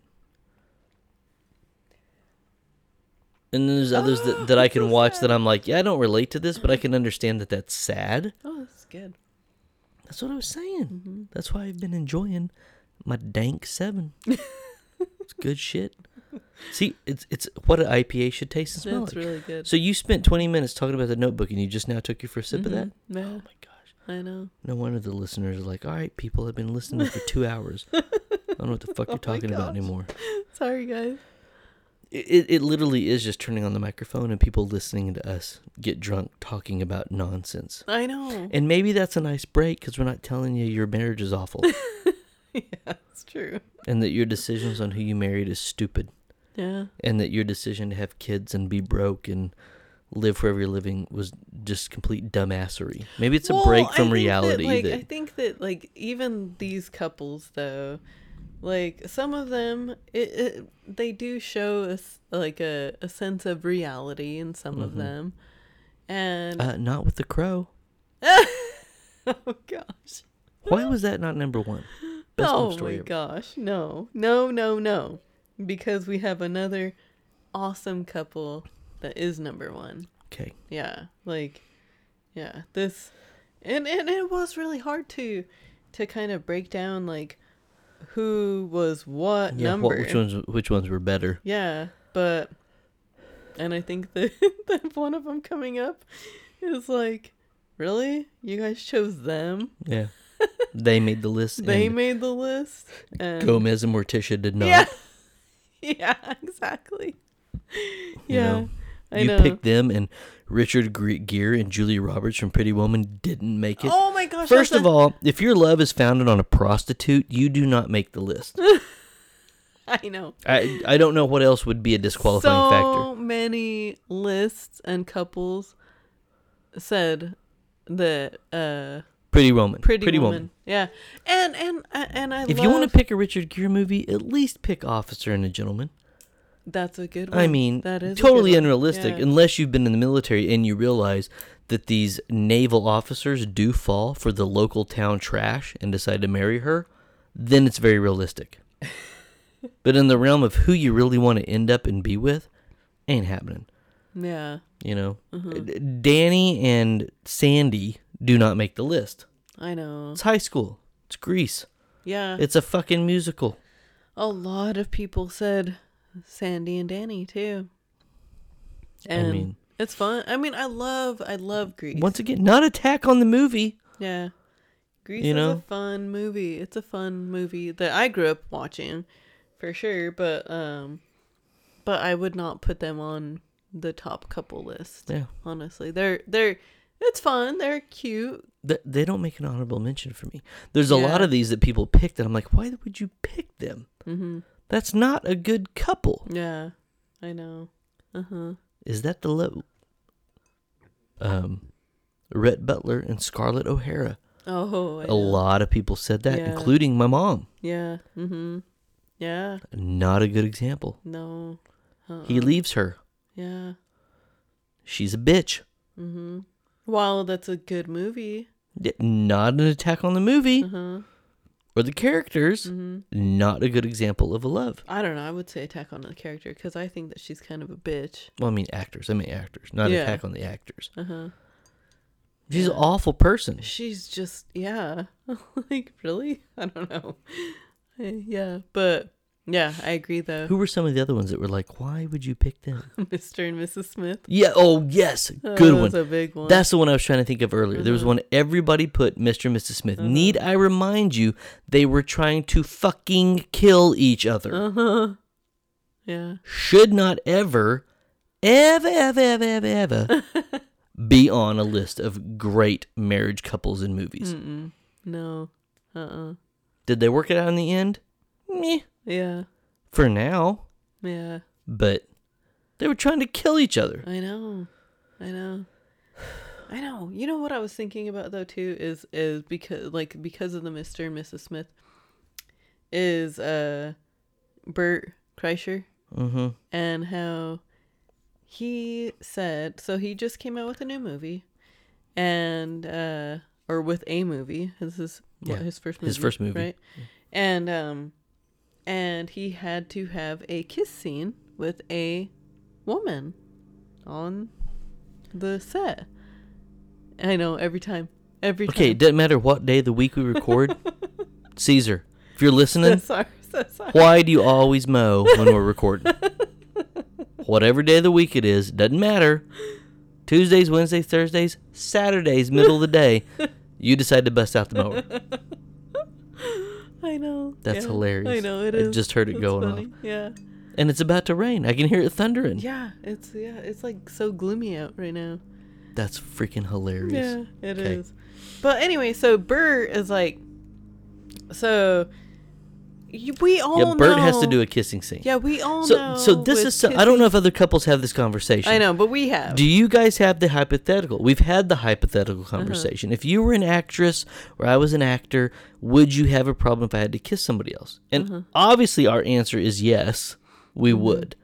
And then there's others that, that I can So watch sad. that I'm like, yeah, I don't relate to this, but I can understand that that's sad. Oh, that's good. That's what I was saying. Mm-hmm. That's why I've been enjoying my Tank Seven. [LAUGHS] it's good shit. See, it's it's what an IPA should taste and smell like. That's like. really good. So you spent 20 minutes talking about the notebook, and you just now took your first sip of that. Mhm. Yeah, Oh my gosh! I know. No wonder the listeners are like, "All right, people have been listening for two [LAUGHS] hours. I don't know what the fuck Oh you're my talking about anymore." [LAUGHS] Sorry, guys. It, it it literally is just turning on the microphone and people listening to us get drunk talking about nonsense. I know. And maybe that's a nice break because we're not telling you your marriage is awful [LAUGHS] yeah, it's true. and that your decisions on who you married is stupid Yeah. and that your decision to have kids and be broke and live wherever you're living was just complete dumbassery. Maybe it's a Well, break from reality. That, like, that, I think that like even these couples though, like some of them, it, it they do show us like a, a sense of reality in some of Mhm. them, and uh, not with the crow. [LAUGHS] oh gosh, Why was that not number one? Best oh my ever. gosh, no, no, no, no, because we have another awesome couple that is number one. Okay. yeah like yeah this and and it was really hard to to kind of break down like who was what Yeah, number what, which ones which ones were better? yeah but and i think that, [LAUGHS] that one of them coming up is like really you guys chose them Yeah. [LAUGHS] they made the list. they made the list and Gomez and Morticia did not. yeah [LAUGHS] yeah exactly You yeah know, i you know picked them, and Richard Gere and Julia Roberts from Pretty Woman didn't make it. oh my gosh First of a- all, if your love is founded on a prostitute, you do not make the list. [LAUGHS] i know I I don't know what else would be a disqualifying factor. so many lists and couples said that uh Pretty Woman. pretty, woman. yeah and and and i If love you want to pick a Richard Gere movie, at least pick Officer and a Gentleman. That's a good one I mean, that is totally unrealistic Yeah. unless you've been in the military and you realize that these naval officers do fall for the local town trash and decide to marry her. Then it's very realistic. [LAUGHS] but in the realm of who you really want to end up and be with, ain't happening. yeah You know, mhm. Danny and Sandy do not make the list. i know It's high school. It's Grease. yeah It's a fucking musical. a lot of people said sandy and danny too and I mean, it's fun i mean i love i love grease once again, not attack on the movie. Yeah. Grease You is know? a fun movie. It's a fun movie that I grew up watching for sure, but um but I would not put them on the top couple list. Yeah. Honestly. They're they're it's fun. They're cute. Th- they don't make an honorable mention for me. There's a lot of these that people picked, and I'm like, why would you pick them? Mhm. That's not a good couple. Yeah. I know. Uh-huh. Is that the low? Um, Rhett Butler and Scarlett O'Hara. Oh, I A know. lot of people said that, Yeah. including my mom. Yeah. Mm-hmm. Yeah. Not a good example. No. Uh-uh. He leaves her. Yeah. She's a bitch. Mm Mhm. While that's a good movie. Not an attack on the movie Uh-huh. Or the characters. Mhm. Not a good example of a love. I don't know. I would say attack on the character because I think that she's kind of a bitch. Well, I mean actors. I mean actors, not Yeah. attack on the actors. Uh huh. She's an awful person. She's just yeah. [LAUGHS] like really? I don't know. [LAUGHS] Yeah, but yeah, I agree though. Who were some of the other ones that were like, why would you pick them? [LAUGHS] Mr. and Mrs. Smith. Yeah. Oh, yes. Oh, Good one. was a big one. That's the one I was trying to think of earlier. There was Mhm. one everybody put Mr. and Mrs. Smith. Uh-huh. Need I remind you, they were trying to fucking kill each other. uh huh. Yeah. Should not ever, ever, ever, ever, ever, ever [LAUGHS] be on a list of great marriage couples in movies. Mm-mm. No. Uh. uh Did they work it out in the end? Meh. Yeah. For now. Yeah. But they were trying to kill each other. I know. I know. I know. You know what I was thinking about though too is is because like because of the Mr. and Mrs. Smith is uh Bert Kreischer Mm-hmm. and how he said so he just came out with a new movie and uh or with a movie this is what, Yeah, his first movie his first movie. right and um and he had to have a kiss scene with a woman on the set. I know every time. Every time Okay, it doesn't matter what day of the week we record. [LAUGHS] Caesar, if you're So listening, sorry. So sorry. why do you always mow when we're recording? [LAUGHS] Whatever day of the week it is, doesn't matter. Tuesdays, Wednesdays, Thursdays, Saturdays, middle of the day, you decide to bust out the mower. [LAUGHS] I know. That's Yeah, hilarious. I know it I just heard it It's going funny. Yeah. And it's about to rain. I can hear it thundering. Yeah. It's yeah. It's like so gloomy out right now. That's freaking hilarious. Yeah, it is. But anyway, so Bert is like, so we all Yeah, Bert has to do a kissing scene. Yeah, we all so know. so this is so, I don't know if other couples have this conversation. I know, but we have. Do you guys have the hypothetical? We've had the hypothetical Uh-huh. conversation. If you were an actress or I was an actor, would you have a problem if I had to kiss somebody else? And Uh-huh. obviously, our answer is yes, we Mm-hmm. would.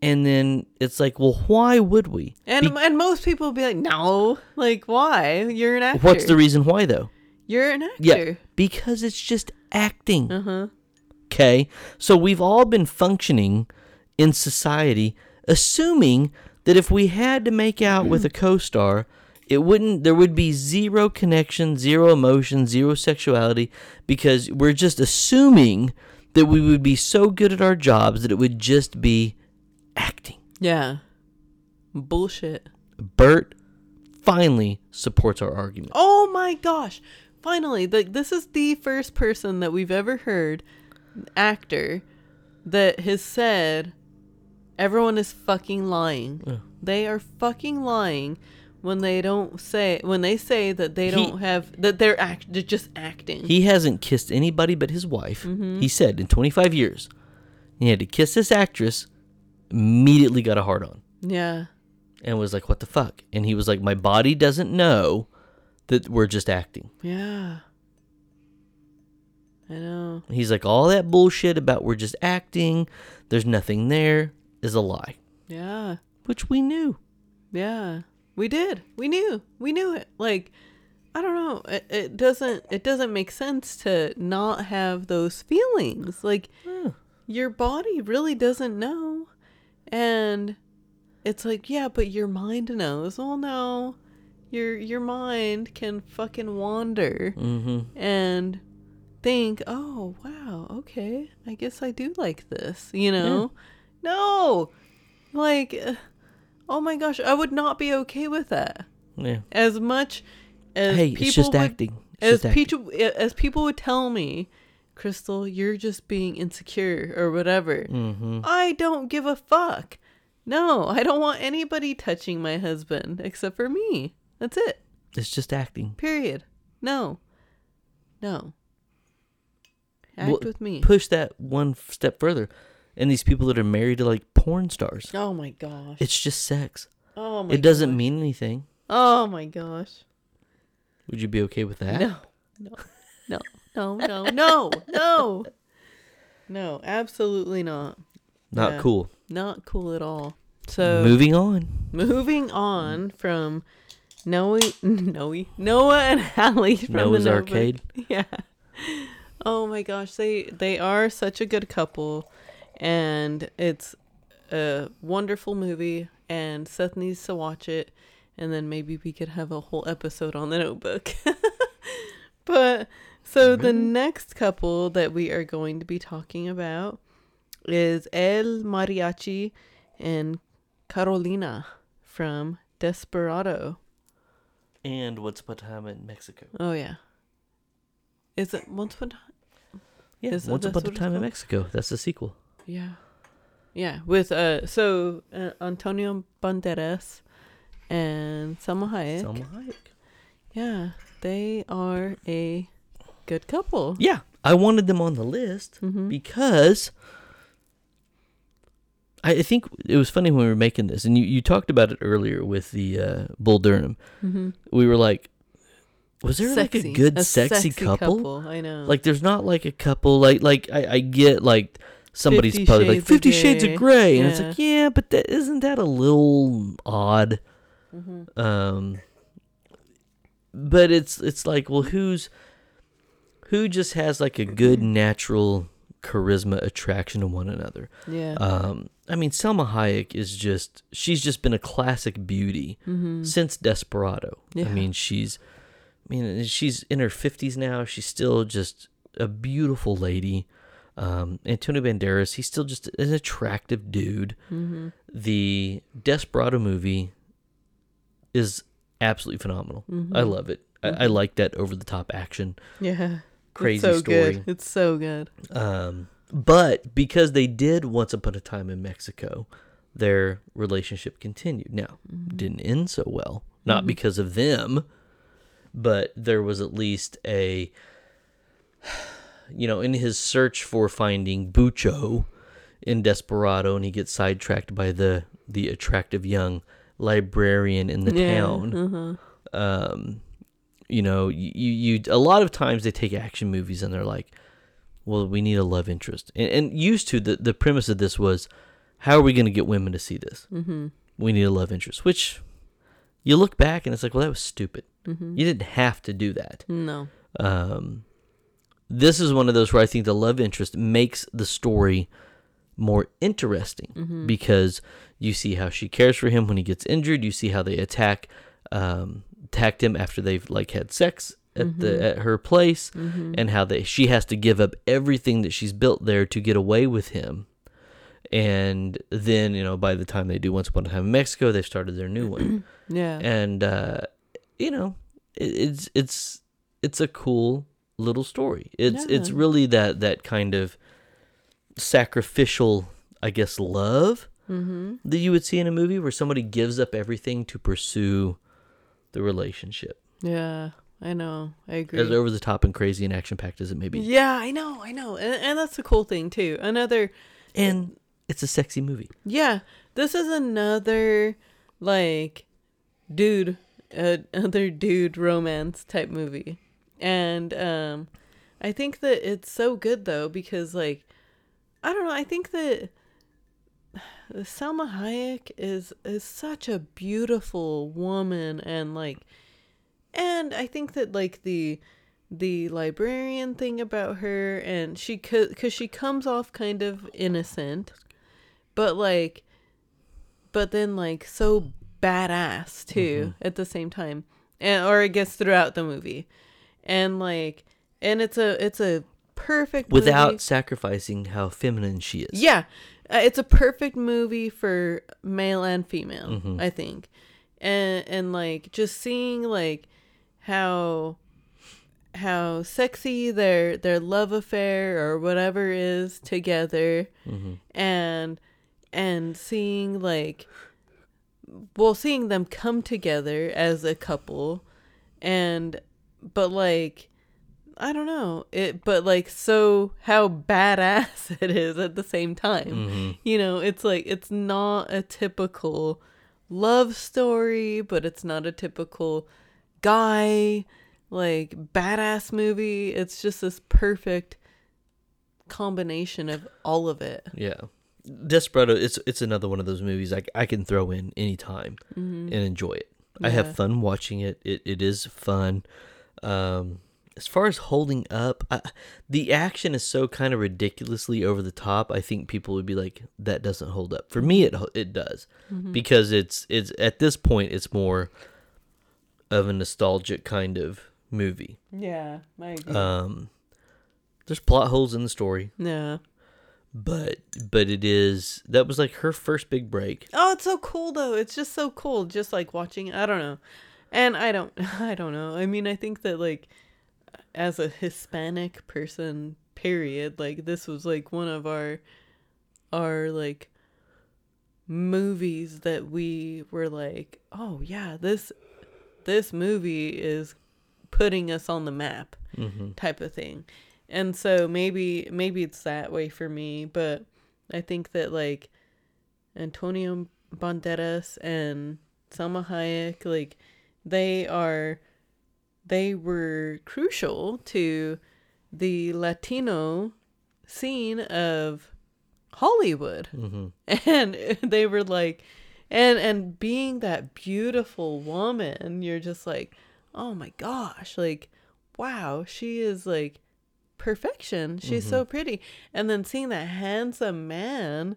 And then it's like, well, why would we? and Be- and most people will be like, no, like why? You're an actor. what's the reason why, though? You're an actor. Yeah, because it's just acting. Uh huh. Okay. So we've all been functioning in society assuming that if we had to make out with a co star, it wouldn't, there would be zero connection, zero emotion, zero sexuality because we're just assuming that we would be so good at our jobs that it would just be acting. Yeah. Bullshit. Bert finally supports our argument. Oh my gosh! Finally, like this is the first person that we've ever heard, actor, that has said, everyone is fucking lying. Yeah. They are fucking lying when they don't say when they say that they He- don't have that they're act they're just acting. He hasn't kissed anybody but his wife. Mm-hmm. He said in 25 years, he had to kiss this actress, immediately got a hard on. yeah. and was like, "What the fuck?" And he was like, "My body doesn't know that we're just acting." Yeah. I know. He's like, "All that bullshit about we're just acting, there's nothing there, is a lie," Yeah. which we knew. Yeah, we did. We knew. We knew it. Like, I don't know. It, it doesn't. It doesn't make sense to not have those feelings. Like, your body really doesn't know, and it's like, yeah, but your mind knows. Well, no, your your mind can fucking wander Mm-hmm. and think, oh wow, okay, I guess I do like this. You know? No, like, uh, oh my gosh, I would not be okay with that. Yeah. As much as Hey, people it's just would, acting. It's as just acting. people as people would tell me, Crystal, you're just being insecure or whatever. Mm-hmm. I don't give a fuck. No, I don't want anybody touching my husband except for me. That's it. It's just acting. Period. No. No. Act Well, with me. Push that one step further, and these people that are married to like porn stars, oh my gosh. it's just sex. oh my It doesn't gosh. mean anything. Oh my gosh. Would you be okay with that? No. No. No. No. No. No. No. No, absolutely not. Not Yeah. cool. Not cool at all. So Moving on. moving on from Noe [LAUGHS] Noe Noah and Hallie from Noah's the Arcade. [LAUGHS] Yeah. Oh my gosh, they they are such a good couple, and it's a wonderful movie. And Seth needs to watch it, and then maybe we could have a whole episode on the Notebook. [LAUGHS] but so the next couple that we are going to be talking about is El Mariachi and Carolina from Desperado. And Once Upon a Time in Mexico. Oh yeah. Is it once upon a time? That- Once Upon a Time in? Mexico. That's the sequel. Yeah. Yeah, with uh so uh, Antonio Banderas and Salma Hayek. Selma Hayek. Yeah, they are a good couple. Yeah, I wanted them on the list Mhm. because I I think it was funny when we were making this, and you, you talked about it earlier with the uh, Bull Durham. Mm-hmm. We were like, was there like a good sexy, couple? I know. Like, there's not like a couple like like I, I get like somebody's Fifty probably like Shades of Fifty Shades of Grey, and it's like yeah, but that isn't that a little odd? Mhm. Um, but it's it's like well, who's who just has like a good [CLEARS THROAT] natural charisma, attraction to one another. Yeah. Um, I mean, Selma Hayek is just, she's just been a classic beauty since Desperado. Mm-hmm. Yeah. I mean, she's, I mean, she's in her 50s now. She's still just a beautiful lady. Um, Antonio Banderas, he's still just an attractive dude. Mm-hmm. The Desperado movie is absolutely phenomenal. Mm-hmm. I love it. I, I like that over the top action, yeah. crazy it's so story. Good. It's so good. Um, but because they did once upon a time in Mexico, their relationship continued. Now, didn't end so well, not because of them, but there was at least a, you know, in his search for finding Bucho in Desperado, and he gets sidetracked by the the attractive young librarian in the Yeah, town uh-huh. um, you know, you, you a lot of times they take action movies and they're like, well, we need a love interest. And, and used to the the premise of this was, how are we going to get women to see this? Mm-hmm. We need a love interest. Which you look back and it's like, well, that was stupid. Mm-hmm. You didn't have to do that. No. Um, this is one of those where I think the love interest makes the story more interesting Mm-hmm. because you see how she cares for him when he gets injured. You see how they attack um, attacked him after they've like had sex at the at her place, Mm-hmm. and how they she has to give up everything that she's built there to get away with him. And then you know by the time they do Once Upon a Time in Mexico, they've started their new one [CLEARS THROAT] Yeah. and uh, you know it, it's it's it's a cool little story it's it's really that that kind of sacrificial i guess love mm-hmm. that you would see in a movie where somebody gives up everything to pursue the relationship Yeah. I know. I agree. as over the top and crazy and action packed as it may be Yeah, I know, I know. And, and that's the cool thing too. Another and it's a sexy movie yeah, this is another like dude uh, another dude romance type movie. And um I think that it's so good though because like I don't know, I think that Salma Hayek is is such a beautiful woman and like and I think that like the the librarian thing about her and she could cuz she comes off kind of innocent but like but then like so badass too at the same time and or I guess throughout the movie and like and it's a it's a perfect without movie. sacrificing how feminine she is Yeah, uh, it's a perfect movie for male and female. Mm-hmm. I think, and and like just seeing like how how sexy their their love affair or whatever is together, Mm-hmm. and and seeing like well seeing them come together as a couple and but like I don't know it, but like so how badass [LAUGHS] it is at the same time. Mm-hmm. You know, it's like it's not a typical love story, but it's not a typical guy like badass movie. It's just this perfect combination of all of it. Yeah. Desperado, it's it's another one of those movies I, I can throw in anytime and enjoy it. I have fun watching it. It it is fun. Um, as far as holding up, I, the action is so kind of ridiculously over the top. I think people would be like, "That doesn't hold up." For me, it it does because it's it's at this point it's more of a nostalgic kind of movie. Yeah, I agree. Um, there's plot holes in the story yeah. But but it is that was like her first big break Oh, it's so cool though. It's just so cool just like watching I don't know. And I don't [LAUGHS] I don't know. I mean, I think that like as a Hispanic person, period, like this was like one of our our like movies that we were like, "Oh, yeah, this this movie is putting us on the map." mm-hmm. type of thing. And so maybe maybe it's that way for me, but I think that like Antonio Banderas and Salma Hayek like they are they were crucial to the Latino scene of Hollywood. Mm-hmm. [LAUGHS] And they were like and and being that beautiful woman, you're just like, "Oh my gosh, like wow, she is like perfection. She's so pretty. And then seeing that handsome man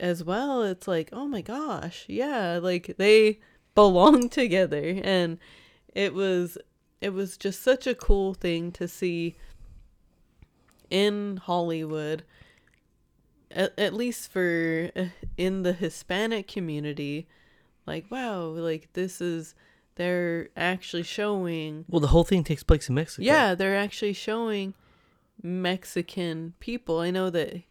as well, it's like, oh my gosh, yeah, like they [LAUGHS] belong together. And it was it was just such a cool thing to see in Hollywood at, at least for uh, in the Hispanic community like wow like this is they're actually showing Well, the whole thing takes place in Mexico. yeah they're actually showing Mexican people I know that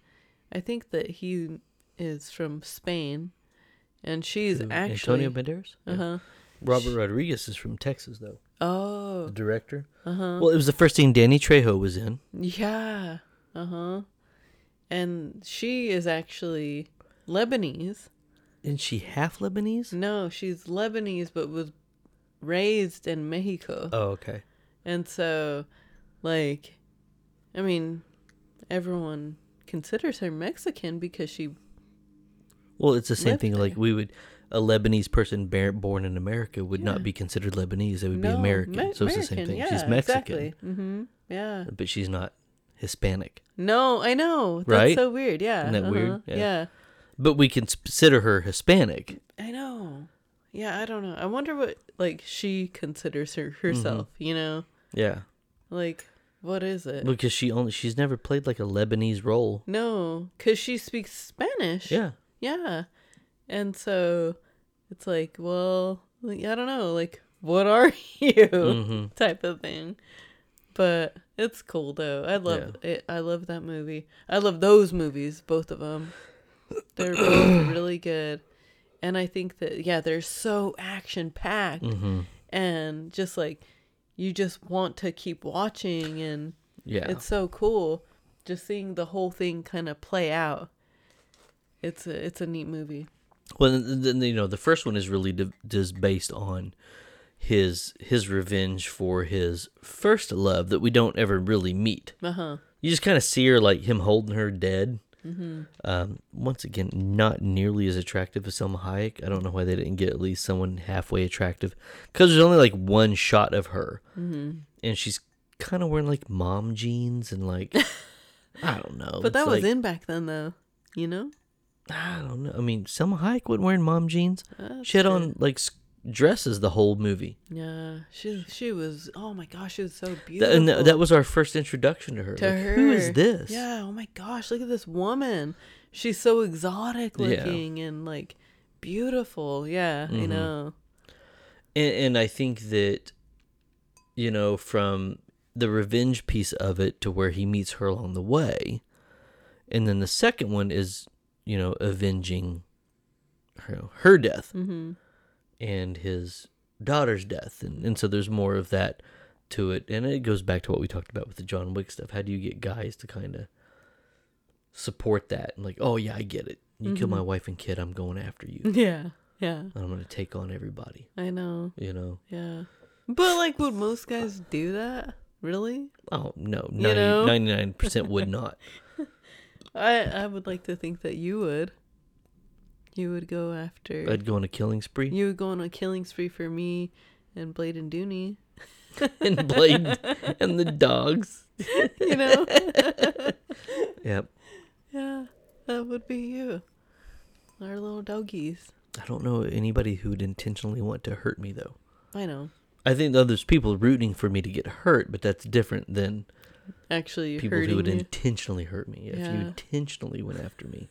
I think that he is from Spain and she's Who, actually Antonio Banderas. Uh-huh Robert Rodriguez is from Texas, though. oh The director. uh-huh Well, it was the first thing Danny Trejo was in. Yeah. Uh huh. And she is actually Lebanese. Isn't she half Lebanese? No, she's Lebanese, but was raised in Mexico. Oh, okay. And so, like, I mean, everyone considers her Mexican because she. Well, it's the same thing. Like we would, a Lebanese person born in America would Yeah. not be considered Lebanese. They would be American. Me- so it's the same thing. Yeah, she's Mexican, Exactly. Mm-hmm. Yeah. but she's not Hispanic. No, I know. That's Right? so weird. Yeah. Isn't that weird? uh-huh, Yeah. yeah. But we can consider her Hispanic. I know. Yeah, I don't know. I wonder what like she considers her herself, Mm-hmm. you know? Yeah, Like what is it? because she only she's never played like a Lebanese role. No, cuz she speaks Spanish. Yeah, Yeah. And so it's like, well, like, I don't know, like what are [LAUGHS] you? hmm type of thing. But it's cool though. I love it. I love that movie. I love those movies, both of them. They're both [COUGHS] really good. And I think that yeah, they're so action packed hmm and just like you just want to keep watching and yeah. it's so cool just seeing the whole thing kind of play out. It's a it's a neat movie. Well, then, then, you know, the first one is really de- just based on his his revenge for his first love that we don't ever really meet. Uh-huh. You just kind of see her like him holding her dead. Mm-hmm. Um, once again, not nearly as attractive as Salma Hayek. I don't know why they didn't get at least someone halfway attractive, because there's only like one shot of her, Mm-hmm. and she's kind of wearing like mom jeans and like [LAUGHS] I don't know. But that was like- in back then though, you know? I don't know. I mean, Salma Hayek wasn't wearing mom jeans. That's She had true. on like dresses the whole movie. Yeah, she she was. Oh my gosh, she was so beautiful. and th- that was our first introduction to her. to Like, her. Who is this? Yeah. Oh my gosh, look at this woman. She's so exotic Yeah. looking and like beautiful. Yeah, I Mhm. know. And, and I think that, you know, from the revenge piece of it to where he meets her along the way, and then the second one is, you know, avenging her, her death Mm-hmm. And his daughter's death, and and so there's more of that to it, and it goes back to what we talked about with the John Wick stuff. How do you get guys to kind of support that and like, oh yeah, I get it. You kill my Mhm. wife and kid, I'm going after you. [LAUGHS] Yeah, yeah. and I'm gonna take on everybody. I know. You know. Yeah, but like, would most guys do that? Really? Oh no, You know? 99 percent would not. [LAUGHS] I I would like to think that you would. You would go after. I'd go on a killing spree. you would go on a killing spree for me and Blade and Dooney. [LAUGHS] and Blade and the dogs. [LAUGHS] You know. [LAUGHS] Yep. Yeah, that would be you. Our little doggies. I don't know anybody who would intentionally want to hurt me though. I know. I think there's people rooting for me to get hurt, but that's different than Actually, people who would you. intentionally hurt me. If you intentionally went after me,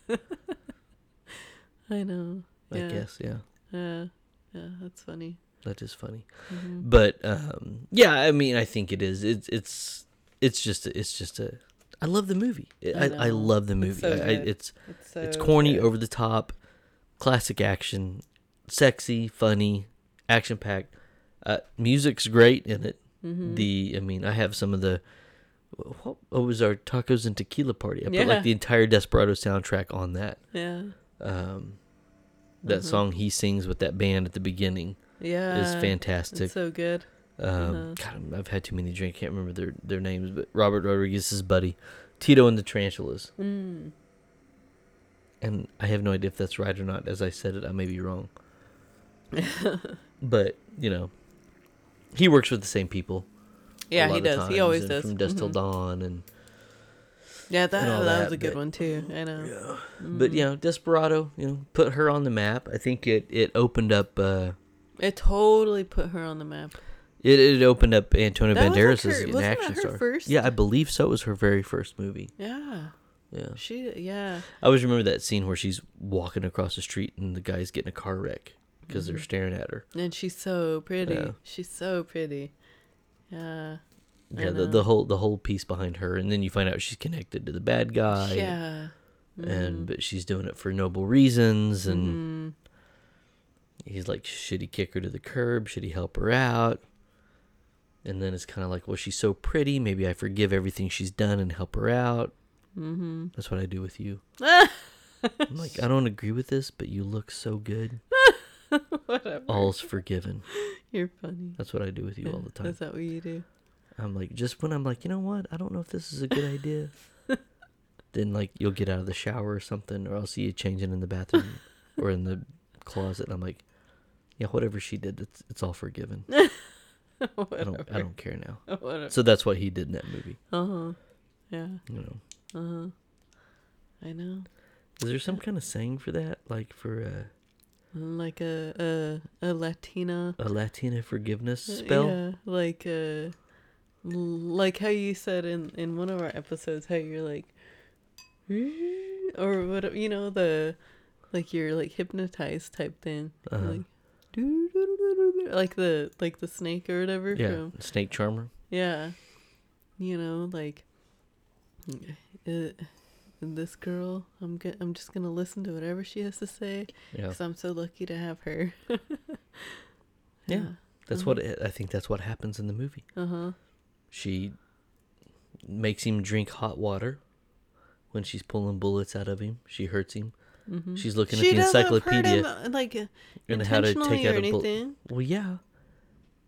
I know. I Yeah. guess, yeah, Yeah. Yeah, that's funny. that is funny. hmm But um, yeah, I mean, I think it is. It's it's it's just it's just a. I love the movie. I, I I, love the It's movie. so I, it's It's so it's corny, good. over the top, classic action, sexy, funny, action packed. Uh, music's great in it. Mhm. The I mean, I have some of the what, what was our tacos and tequila party? I put like the entire Desperado soundtrack on that. Yeah. Um, that Mhm. song he sings with that band at the beginning Yeah. is fantastic. It's so good. Um, Uh-huh. God, I've had too many drinks. I can't remember their their names, but Robert Rodriguez's buddy, Tito and the Tarantulas. Mm. And I have no idea if that's right or not. As I said it, I may be wrong. [LAUGHS] but you know, he works with the same people. Yeah, he does. He always does. From Dusk Till Mhm. Dawn and Yeah, that that, was a good but- one too. I know. but you know Desperado, you know, put her on the map. I think it it opened up. uh It totally put her on the map. It, it opened up Antonio That was like Banderas her- as an action star. first? Yeah, I believe so. It was her very first movie. Yeah, Yeah, she. Yeah, I always remember that scene where she's walking across the street and the guy's getting a car wreck because they're staring at her. and she's so pretty. Yeah. She's so pretty. Yeah. Yeah, the, the whole the whole piece behind her, and then you find out she's connected to the bad guy. yeah. and but she's doing it for noble reasons, and Mhm. he's like, should he kick her to the curb? Should he help her out? And then it's kind of like, well, she's so pretty. Maybe I forgive everything she's done and help her out. Mhm. That's what I do with you. [LAUGHS] I'm like, I don't agree with this, but you look so good. [LAUGHS] Whatever. All's forgiven. You're funny. That's what I do with you all the [LAUGHS] time. Is that what you do? I'm like, just when I'm like, you know what? I don't know if this is a good idea. [LAUGHS] then like you'll get out of the shower or something, or I'll see you changing in the bathroom [LAUGHS] or in the closet. And I'm like, yeah, whatever she did, it's it's all forgiven. [LAUGHS] I don't I don't care now. Whatever. So that's what he did in that movie. Uh huh. Yeah. You know, Uh huh. I know. is there some kind of saying for that, like for a, Like a a a Latina a Latina forgiveness Uh, spell? Yeah, like uh, like how you said in in one of our episodes, how you're like, or what you know the, like you're like hypnotized type thing, Uh-huh. like, like the like the snake or whatever. Yeah, From, snake charmer. yeah, you know like, uh, this girl, I'm go- I'm just gonna listen to whatever she has to say Yeah, because I'm so lucky to have her. [LAUGHS] Yeah. that's what it, I think. That's what happens in the movie. Uh huh. She makes him drink hot water when she's pulling bullets out of him. She hurts him. Mm-hmm. She's looking she at the encyclopedia him, uh, like uh, and how to intentionally take or out a bullet. anything. Well, yeah,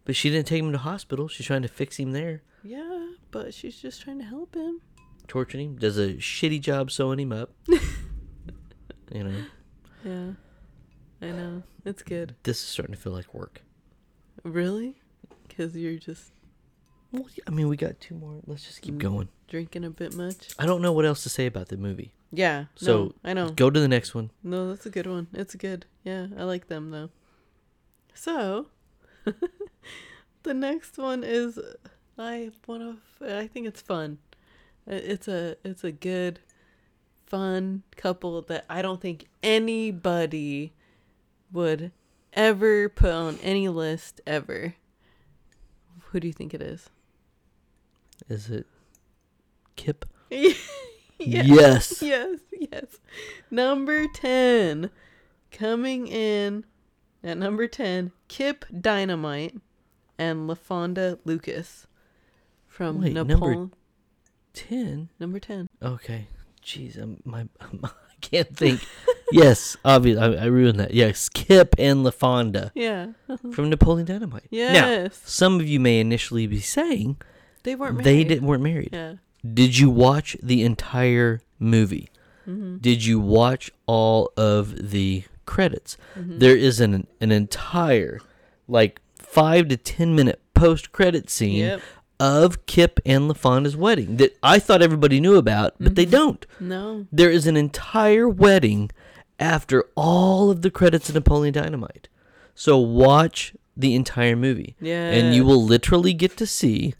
but she didn't take him to hospital. She's trying to fix him there, Yeah, but she's just trying to help him. torturing him. Does a shitty job sewing him up. [LAUGHS] you know, Yeah, I know. It's good. this is starting to feel like work. Really? Because you're just Well, yeah, I mean, we got two more. Let's just keep going. drinking a bit much. I don't know what else to say about the movie. Yeah. So no, I know. Go to the next one. No, that's a good one. It's good. Yeah, I like them though. So, [LAUGHS] the next one is I one of I think it's fun. It's a it's a good fun couple that I don't think anybody would ever put on any list ever. Who do you think it is? Is it Kip? [LAUGHS] yes. Yes. [LAUGHS] Yes, yes. Number 10. Coming in at number 10, Kip Dynamite and LaFawnduh Lucas from Wait, number- Napoleon. Ten. Number 10. Okay. Jeez, I'm, my [LAUGHS] I can't think. yes, obviously, I, I ruined that. Yes, Kip and LaFawnduh Yeah. from Napoleon Dynamite. Yes. Now, Yes. some of you may initially be saying they weren't married. they didn't weren't married. Yeah. Did you watch the entire movie? Mm-hmm. Did you watch all of the credits? Mm-hmm. There is an an entire like five to ten minute post credit scene Yep. of Kip and LaFawnduh's wedding that I thought everybody knew about, but Mm-hmm. they don't. No. There is an entire wedding after all of the credits of Napoleon Dynamite. So watch the entire movie. Yeah. And you will literally get to see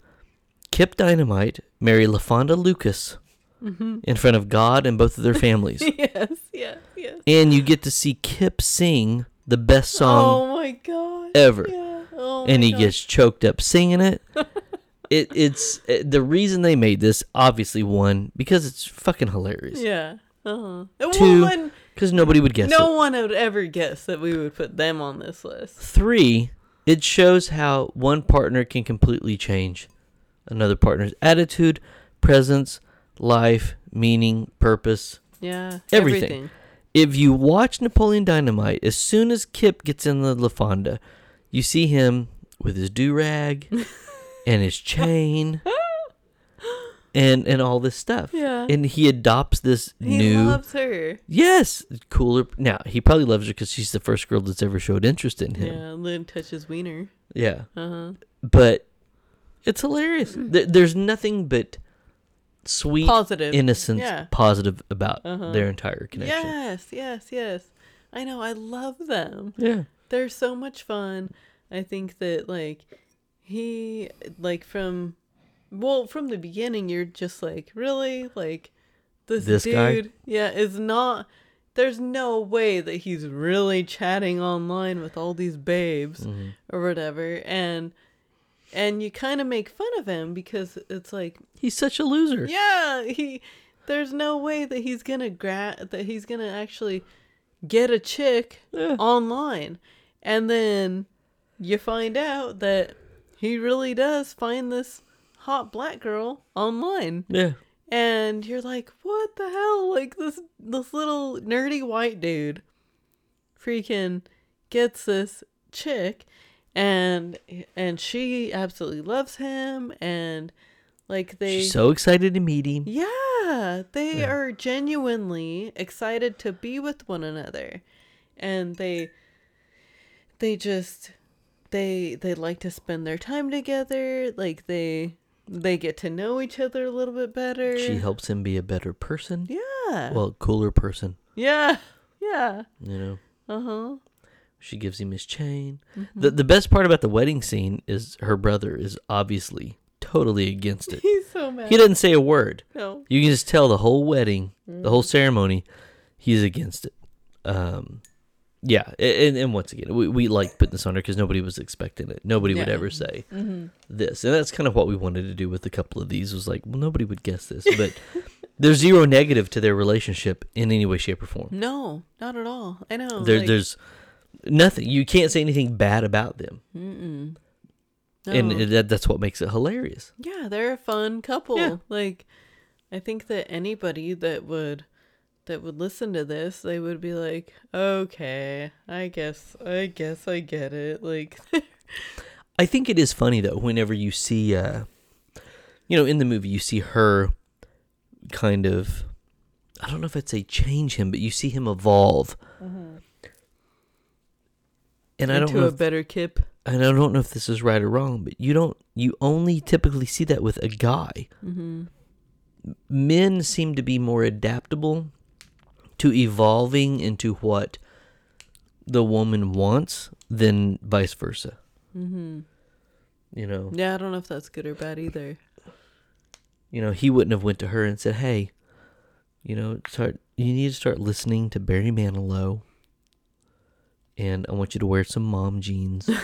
Kip Dynamite marry LaFawnduh Lucas in front of God and both of their families. [LAUGHS] yes, yes, yes. and you get to see Kip sing the best song oh my god. ever. Yeah. Oh and he God. gets choked up singing it. [LAUGHS] it it's it, the reason they made this obviously one because it's fucking hilarious. Yeah. Uh huh. Two, Because nobody would guess no it. one would ever guess that we would put them on this list. Three, it shows how one partner can completely change another partner's attitude, presence, life, meaning, purpose. Yeah. Everything. If you watch Napoleon Dynamite, as soon as Kip gets in the LaFawnduh, you see him with his do rag [LAUGHS] and his chain [LAUGHS] and and all this stuff. Yeah. And he adopts this He new He loves her. yes cooler. Now he probably loves her because she's the first girl that's ever showed interest in him. Yeah. Lynn touches wiener. Yeah, Uh huh. but It's hilarious. There, there's nothing but sweet Positive. innocence, Yeah. positive about Uh-huh. their entire connection. Yes, yes, yes. I know. I love them. Yeah. They're so much fun. I think that like he like from well from the beginning you're just like really like this, This guy? dude yeah is not there's no way that he's really chatting online with all these babes Mm-hmm. or whatever and and you kind of make fun of him because it's like He's such a loser. yeah, he there's no way that he's gonna gra- that he's gonna actually get a chick Yeah. online, and then you find out that he really does find this hot black girl online, Yeah. and you're like, what the hell? Like this this little nerdy white dude, freaking gets this chick, and and she absolutely loves him, and like they She's so excited to meet him. yeah, they Yeah. are genuinely excited to be with one another. And they they just they they like to spend their time together, like they they get to know each other a little bit better. She helps him be a better person. Yeah. Well, cooler person, yeah. [LAUGHS] Yeah. you know. Uh-huh. She gives him his chain. Mm-hmm. The the best part about the wedding scene is her brother is obviously totally against it. [LAUGHS] He's so mad. he doesn't say a word. no. You can just tell the whole wedding, the Mm-hmm. whole ceremony, he's against it. Um, yeah, and, and once again, we, we like putting this on her because nobody was expecting it. Nobody would ever say Mm-hmm. this, and that's kind of what we wanted to do with a couple of these. Was like, well, nobody would guess this, but [LAUGHS] there's zero negative to their relationship in any way, shape, or form. No, not at all. I know. there, like- there's nothing. You can't say anything bad about them, Mm-mm. and No. it, that, that's what makes it hilarious. Yeah, they're a fun couple. Yeah. Like I think that anybody that would that would listen to this, they would be like, "Okay, I guess I guess I get it." Like [LAUGHS] I think it is funny though whenever you see uh you know in the movie you see her kind of I don't know if I'd say change him but you see him evolve. And I don't know a if, better kip. and I don't know if this is right or wrong but you don't you only typically see that with a guy. Mm-hmm. Men seem to be more adaptable to evolving into what the woman wants than vice versa. Mm-hmm. You know. Yeah, I don't know if that's good or bad either. you know, he wouldn't have went to her and said, "Hey, you know, start you need to start listening to Barry Manilow, and I want you to wear some mom jeans [LAUGHS]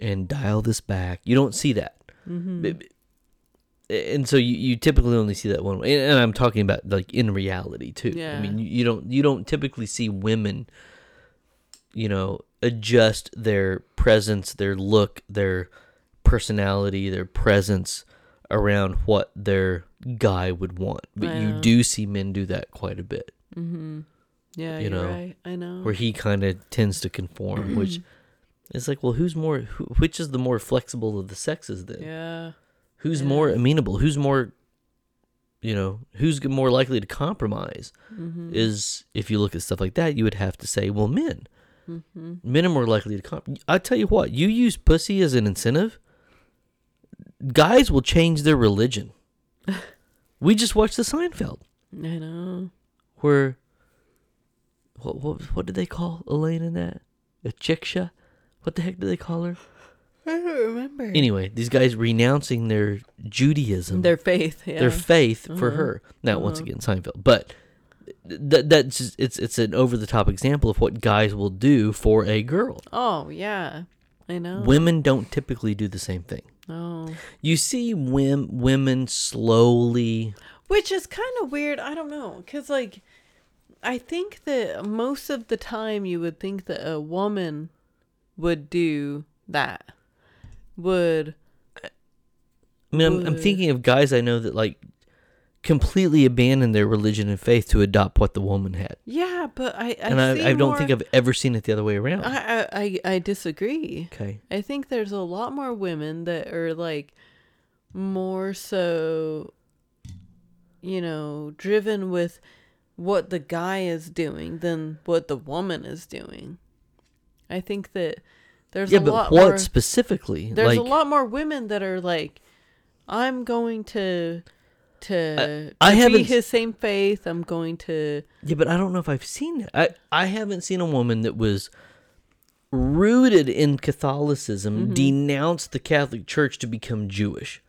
and dial this back." You don't see that, Mhm. B- and so you, you typically only see that one way. And, I'm talking about like in reality too. Yeah. I mean, you, you don't you don't typically see women, you know, adjust their presence, their look, their personality, their presence around what their guy would want. But you do see men do that quite a bit, Mhm. Yeah, You know, right. I know. where he kind of tends to conform, [CLEARS THROAT] which it's like, well, who's more, who, which is the more flexible of the sexes then? yeah. Who's Yeah. more amenable? Who's more, you know, who's more likely to compromise? Mhm. Is if you look at stuff like that, you would have to say, well, men. Mhm. Men are more likely to comp. I tell you what, you use pussy as an incentive. Guys will change their religion. [LAUGHS] we just watched the Seinfeld I know. where, what what what did they call Elaine in that? A shiksa? What the heck do they call her? I don't remember. Anyway, these guys renouncing their Judaism. Their faith, yeah. their faith for Uh-huh. her. Now, once Uh-huh. again, Seinfeld, but th- that's just, it's it's an over the top example of what guys will do for a girl. oh, yeah. I know. Women don't typically do the same thing. Oh. You see wim- women slowly. Which is kind of weird. I don't know. Because, like, I think that most of the time you would think that a woman would do that. Would. I mean, I'm, I'm thinking of guys I know that like completely abandon their religion and faith to adopt what the woman had, Yeah, but I. I and I, I don't more- think I've ever seen it the other way around. I, I, I, I disagree. okay, I think there's a lot more women that are like more so you know, driven with what the guy is doing than what the woman is doing. I think that There's yeah, a but lot what more. specifically? There's like, a lot more women that are like, I'm going to to, I be haven't- his same faith. I'm going to Yeah, but I don't know if I've seen it. I I haven't seen a woman that was rooted in Catholicism Mm-hmm. denounce the Catholic Church to become Jewish.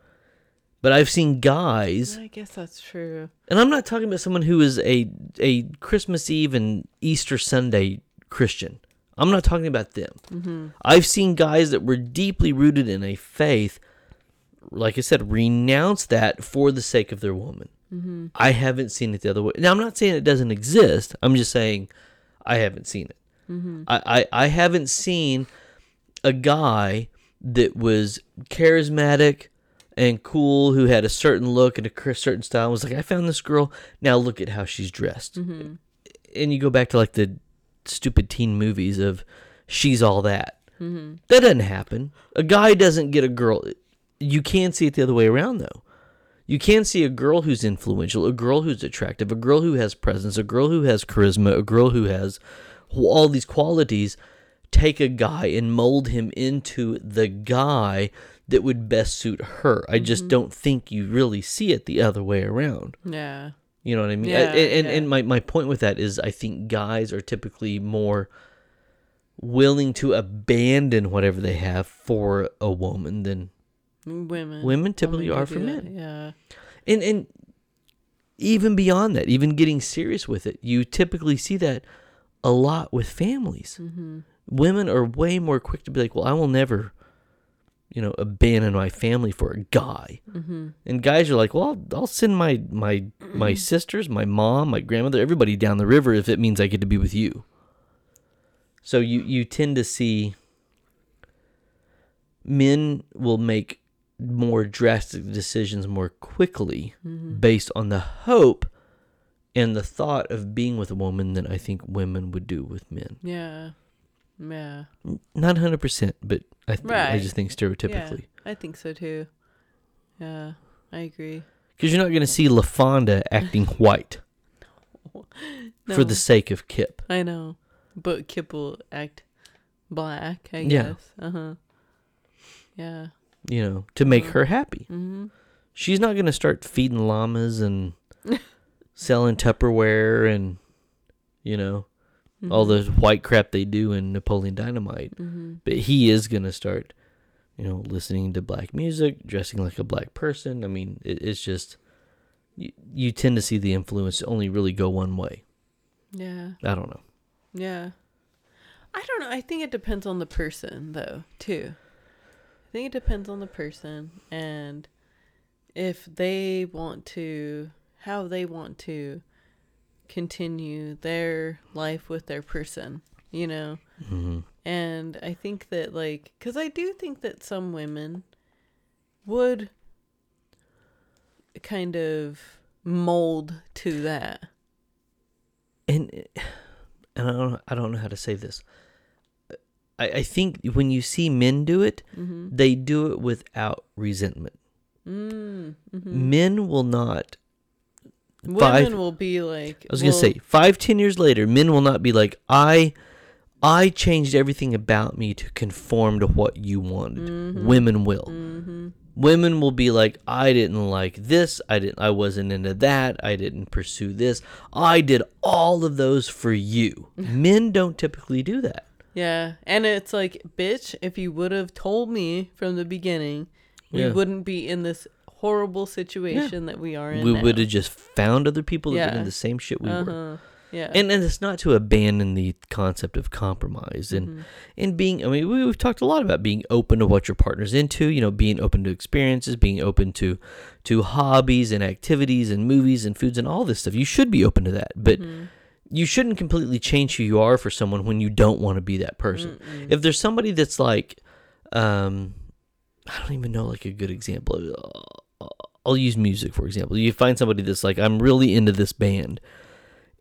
But I've seen guys, I guess that's true. and I'm not talking about someone who is a a Christmas Eve and Easter Sunday Christian. I'm not talking about them. Mm-hmm. I've seen guys that were deeply rooted in a faith, like I said, renounce that for the sake of their woman. Mm-hmm. I haven't seen it the other way. Now, I'm not saying it doesn't exist. I'm just saying I haven't seen it. Mm-hmm. I, I, I haven't seen a guy that was charismatic and cool who had a certain look and a certain style and was like, I found this girl. Now look at how she's dressed. Mm-hmm. And you go back to like the stupid teen movies of she's all that. Mm-hmm. That doesn't happen. A guy doesn't get a girl. You can see it the other way around, though. You can see a girl who's influential, a girl who's attractive, a girl who has presence, a girl who has charisma, a girl who has all these qualities. Take a guy and mold him into the guy that would best suit her. I just don't think you really see it the other way around. Yeah. You know what I mean? Yeah, and and, yeah. and my, my point with that is I think guys are typically more willing to abandon whatever they have for a woman than Women. Women typically do are for that, men. Yeah. and and even beyond that, even getting serious with it, you typically see that a lot with families. Mm-hmm. Women are way more quick to be like, "Well, I will never, you know, abandon my family for a guy." Mm-hmm. And guys are like, "Well, I'll, I'll send my my my [CLEARS THROAT] sisters, my mom, my grandmother, everybody down the river if it means I get to be with you." So you you tend to see men will make more drastic decisions more quickly Mm-hmm. based on the hope and the thought of being with a woman than I think women would do with men. Yeah. Yeah. Not 100%, but I th- I just think stereotypically. Yeah, I think so too. Yeah, I agree. Because you're not going to see LaFawnduh acting white [LAUGHS] for No. the sake of Kip. I know, but Kip will act black. I Yeah. guess. Uh huh. Yeah. you know, to make Mhm. her happy. Mm-hmm. She's not going to start feeding llamas and [LAUGHS] selling Tupperware and, you know, all the white crap they do in Napoleon Dynamite. Mm-hmm. But he is going to start, you know, listening to black music, dressing like a black person. I mean, it, it's just, you, you tend to see the influence only really go one way. Yeah. I don't know. Yeah. I don't know. I think it depends on the person, though, too. I think it depends on the person and if they want to, how they want to continue their life with their person, you know? hmm And I think that, like, because I do think that some women would kind of mold to that. and and I don't I don't know how to say this. I, I think when you see men do it, Mm-hmm. they do it without resentment. Mm, hmm Men will not. Women five- will be like. I was gonna say five ten years later, men will not be like I. I changed everything about me to conform to what you wanted. Mhm. Women will. Mm-hmm. Women will be like, I didn't like this. I didn't. I wasn't into that. I didn't pursue this. I did all of those for you. [LAUGHS] Men don't typically do that. Yeah, and it's like, bitch, if you would have told me from the beginning, we Yeah. wouldn't be in this horrible situation that we are in. we would have just found other people that were in the same shit we were. Uh-huh. Yeah. And and it's not to abandon the concept of compromise and Mhm. and being. I mean, we, we've talked a lot about being open to what your partner's into. You know, being open to experiences, being open to to hobbies and activities and movies and foods and all this stuff. You should be open to that, but Mhm. you shouldn't completely change who you are for someone when you don't want to be that person. Mm-mm. If there's somebody that's like, um, I don't even know like a good example. I'll use music for example. You find somebody that's like, I'm really into this band,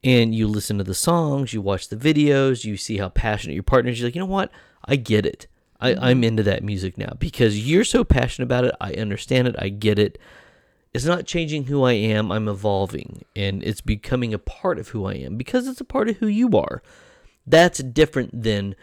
and you listen to the songs, you watch the videos, you see how passionate your partner is. You're like, you know what? I get it. I, mm-hmm. I'm into that music now because you're so passionate about it. I understand it. I get it. It's not changing who I am. I'm evolving, and it's becoming a part of who I am because it's a part of who you are. That's different than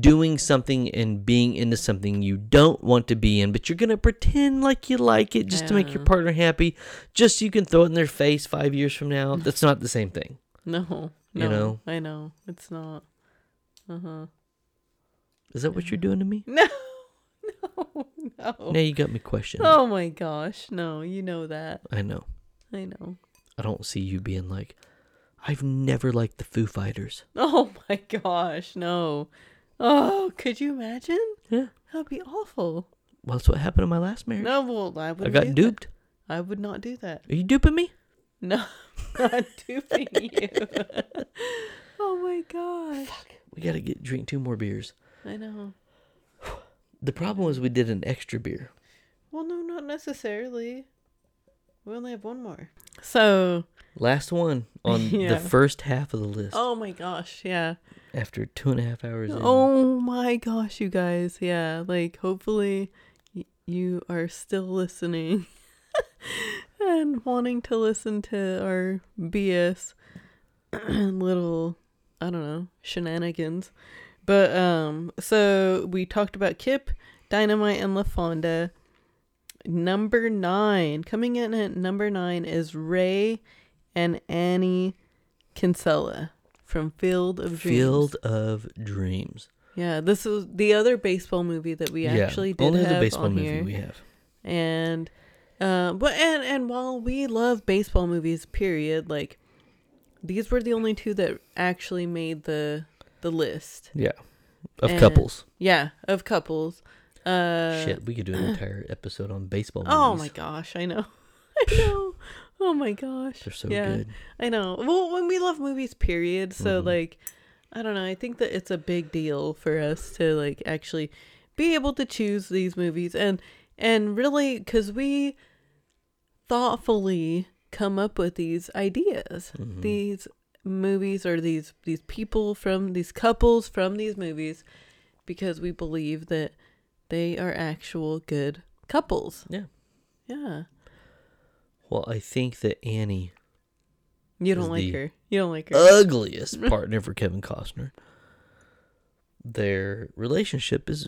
doing something and being into something you don't want to be in, but you're gonna pretend like you like it just to make your partner happy, just so you can throw it in their face five years from now. [LAUGHS] That's not the same thing. No, no, You know? I know it's not. Uh huh. Is that what you're doing to me? [LAUGHS] No, no, no. Now you got me questioning. Oh my gosh, no, you know that. I know. I know. I don't see you being like, I've never liked the Foo Fighters. Oh my gosh, no. Oh, could you imagine? Yeah. That'd be awful. Well, that's what happened in my last marriage. No, well, I would. I got duped. I would not do that. Are you duping me? No, [LAUGHS] I'm not duping you. [LAUGHS] oh my gosh. We gotta get drink two more beers. I know. The problem was we did an extra beer. Well, no, not necessarily. We only have one more. So, Last one on [LAUGHS] Yeah. the first half of the list. oh my gosh, yeah. After two and a half hours in. Oh my gosh, you guys. Yeah, like hopefully y- you are still listening [LAUGHS] and wanting to listen to our BS and [CLEARS THROAT] little, I don't know, shenanigans. But um so we talked about Kip, Dynamite and LaFawnduh. Number 9, coming in at number 9 is Ray and Annie Kinsella from Field of Dreams. Field of Dreams. Yeah, this was the other baseball movie that we actually did only have the baseball on movie here. we have. And uh, but and and while we love baseball movies, period, like these were the only two that actually made the the list. Yeah, of And- couples. Yeah, of couples. Uh, Shit, we could do an [SIGHS] entire episode on baseball. Oh my gosh, I know, [LAUGHS] I know. Oh my gosh, they're so yeah, good. I know. Well, when we love movies, period. So Mhm. like, I don't know. I think that it's a big deal for us to like actually be able to choose these movies and and really because we thoughtfully come up with these ideas, Mhm. these movies or these these people from these couples from these movies because we believe that they are actual good couples. Yeah. Yeah. Well, I think that Annie, You don't like the her. You don't like her. ugliest [LAUGHS] partner for Kevin Costner, their relationship is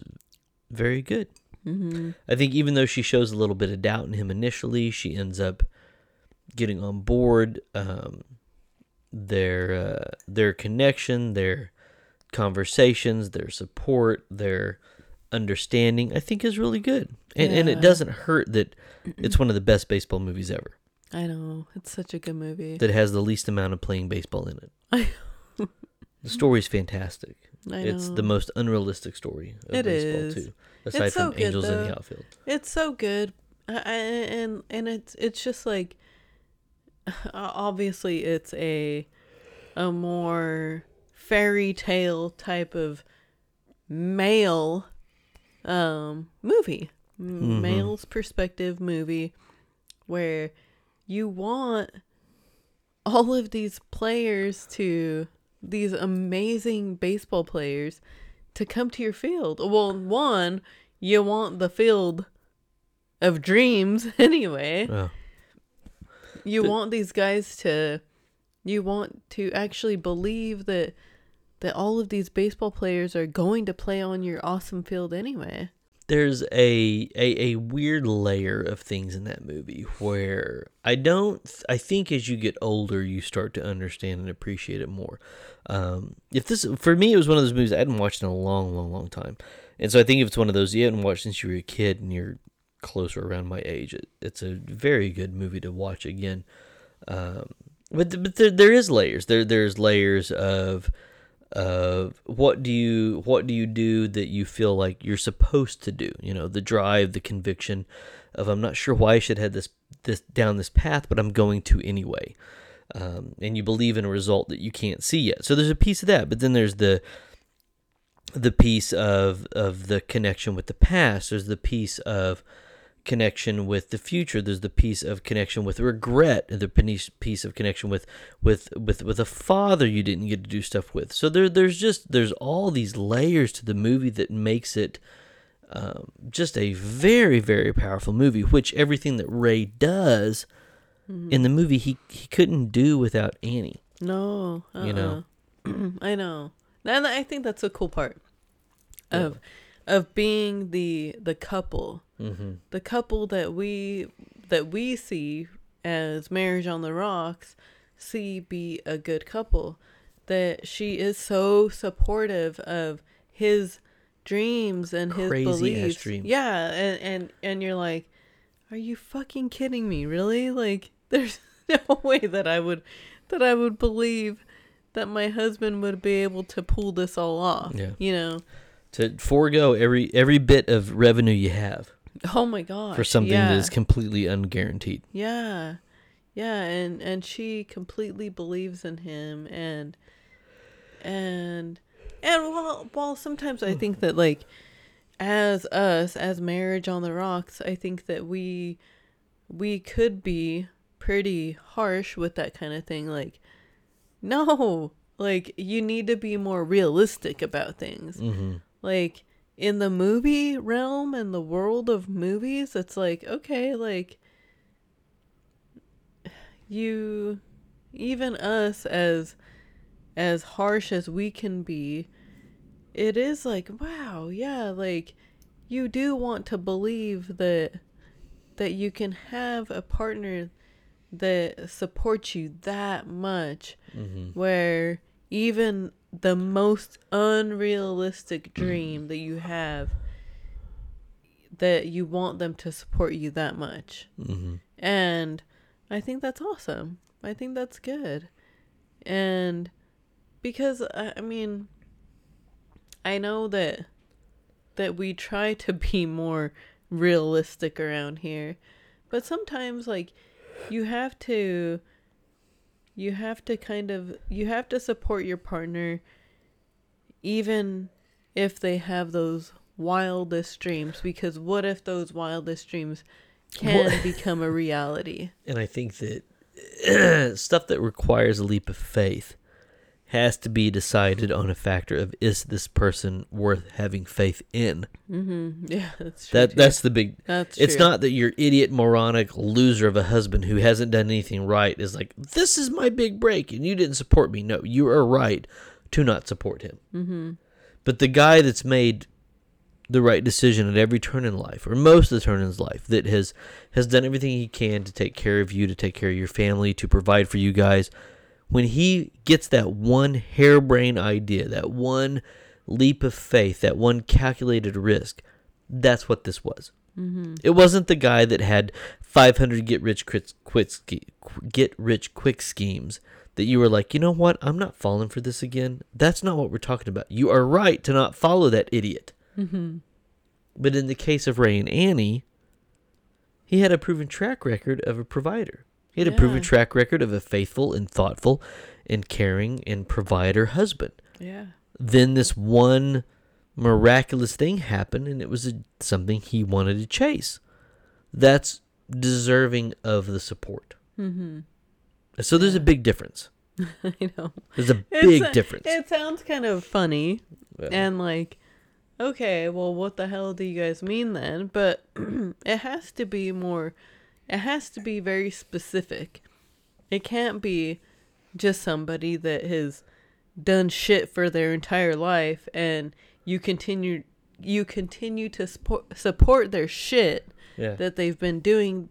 very good. mm-hmm. I think even though she shows a little bit of doubt in him initially, she ends up getting on board. Um, their uh, their connection, their conversations, their support, their understanding, I think is really good, and and it doesn't hurt that it's one of the best baseball movies ever. I know. It's such a good movie. That has the least amount of playing baseball in it. [LAUGHS] I, The story's fantastic. I It's the most unrealistic story of It baseball is. too, aside so from good, Angels in the Outfield. It's so good, I, I, and and it's it's just like [SIGHS] obviously it's a a more fairy tale type of male um movie, M- Mhm. male's perspective movie, where you want all of these players to these amazing baseball players to come to your field. Well, one, you want the field of dreams [LAUGHS] anyway. Oh, You The- want these guys to you want to actually believe that that all of these baseball players are going to play on your awesome field anyway. there's a, a a weird layer of things in that movie where I don't I think as you get older you start to understand and appreciate it more. Um, if this for me it was one of those movies I hadn't watched in a long long long time, and so I think if it's one of those you hadn't watched since you were a kid and you're closer around my age, it, it's a very good movie to watch again. Um, but but there, there is layers. There there's layers of of what do you what do you do that you feel like you're supposed to do? You know the drive the conviction of i'm not sure why i should head this this down this path but i'm going to anyway. Um, and you believe in a result that you can't see yet. So there's a piece of that but then there's the the piece of of the connection with the past. There's the piece of connection with the future there's the piece of connection with regret the piece piece of connection with with with with a father you didn't get to do stuff with so there there's just there's all these layers to the movie that makes it um, just a very very powerful movie which everything that ray does in the movie he he couldn't do without annie No, uh-uh. You know. [CLEARS THROAT] I know, and I think that's a cool part. of of being the the couple Mm-hmm. the couple that we that we see as marriage on the rocks see be a good couple that she is so supportive of his dreams and his Crazy-ass beliefs dreams. yeah and, and and you're like are you fucking kidding me really like [LAUGHS] there's no way that i would that i would believe that my husband would be able to pull this all off Yeah. you know To forego every every bit of revenue you have [LAUGHS] oh my god for something yeah. that is completely unguaranteed. Yeah. Yeah, and and she completely believes in him and and and while while sometimes I think that like as us as marriage on the rocks, I think that we we could be pretty harsh with that kind of thing like no, like you need to be more realistic about things Mm-hmm. like in the movie realm and the world of movies it's like okay like you even us as as harsh as we can be it is like wow yeah like you do want to believe that that you can have a partner that supports you that much Mm-hmm. where even the most unrealistic dream that you have that you want them to support you that much. Mm-hmm. and i think that's awesome. I think that's good. And because i I mean i know that that we try to be more realistic around here but sometimes like you have to you have to kind of you have to support your partner even if they have those wildest dreams because what if those wildest dreams can Well- become a reality? And I think that [CLEARS THROAT] stuff that requires a leap of faith has to be decided on a factor of is this person worth having faith in. mm-hmm yeah that's true That too. that's the big. that's It's true. not that your idiot, moronic loser of a husband who hasn't done anything right is like, this is my big break and you didn't support me. No, you are right to not support him. mm-hmm But the guy that's made the right decision at every turn in life, or most of the turn in his life, that has has done everything he can to take care of you, to take care of your family, to provide for you guys, when he gets that one harebrained idea, that one leap of faith, that one calculated risk, that's what this was. mm-hmm It wasn't the guy that had 500 get rich quick, quick get rich quick schemes that you were like, you know what? I'm not falling for this again. That's not what we're talking about. You are right to not follow that idiot. mm-hmm But in the case of Ray and Annie, he had a proven track record of a provider. He had a proven track record of a faithful and thoughtful and caring and provider husband. yeah Then this one miraculous thing happened, and it was a, something he wanted to chase. That's deserving of the support. mm-hmm So there's a big difference. [LAUGHS] i know There's a It's big a- difference. it sounds kind of funny Yeah. and like okay well what the hell do you guys mean then but [CLEARS THROAT] it has to be more it has to be very specific it can't be just somebody that has done shit for their entire life and you continue you continue to support support their shit yeah. that they've been doing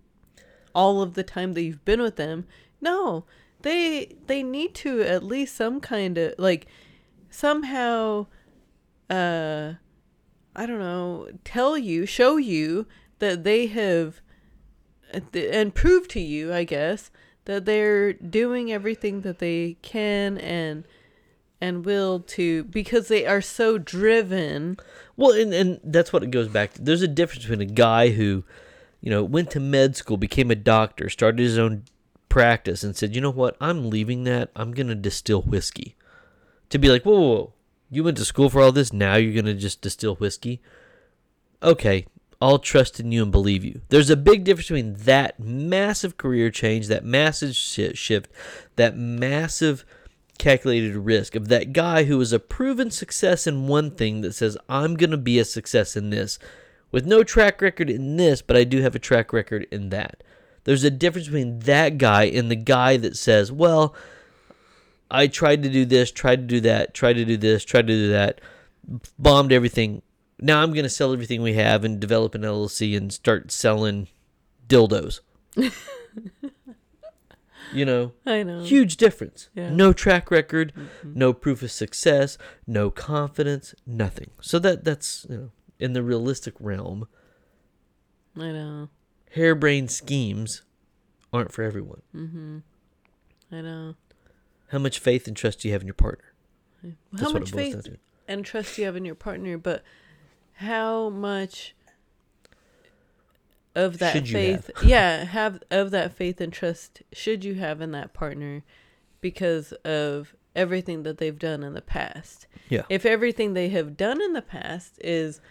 all of the time that you've been with them. No, they they need to at least some kind of like somehow uh I don't know, tell you, show you that they have and prove to you, I guess, that they're doing everything that they can and and will to because they are so driven. Well, and, and that's what it goes back to. There's a difference between a guy who, you know, went to med school, became a doctor, started his own practice, and said, you know what, I'm leaving that. I'm going to distill whiskey. To be like, whoa, whoa, whoa, you went to school for all this, now you're going to just distill whiskey? Okay, I'll trust in you and believe you. There's a big difference between that massive career change, that massive shift, that massive calculated risk of that guy who is a proven success in one thing that says, I'm going to be a success in this, with no track record in this, but I do have a track record in that. There's a difference between that guy and the guy that says, Well, I tried to do this, tried to do that, tried to do this, tried to do that, bombed everything, now I'm going to sell everything we have and develop an LLC and start selling dildos. [LAUGHS] you know, I know. huge difference. Yeah. Mm-hmm. No track record, no proof of success, no confidence, nothing. So that that's you know in the realistic realm, I know. harebrained schemes aren't for everyone. Mm-hmm. I know. How much faith and trust do you have in your partner? How much faith and trust you have in your partner, but how much of that Should faith yeah, have of that faith and trust should you have in that partner because of everything that they've done in the past. Yeah. If everything they have done in the past is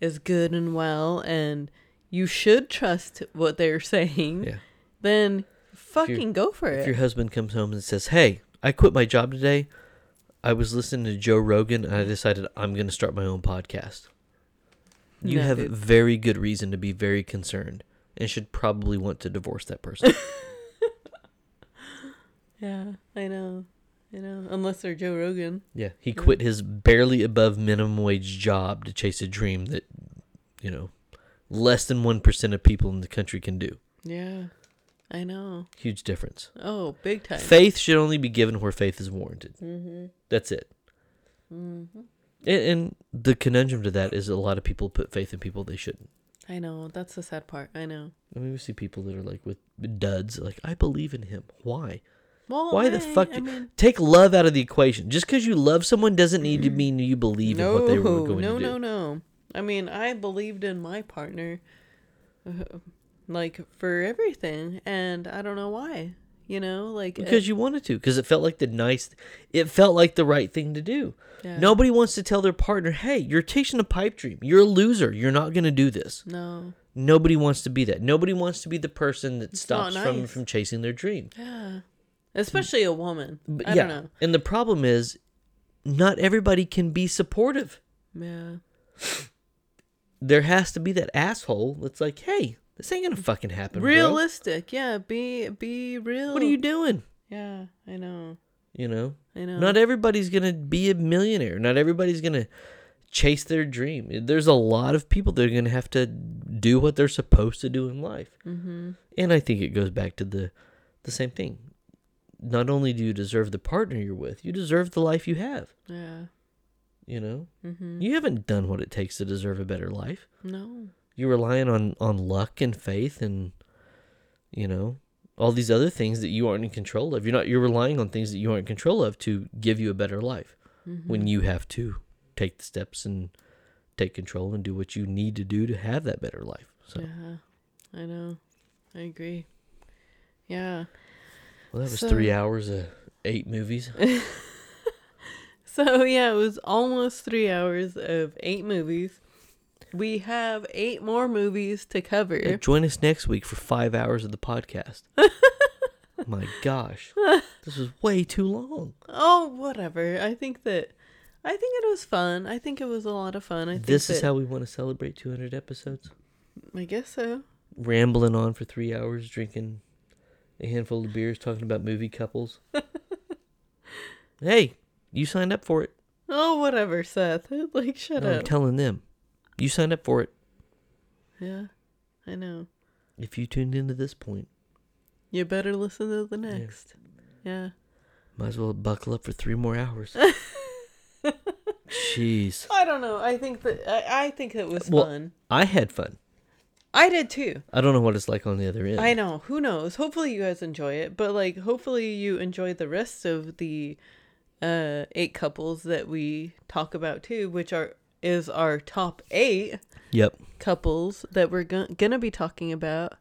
is good and well and you should trust what they're [LAUGHS] saying, Yeah. then fucking go for it. If your husband comes home and says, "Hey, I quit my job today. I was listening to Joe Rogan and I decided I'm going to start my own podcast." You No, have dude. very good reason to be very concerned and should probably want to divorce that person. [LAUGHS] Yeah, I know. I know. Unless they're Joe Rogan. yeah, he quit his barely above minimum wage job to chase a dream that, you know, less than 1% of people in the country can do. Yeah. I know. Huge difference. Oh, big time. Faith should only be given where faith is warranted. mm-hmm. That's it. Mm-hmm. And, and the conundrum to that is a lot of people put faith in people they shouldn't. I know. That's the sad part. I know. I mean, we see people that are like with duds, like, I believe in him. Why? Well, Why the I- fuck? I do- mean, Take love out of the equation. Just because you love someone doesn't need to mean you believe in what they were going no, to do. No, no, no. I mean, I believed in my partner, uh, like for everything, and I don't know why. You know, like uh, Because you wanted to. Because it felt like the nice, it felt like the right thing to do. yeah. Nobody wants to tell their partner, hey, you're chasing a pipe dream. You're a loser. You're not going to do this. no, Nobody wants to be that. Nobody wants to be the person that It's stops from, nice. from chasing their dream. yeah, especially a woman. But I yeah. don't know. And the problem is, not everybody can be supportive. Yeah, There has to be that asshole that's like, hey, this ain't to fucking happen. bro. realistic. Yeah, be be real. What are you doing? Yeah, I know. You know? I know. Not everybody's to be a millionaire. Not everybody's to chase their dream. There's a lot of people that are to have to do what they're supposed to do in life. mm-hmm. And I think it goes back to the the same thing. Not only do you deserve the partner you're with, you deserve the life you have, Yeah. you know? Mm-hmm. You haven't done what it takes to deserve a better life. No. You're relying on on luck and faith and you know, all these other things that you aren't in control of. You're not you're relying on things that you aren't in control of to give you a better life. Mm-hmm. when you have to take the steps and take control and do what you need to do to have that better life. So, Yeah, I know. I agree. Yeah. well, that was So- three hours of eight movies. [LAUGHS] So yeah, it was almost three hours of eight movies. We have eight more movies to cover. Yeah, join us next week for five hours of the podcast. [LAUGHS] My gosh, [LAUGHS] this was way too long. Oh, whatever. I think that I think it was fun. I think it was a lot of fun. I think This is that- how we want to celebrate 200 episodes. I guess so. Rambling on for three hours, drinking a handful of beers, talking about movie couples. [LAUGHS] hey, you signed up for it. Oh, whatever, Seth. Like, shut No, I'm telling them. You signed up for it. yeah, I know. If you tuned into this point, You better listen to the next. Yeah. might as well buckle up for three more hours. [LAUGHS] Jeez. I don't know. I think that I, I think it was Well- fun. I had fun. I did too. I don't know what it's like on the other end. I know. Who knows? Hopefully you guys enjoy it, but like hopefully you enjoy the rest of the uh eight couples that we talk about too, which are is our top 8 Yep. couples that we're go- going to be talking about.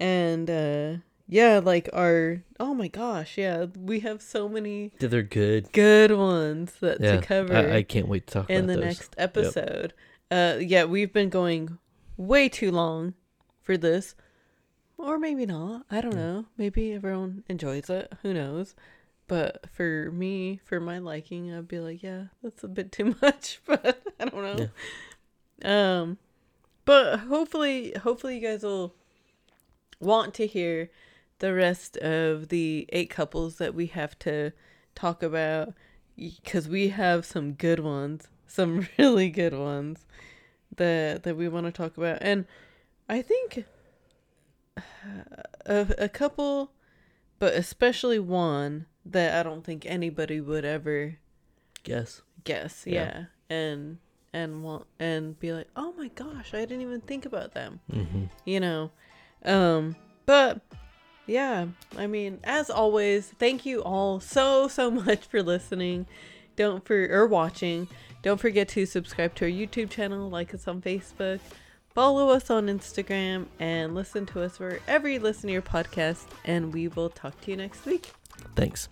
And uh yeah, like our oh my gosh, yeah, we have so many They're good. good ones that Yeah. to cover I, I can't wait to talk in the those. next episode. Uh, yeah, we've been going way too long for this, or maybe not. I don't know. Maybe everyone enjoys it. Who knows? But for me, for my liking, I'd be like, yeah, that's a bit too [LAUGHS] much. But I don't know. Um, but hopefully, hopefully you guys will want to hear the rest of the eight couples that we have to talk about because we have some good ones, some [LAUGHS] really good ones. that that we want to talk about, and I think a, a couple, but especially one that I don't think anybody would ever Guess. guess. Yeah. Yeah, and and want and be like, oh my gosh, I didn't even think about them. Mm-hmm. You know, um, but yeah, I mean, as always, thank you all so so [LAUGHS] much for listening. Don't for or watching. Don't forget to subscribe to our YouTube channel, like us on Facebook, follow us on Instagram, and listen to us wherever you listen to your podcast. And we will talk to you next week. Thanks.